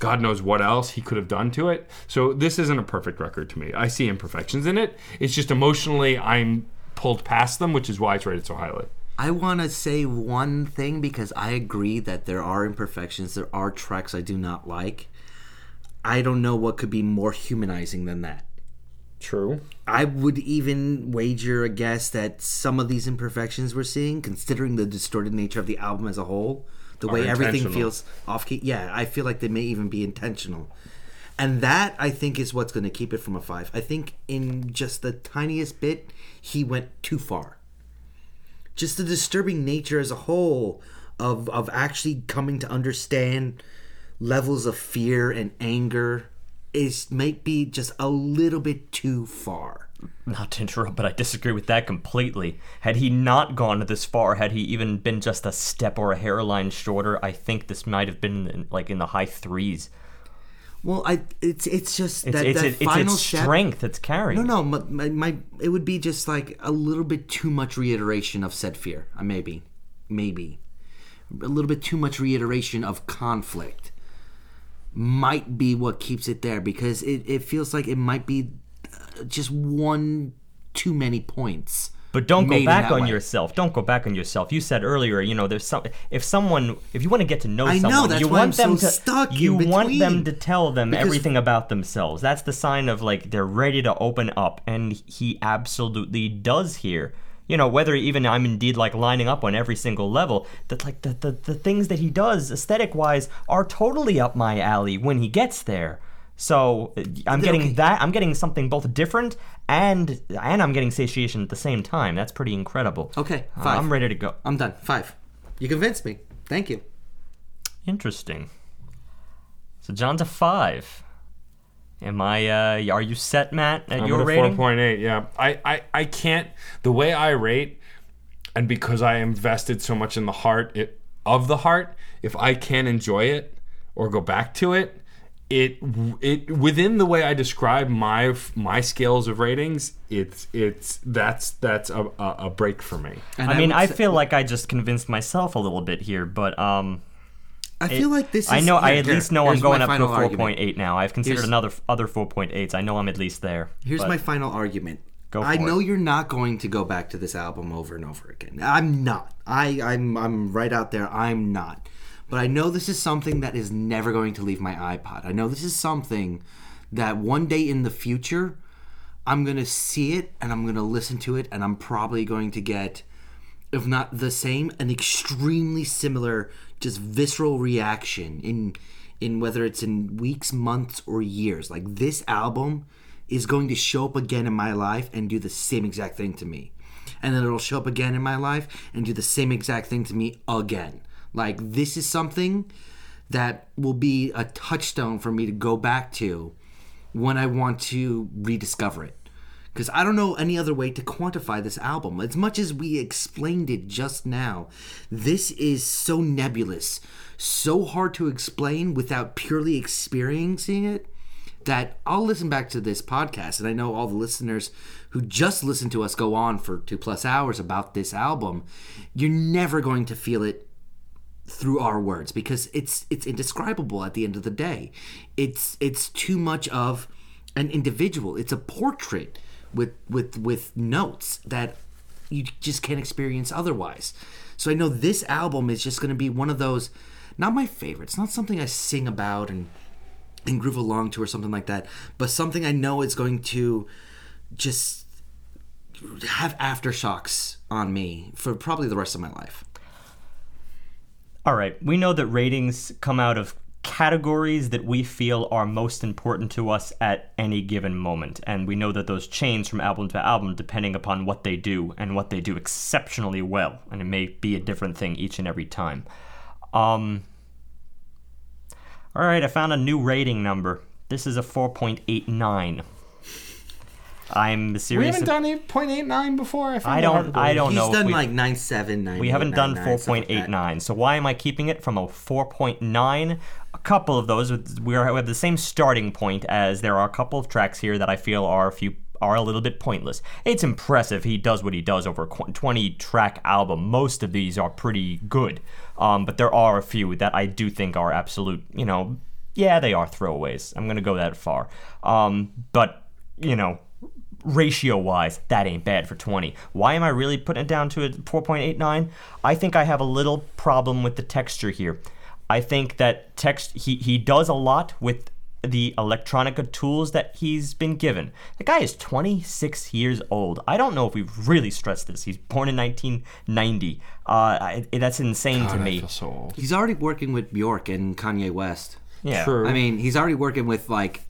God knows what else he could have done to it. So this isn't a perfect record to me. I see imperfections in it. It's just emotionally I'm pulled past them, which is why it's rated so highly. I want to say one thing because I agree that there are imperfections. There are tracks I do not like. I don't know what could be more humanizing than that. True. I would even wager a guess that some of these imperfections we're seeing, considering the distorted nature of the album as a whole, the way everything feels off key, yeah, I feel like they may even be intentional. And that, I think, is what's going to keep it from a five. I think in just the tiniest bit, he went too far. Just the disturbing nature as a whole of, of actually coming to understand levels of fear and anger is might be just a little bit too far. Not to interrupt, but I disagree with that completely. Had he not gone this far, had he even been just a step or a hairline shorter, I think this might have been in, like in the high threes. Well, I it's it's just that, it's, that it's, final its step. strength that's carrying. No, no, my, my, my it would be just like a little bit too much reiteration of said fear. Uh, maybe, maybe a little bit too much reiteration of conflict might be what keeps it there because it, it feels like it might be uh, just one too many points But don't go back on way. yourself. Don't go back on yourself. You said earlier, you know, there's some. If someone, if you want to get to know I know, someone, that's you why want I'm them so to. stuck you want them to tell them Because- everything about themselves. That's the sign of like they're ready to open up, and he absolutely does here. You know, whether even I'm indeed like lining up on every single level, that like the, the, the things that he does aesthetic wise are totally up my alley when he gets there. So uh, I'm getting okay. that I'm getting something both different and and I'm getting satiation at the same time. That's pretty incredible. Okay, Uh, five. I'm ready to go. I'm done. Five. You convinced me. Thank you. Interesting. So John's a five. Am I? Uh, are you set, Matt? At I'm your at a rating? 4.8. Yeah, I, I, I can't. The way I rate, and because I invested so much in the heart it, of the heart, if I can't enjoy it or go back to it, it it within the way I describe my my scales of ratings, it's it's that's that's a, a, a break for me. And I mean, would I say- feel like I just convinced myself a little bit here, but um, I feel like this. Is, I know. I at here. least know I'm going my up to a final four argument. point eight now. I've considered Here's- another other four point eights. I know I'm at least there. Here's my final argument. Go I know it. you're not going to go back to this album over and over again. I'm not. I, I'm I'm right out there. I'm not. But I know this is something that is never going to leave my iPod. I know this is something that one day in the future I'm going to see it and I'm going to listen to it and I'm probably going to get if not the same an extremely similar just visceral reaction in in whether it's in weeks months or years. Like this album is going to show up again in my life and do the same exact thing to me. And then it'll show up again in my life and do the same exact thing to me again like this is something that will be a touchstone for me to go back to when I want to rediscover it. Because I don't know any other way to quantify this album. As much as we explained it just now, this is so nebulous, so hard to explain without purely experiencing it, that I'll listen back to this podcast. And I know all the listeners who just listen to us go on for two plus hours about this album. You're never going to feel it through our words because it's it's indescribable at the end of the day. It's it's too much of an individual. It's a portrait with with with notes that you just can't experience otherwise. So i know this album is just going to be one of those not my favorites not something i sing about and and groove along to or something like that but something i know is going to just have aftershocks on me for probably the rest of my life All right, we know that ratings come out of categories that we feel are most important to us at any given moment, and we know that those change from album to album depending upon what they do and what they do exceptionally well, and it may be a different thing each and every time. Um, all right, I found a new rating number. This is a 4.89. I'm We haven't done 8.89 before. I, find I don't. I don't He's know. if done we've- like nine seven nine. we haven't done 4.89. So why am I keeping it from a 4.9? A couple of those we are we have the same starting point as there are a couple of tracks here that I feel are a few are a little bit pointless. It's impressive he does what he does over a 20 track album. Most of these are pretty good. Um, but there are a few that I do think are absolute, you know, yeah, they are throwaways. I'm going to go that far. Um, but, you know, ratio wise, that ain't bad for 20. Why am I really putting it down to a 4.89? I think I have a little problem with the texture here. I think that text he, he does a lot with the electronica tools that he's been given. The guy is 26 years old. I don't know if we've really stressed this. He's born in 1990. Uh, I, that's insane to God, I me. so. He's already working with Bjork and Kanye West. Yeah. True. I mean, he's already working with like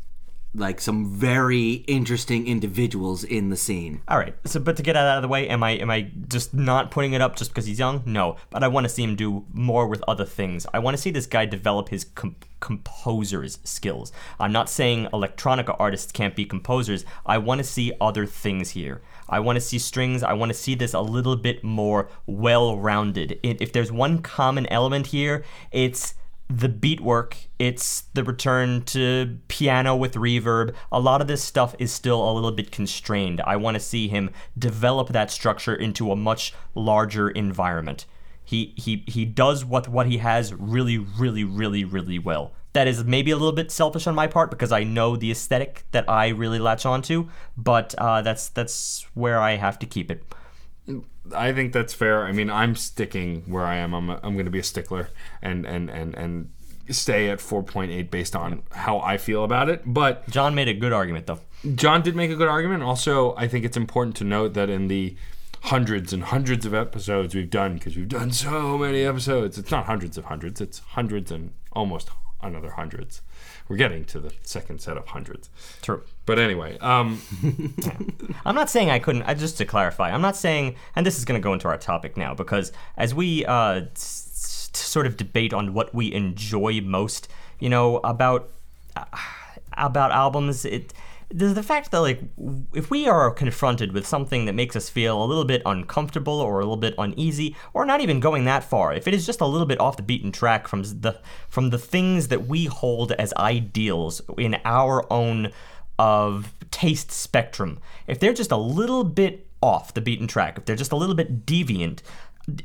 like some very interesting individuals in the scene. All right. So, but to get that out of the way, am I am I just not putting it up just because he's young? No. But I want to see him do more with other things. I want to see this guy develop his com- composer's skills. I'm not saying electronica artists can't be composers. I want to see other things here. I want to see strings. I want to see this a little bit more well-rounded. It, if there's one common element here, it's the beat work, it's the return to piano with reverb. A lot of this stuff is still a little bit constrained. I want to see him develop that structure into a much larger environment. He he he does what what he has really really really really well. That is maybe a little bit selfish on my part because I know the aesthetic that I really latch onto, but uh, that's that's where I have to keep it. I think that's fair. I mean, I'm sticking where I am. I'm a, I'm going to be a stickler and and and and stay at 4.8 based on how I feel about it. But John made a good argument though. John did make a good argument. Also, I think it's important to note that in the hundreds and hundreds of episodes we've done, because we've done so many episodes, it's not hundreds of hundreds, it's hundreds and almost another hundreds. We're getting to the second set of hundreds. True. But anyway, um, I'm not saying I couldn't. I, just to clarify, I'm not saying, and this is going to go into our topic now because as we uh, s- s- sort of debate on what we enjoy most, you know, about uh, about albums, it the, the fact that like if we are confronted with something that makes us feel a little bit uncomfortable or a little bit uneasy, or not even going that far, if it is just a little bit off the beaten track from the from the things that we hold as ideals in our own of taste spectrum, if they're just a little bit off the beaten track, if they're just a little bit deviant,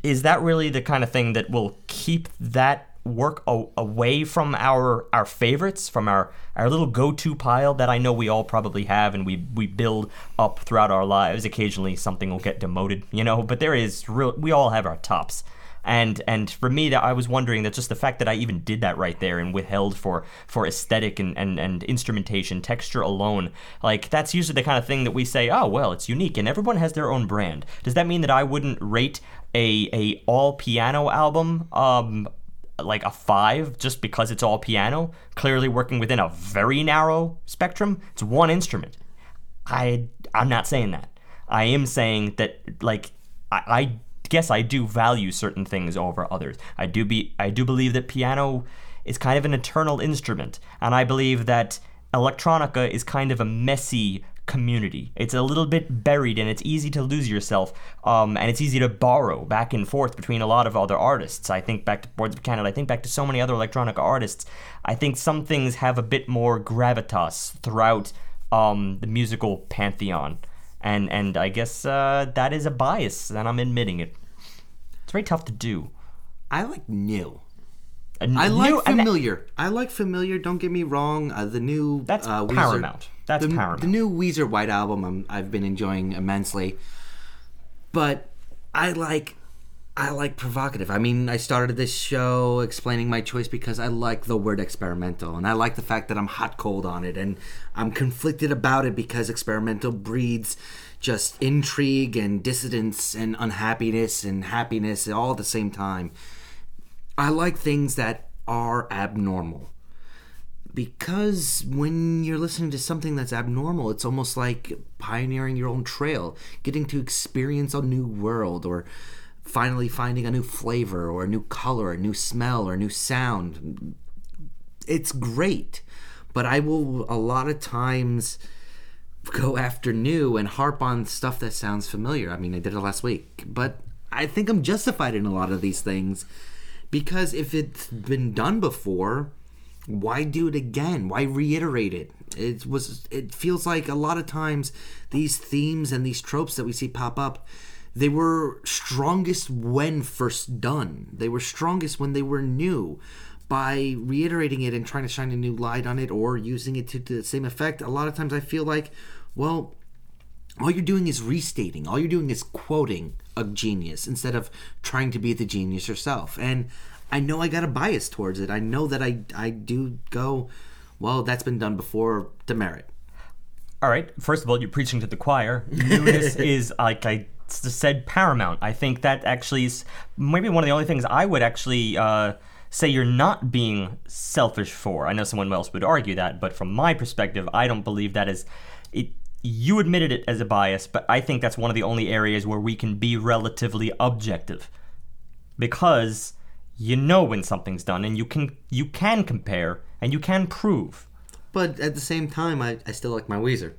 is that really the kind of thing that will keep that work a- away from our our favorites, from our our little go-to pile that I know we all probably have and we we build up throughout our lives. Occasionally something will get demoted, you know, but there is real we all have our tops. And and for me that I was wondering that just the fact that I even did that right there and withheld for for aesthetic and, and, and instrumentation, texture alone, like that's usually the kind of thing that we say, oh well, it's unique and everyone has their own brand. Does that mean that I wouldn't rate a a all piano album um like a five just because it's all piano, clearly working within a very narrow spectrum. It's one instrument. I I'm not saying that. I am saying that like I, I guess I do value certain things over others. I do be I do believe that piano is kind of an eternal instrument, and I believe that electronica is kind of a messy community. It's a little bit buried and it's easy to lose yourself. Um, and it's easy to borrow back and forth between a lot of other artists. I think back to Boards of Canada. I think back to so many other electronic artists. I think some things have a bit more gravitas throughout um, the musical pantheon. And and I guess uh, that is a bias, and I'm admitting it. It's very tough to do. I like new. I new- like that- familiar. I like familiar. Don't get me wrong. Uh, the new That's uh, Paramount. That's the, Paramount. The new Weezer White album. I'm, I've been enjoying immensely. But I like, I like provocative. I mean, I started this show explaining my choice because I like the word experimental, and I like the fact that I'm hot cold on it, and I'm conflicted about it because experimental breeds just intrigue and dissidence and unhappiness and happiness all at the same time. I like things that are abnormal. Because when you're listening to something that's abnormal, it's almost like pioneering your own trail, getting to experience a new world, or finally finding a new flavor, or a new color, a new smell, or a new sound. It's great. But I will, a lot of times, go after new and harp on stuff that sounds familiar. I mean, I did it last week, but I think I'm justified in a lot of these things because if it's been done before, why do it again? Why reiterate it? It was it feels like a lot of times these themes and these tropes that we see pop up they were strongest when first done. They were strongest when they were new. By reiterating it and trying to shine a new light on it or using it to, to the same effect, a lot of times I feel like, well, all you're doing is restating. All you're doing is quoting a genius instead of trying to be the genius yourself. And I know I got a bias towards it. I know that I I do go, well, that's been done before. Demerit. All right. First of all, you're preaching to the choir. Newness is like I said, paramount. I think that actually is maybe one of the only things I would actually uh, say you're not being selfish for. I know someone else would argue that, but from my perspective, I don't believe that is. It, you admitted it as a bias, but I think that's one of the only areas where we can be relatively objective, because you know when something's done, and you can you can compare and you can prove. But at the same time, I, I still like my Weezer.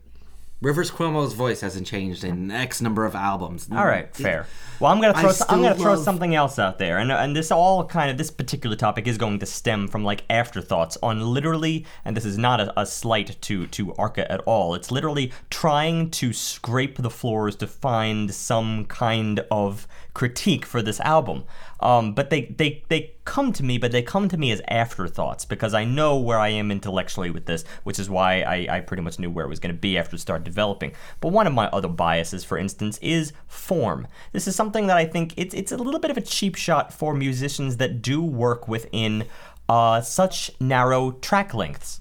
Rivers Cuomo's voice hasn't changed in X number of albums. All right, fair. Well, I'm gonna throw so- I'm gonna throw love- something else out there, and and this all kind of this particular topic is going to stem from like afterthoughts on literally, and this is not a, a slight to to Arca at all. It's literally trying to scrape the floors to find some kind of critique for this album. Um, but they they they come to me, but they come to me as afterthoughts because I know where I am intellectually with this, which is why I, I pretty much knew where it was going to be after it started developing. But one of my other biases, for instance, is form. This is something that I think it's it's a little bit of a cheap shot for musicians that do work within uh, such narrow track lengths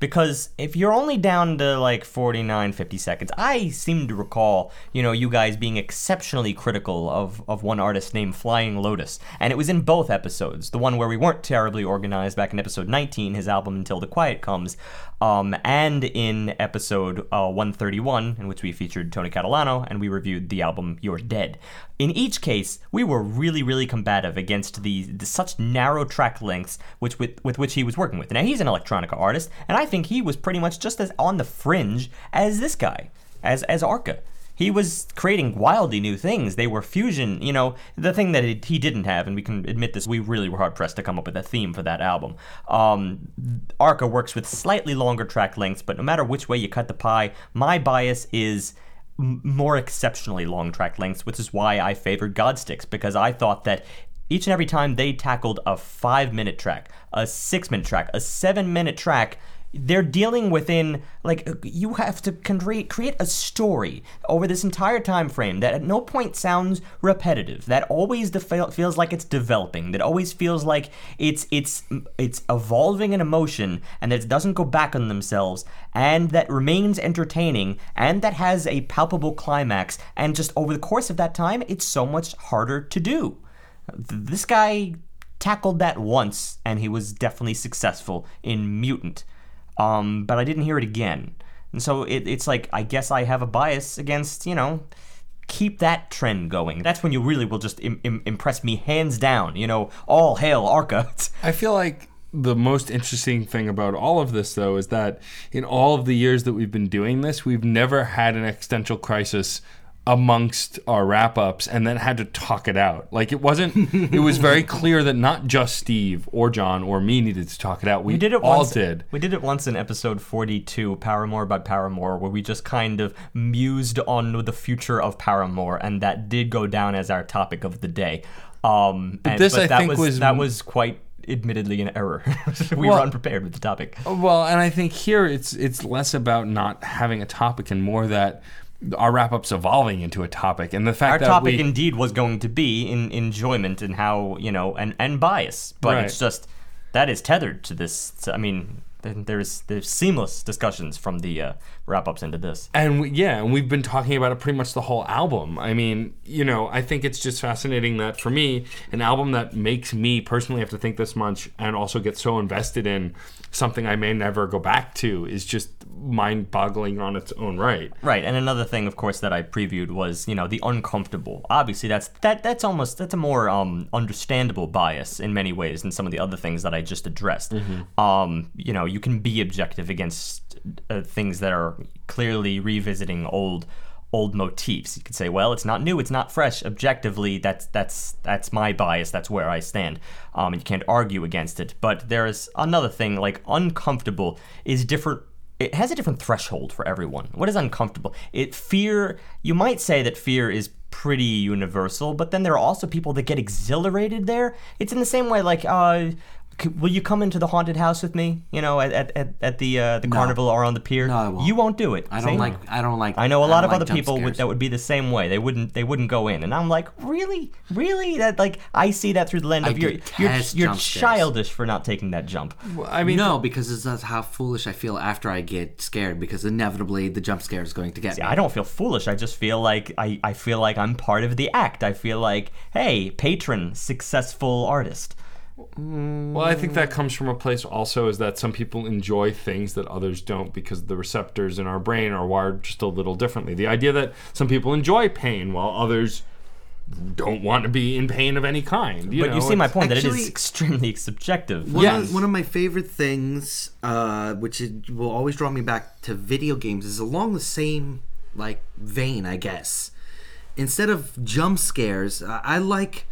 because if you're only down to like 49 50 seconds i seem to recall you know you guys being exceptionally critical of, of one artist named flying lotus. And it was in both episodes. The one where we weren't terribly organized back in episode 19 his album until the quiet comes um, and in episode uh, 131 in which we featured tony catalano and we reviewed the album you're dead in each case, we were really, really combative against the, the, such narrow track lengths which with, with which he was working with. Now he's an electronica artist, and I think he was pretty much just as on the fringe as this guy, as as Arca. He was creating wildly new things. They were fusion, you know, the thing that he didn't have, and we can admit this, we really were hard pressed to come up with a theme for that album. Um, Arca works with slightly longer track lengths, but no matter which way you cut the pie, my bias is more exceptionally long track lengths, which is why I favored Godsticks because I thought that each and every time they tackled a five minute track, a six minute track, a seven minute track, they're dealing within like uh, you have to create create a story over this entire time frame that at no point sounds repetitive that always feels like it's developing that always feels like it's it's it's evolving an emotion and that it doesn't go back on themselves and that remains entertaining and that has a palpable climax. And just over the course of that time it's so much harder to do. This guy tackled that once and he was definitely successful in mutant um, but I didn't hear it again. And so it, it's like, I guess I have a bias against, you know, keep that trend going. That's when you really will just Im- Im- impress me hands down. You know, all hail Arca. I feel like the most interesting thing about all of this, though, is that in all of the years that we've been doing this, we've never had an existential crisis amongst our wrap ups and then had to talk it out. Like it wasn't it was very clear that not just Steve or John or me needed to talk it out. We, we did it all once, did. We did it once in episode 42, Paramore about Paramore, where we just kind of mused on the future of Paramore and that did go down as our topic of the day. Um but and, this but I that think was, was that was quite admittedly an error. we Well- were unprepared with the topic. Well, and I think here it's it's less about not having a topic and more that our wrap up's evolving into a topic and the fact that Our that topic we, indeed was going to be in enjoyment and how you know and and bias, but Right. it's just that is tethered to this. I mean, there's there's seamless discussions from the uh, wrap ups into this. And we, yeah, and we've been talking about it pretty much the whole album. I mean, you know, I think it's just fascinating that for me, an album that makes me personally have to think this much and also get so invested in something I may never go back to is just mind boggling on its own right. Right, and another thing, of course, that I previewed was you know the uncomfortable. Obviously, that's that that's almost that's a more um, understandable bias in many ways than some of the other things that I just addressed. Um, you know, you can be objective against uh, things that are clearly revisiting old old motifs. You could say, well, it's not new, it's not fresh. Objectively, that's that's that's my bias. That's where I stand. Um, and you can't argue against it. But there is another thing, like uncomfortable is different it has a different threshold for everyone. What is uncomfortable? It fear. You might say that fear is pretty universal, but then there are also people that get exhilarated there. It's in the same way, like, uh, will you come into the haunted house with me? You know, at at, at, at the uh, the carnival or on the pier. No, I won't. You won't do it. I don't See? like. I don't like. I know a lot of like other people would, that would be the same way. They wouldn't. They wouldn't go in, and I'm like, really, really? That like I see that through the lens I of you're you're, you're childish for not taking that jump. I mean, no, because it's that's how foolish I feel after I get scared. Because inevitably the jump scare is going to get me. I don't feel foolish. I just feel like I, I feel like I'm part of the act. I feel like, hey, patron, successful artist. Well, I think that comes from a place also is that some people enjoy things that others don't because the receptors in our brain are wired just a little differently. The idea that some people enjoy pain while others don't want to be in pain of any kind. You But you see my it's- point that it is extremely subjective. One, Yes. of, one of my favorite things, uh, which is, will always draw me back to video games, is along the same like vein, I guess. Instead of jump scares, uh, I like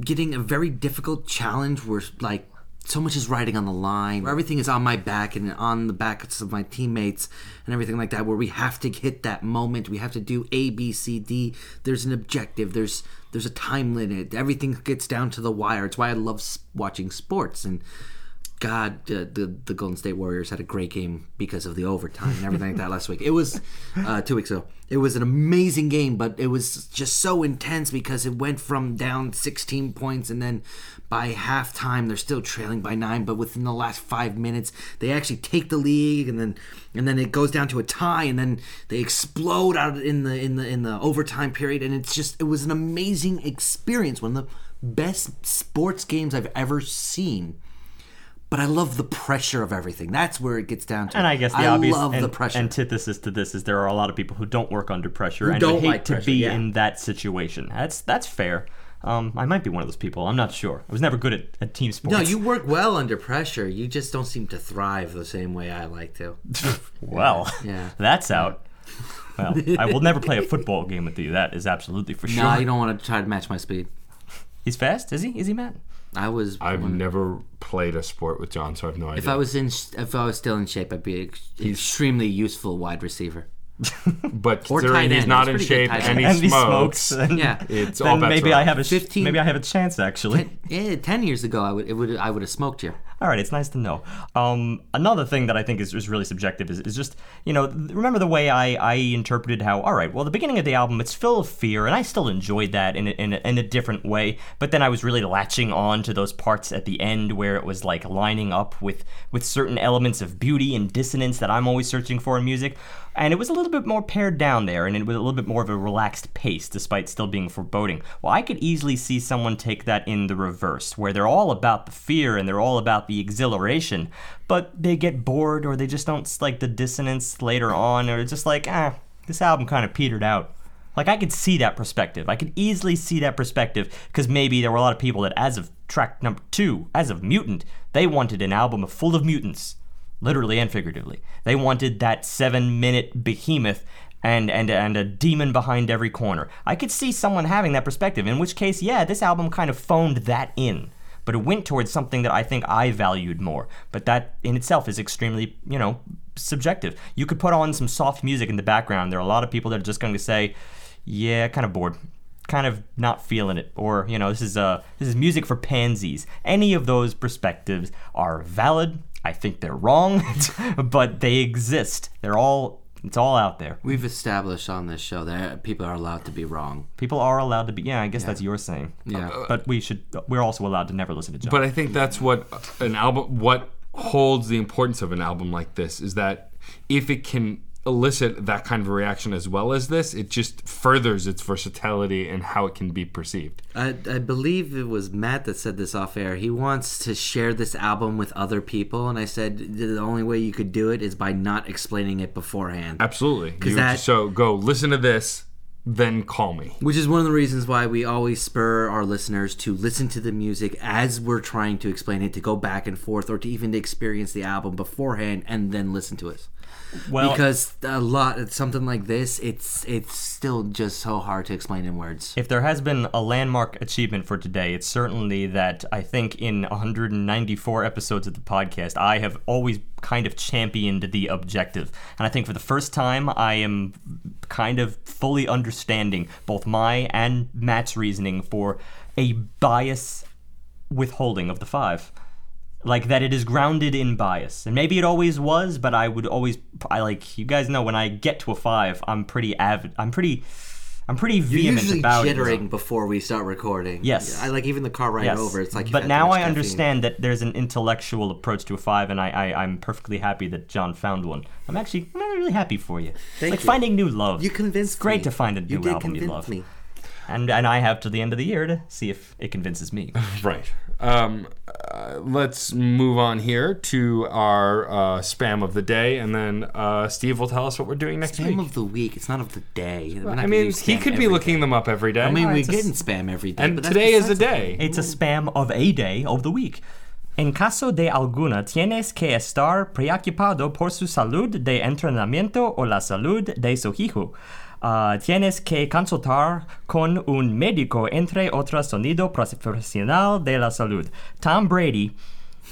getting a very difficult challenge where like so much is riding on the line. Where everything is on my back and on the backs of my teammates and everything like that. Where we have to hit that moment. We have to do A, B, C, D. There's an objective. There's there's a time limit. Everything gets down to the wire. It's why I love watching sports and. God, the the Golden State Warriors had a great game because of the overtime and everything like that last week. It was uh, two weeks ago. It was an amazing game, but it was just so intense because it went from down 16 points and then by halftime they're still trailing by nine. But within the last five minutes, they actually take the lead and then and then it goes down to a tie and then they explode out in the in the in the overtime period and it's just it was an amazing experience. One of the best sports games I've ever seen but I love the pressure of everything. That's where it gets down to. And I guess the I obvious love an- the pressure. antithesis to this is there are a lot of people who don't work under pressure Who and don't hate like to be yeah. in that situation. That's that's fair. Um, I might be one of those people. I'm not sure. I was never good at, at team sports. no, you work well under pressure. You just don't seem to thrive the same way I like to. Well, Yeah. that's out. Well, I will never play a football game with you. That is absolutely for sure. No, you don't want to try to match my speed. He's fast, is he? Is he Matt? I was. I've never played a sport with John, so I have no idea. if I was in, if I was still in shape, I'd be an extremely useful wide receiver. but or considering he's not He's in shape tight and he end. and he smokes, smokes. Yeah. it's all then bets maybe are I have a 15 maybe I have a chance actually. Yeah, ten years ago, I would it would I would have smoked you. All right, it's nice to know. Um, another thing that I think is, is really subjective is, is just, you know, remember the way I, I interpreted how, all right, well, the beginning of the album, it's full of fear, and I still enjoyed that in a, in, a, in a different way, but then I was really latching on to those parts at the end where it was like lining up with, with certain elements of beauty and dissonance that I'm always searching for in music. And it was a little bit more pared down there, and it was a little bit more of a relaxed pace, despite still being foreboding. Well, I could easily see someone take that in the reverse, where they're all about the fear and they're all about the exhilaration, but they get bored or they just don't like the dissonance later on, or just like, ah, this album kind of petered out. Like I could see that perspective. I could easily see that perspective because maybe there were a lot of people that, as of track number two, as of Mutant, they wanted an album full of mutants, literally and figuratively. They wanted that seven-minute behemoth and and and a demon behind every corner. I could see someone having that perspective. In which case, yeah, this album kind of phoned that in. But it went towards something that I think I valued more. But that in itself is extremely, you know, subjective. You could put on some soft music in the background. There are a lot of people that are just going to say, "Yeah, kind of bored." kind of not feeling it or you know this is uh this is music for pansies any of those perspectives are valid i think they're wrong but they exist they're all it's all out there We've established on this show that people are allowed to be wrong. people are allowed to be yeah i guess that's your saying Yeah. Uh, uh, but we should we're also allowed to never listen to John. But I think that's what an album, what holds the importance of an album like this is that if it can elicit that kind of a reaction as well as this, it just furthers its versatility and how it can be perceived. I, I believe it was Matt that said this off air. He wants to share this album with other people, and I said the only way you could do it is by not explaining it beforehand. Absolutely. You- that- so go listen to this, then call me. Which is one of the reasons why we always spur our listeners to listen to the music as we're trying to explain it, to go back and forth, or to even experience the album beforehand and then listen to it. Well because a lot, something like this, it's it's still just so hard to explain in words. If there has been a landmark achievement for today, it's certainly that I think in 194 episodes of the podcast, I have always kind of championed the objective. And I think for the first time, I am kind of fully understanding both my and Matt's reasoning for a bias withholding of the five like that it is grounded in bias and maybe it always was but i would always i like you guys know when i get to a five i'm pretty avid i'm pretty i'm pretty You're vehement usually about it jittering before we start recording. Yes. I like even the car ride Yes. over. It's like. you've but now I understand that there's an intellectual approach to a five, and I, I I'm perfectly happy that John found one. I'm actually I'm really happy for you. Thank it's like you. finding new love. You convinced It's great me. to find a You new did album you love, me. And and I have to the end of the year to see if it convinces me. Right. Um, uh, let's move on here to our uh, spam of the day, and then uh, Steve will tell us what we're doing next week. Spam week. of the week. It's not of the day. We're not I gonna mean, use he spam could be every looking day. them up every day. I mean, we're it's a getting spam every day. and but that's today is a besides day. It's a spam of a day of the week. En caso de alguna, tienes que estar preocupado por su salud de entrenamiento o la salud de su hijo. Ah, tienes que consultar con un médico, entre otros sonido profesional de la salud. Tom Brady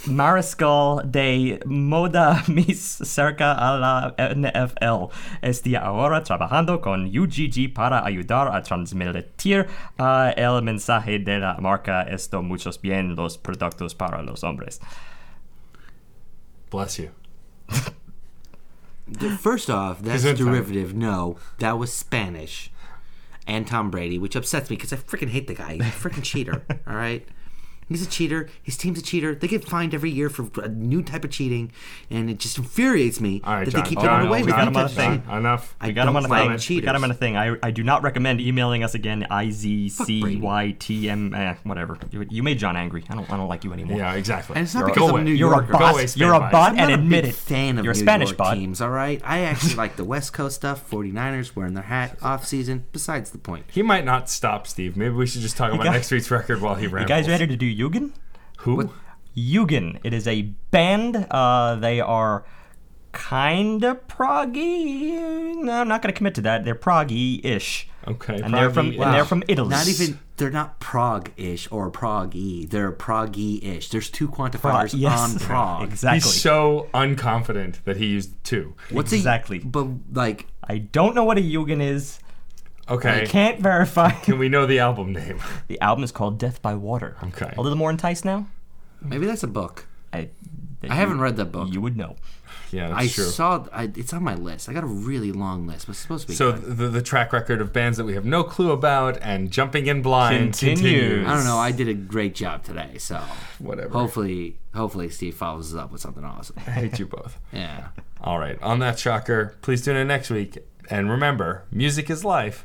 Mariscal de Moda Mis cerca a la NFL. Estoy ahora trabajando con UGG para ayudar a transmitir uh, el mensaje de la marca Esto muchos bien los productos para los hombres. Bless you. First off, that's Gesundheit. derivative. No, that was Spanish. And Tom Brady, which upsets me because I freaking hate the guy. He's a freaking cheater. All right. He's a cheater. His team's a cheater. They get fined every year for a new type of cheating, and it just infuriates me All right, that John. they keep John, getting away with got it. him on a Because thing. John, enough. I We got him on a thing. like We got him on a thing. I, I do not recommend emailing us again. I Z C Brady. Y T M. Eh, whatever. You, you made John angry. I don't. I don't like you anymore. Yeah, exactly. And it's not You're- because go I'm away. New You're a Yorker. Go bot. away, You're a Spam bot, I'm and not a admit big it. fan of You're New Spanish York bot. teams. All right, I actually like the West Coast stuff. 49ers wearing their hat off season. Besides the point. He might not stop, Steve. Maybe we should just talk about next week's record while he You guys ready to do Yugen? Who? Yugen. It is a band. Uh, they are kind of proggy. No, I'm not going to commit to that. They're proggy-ish. Okay. And they're from Proggy- and they're from Italy. Not even they're not Prague-ish or Prague-y. They're Prague-ish. There's two quantifiers yes. on Prague. exactly. He's so unconfident that he used two. What's Exactly. A, but like, I don't know what a Yugen is. Okay. I can't verify. Can we know the album name? The album is called Death by Water. Okay. A little more enticed now. maybe that's a book. I, I haven't read that book. You would know. Yeah, that's I true. saw. I, it's on my list. I got a really long list, but it's supposed to be. so good. the, the track record of bands that we have no clue about and jumping in blind Continues. continues. I don't know. I did a great job today. So Whatever. hopefully, hopefully Steve follows us up with something awesome. I hate you both. Yeah. All right. On that shocker, please tune in next week. And remember, music is life.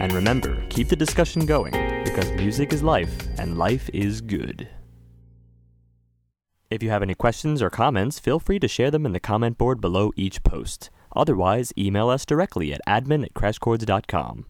And remember, keep the discussion going, because music is life, and life is good. If you have any questions or comments, feel free to share them in the comment board below each post. Otherwise, email us directly at admin at.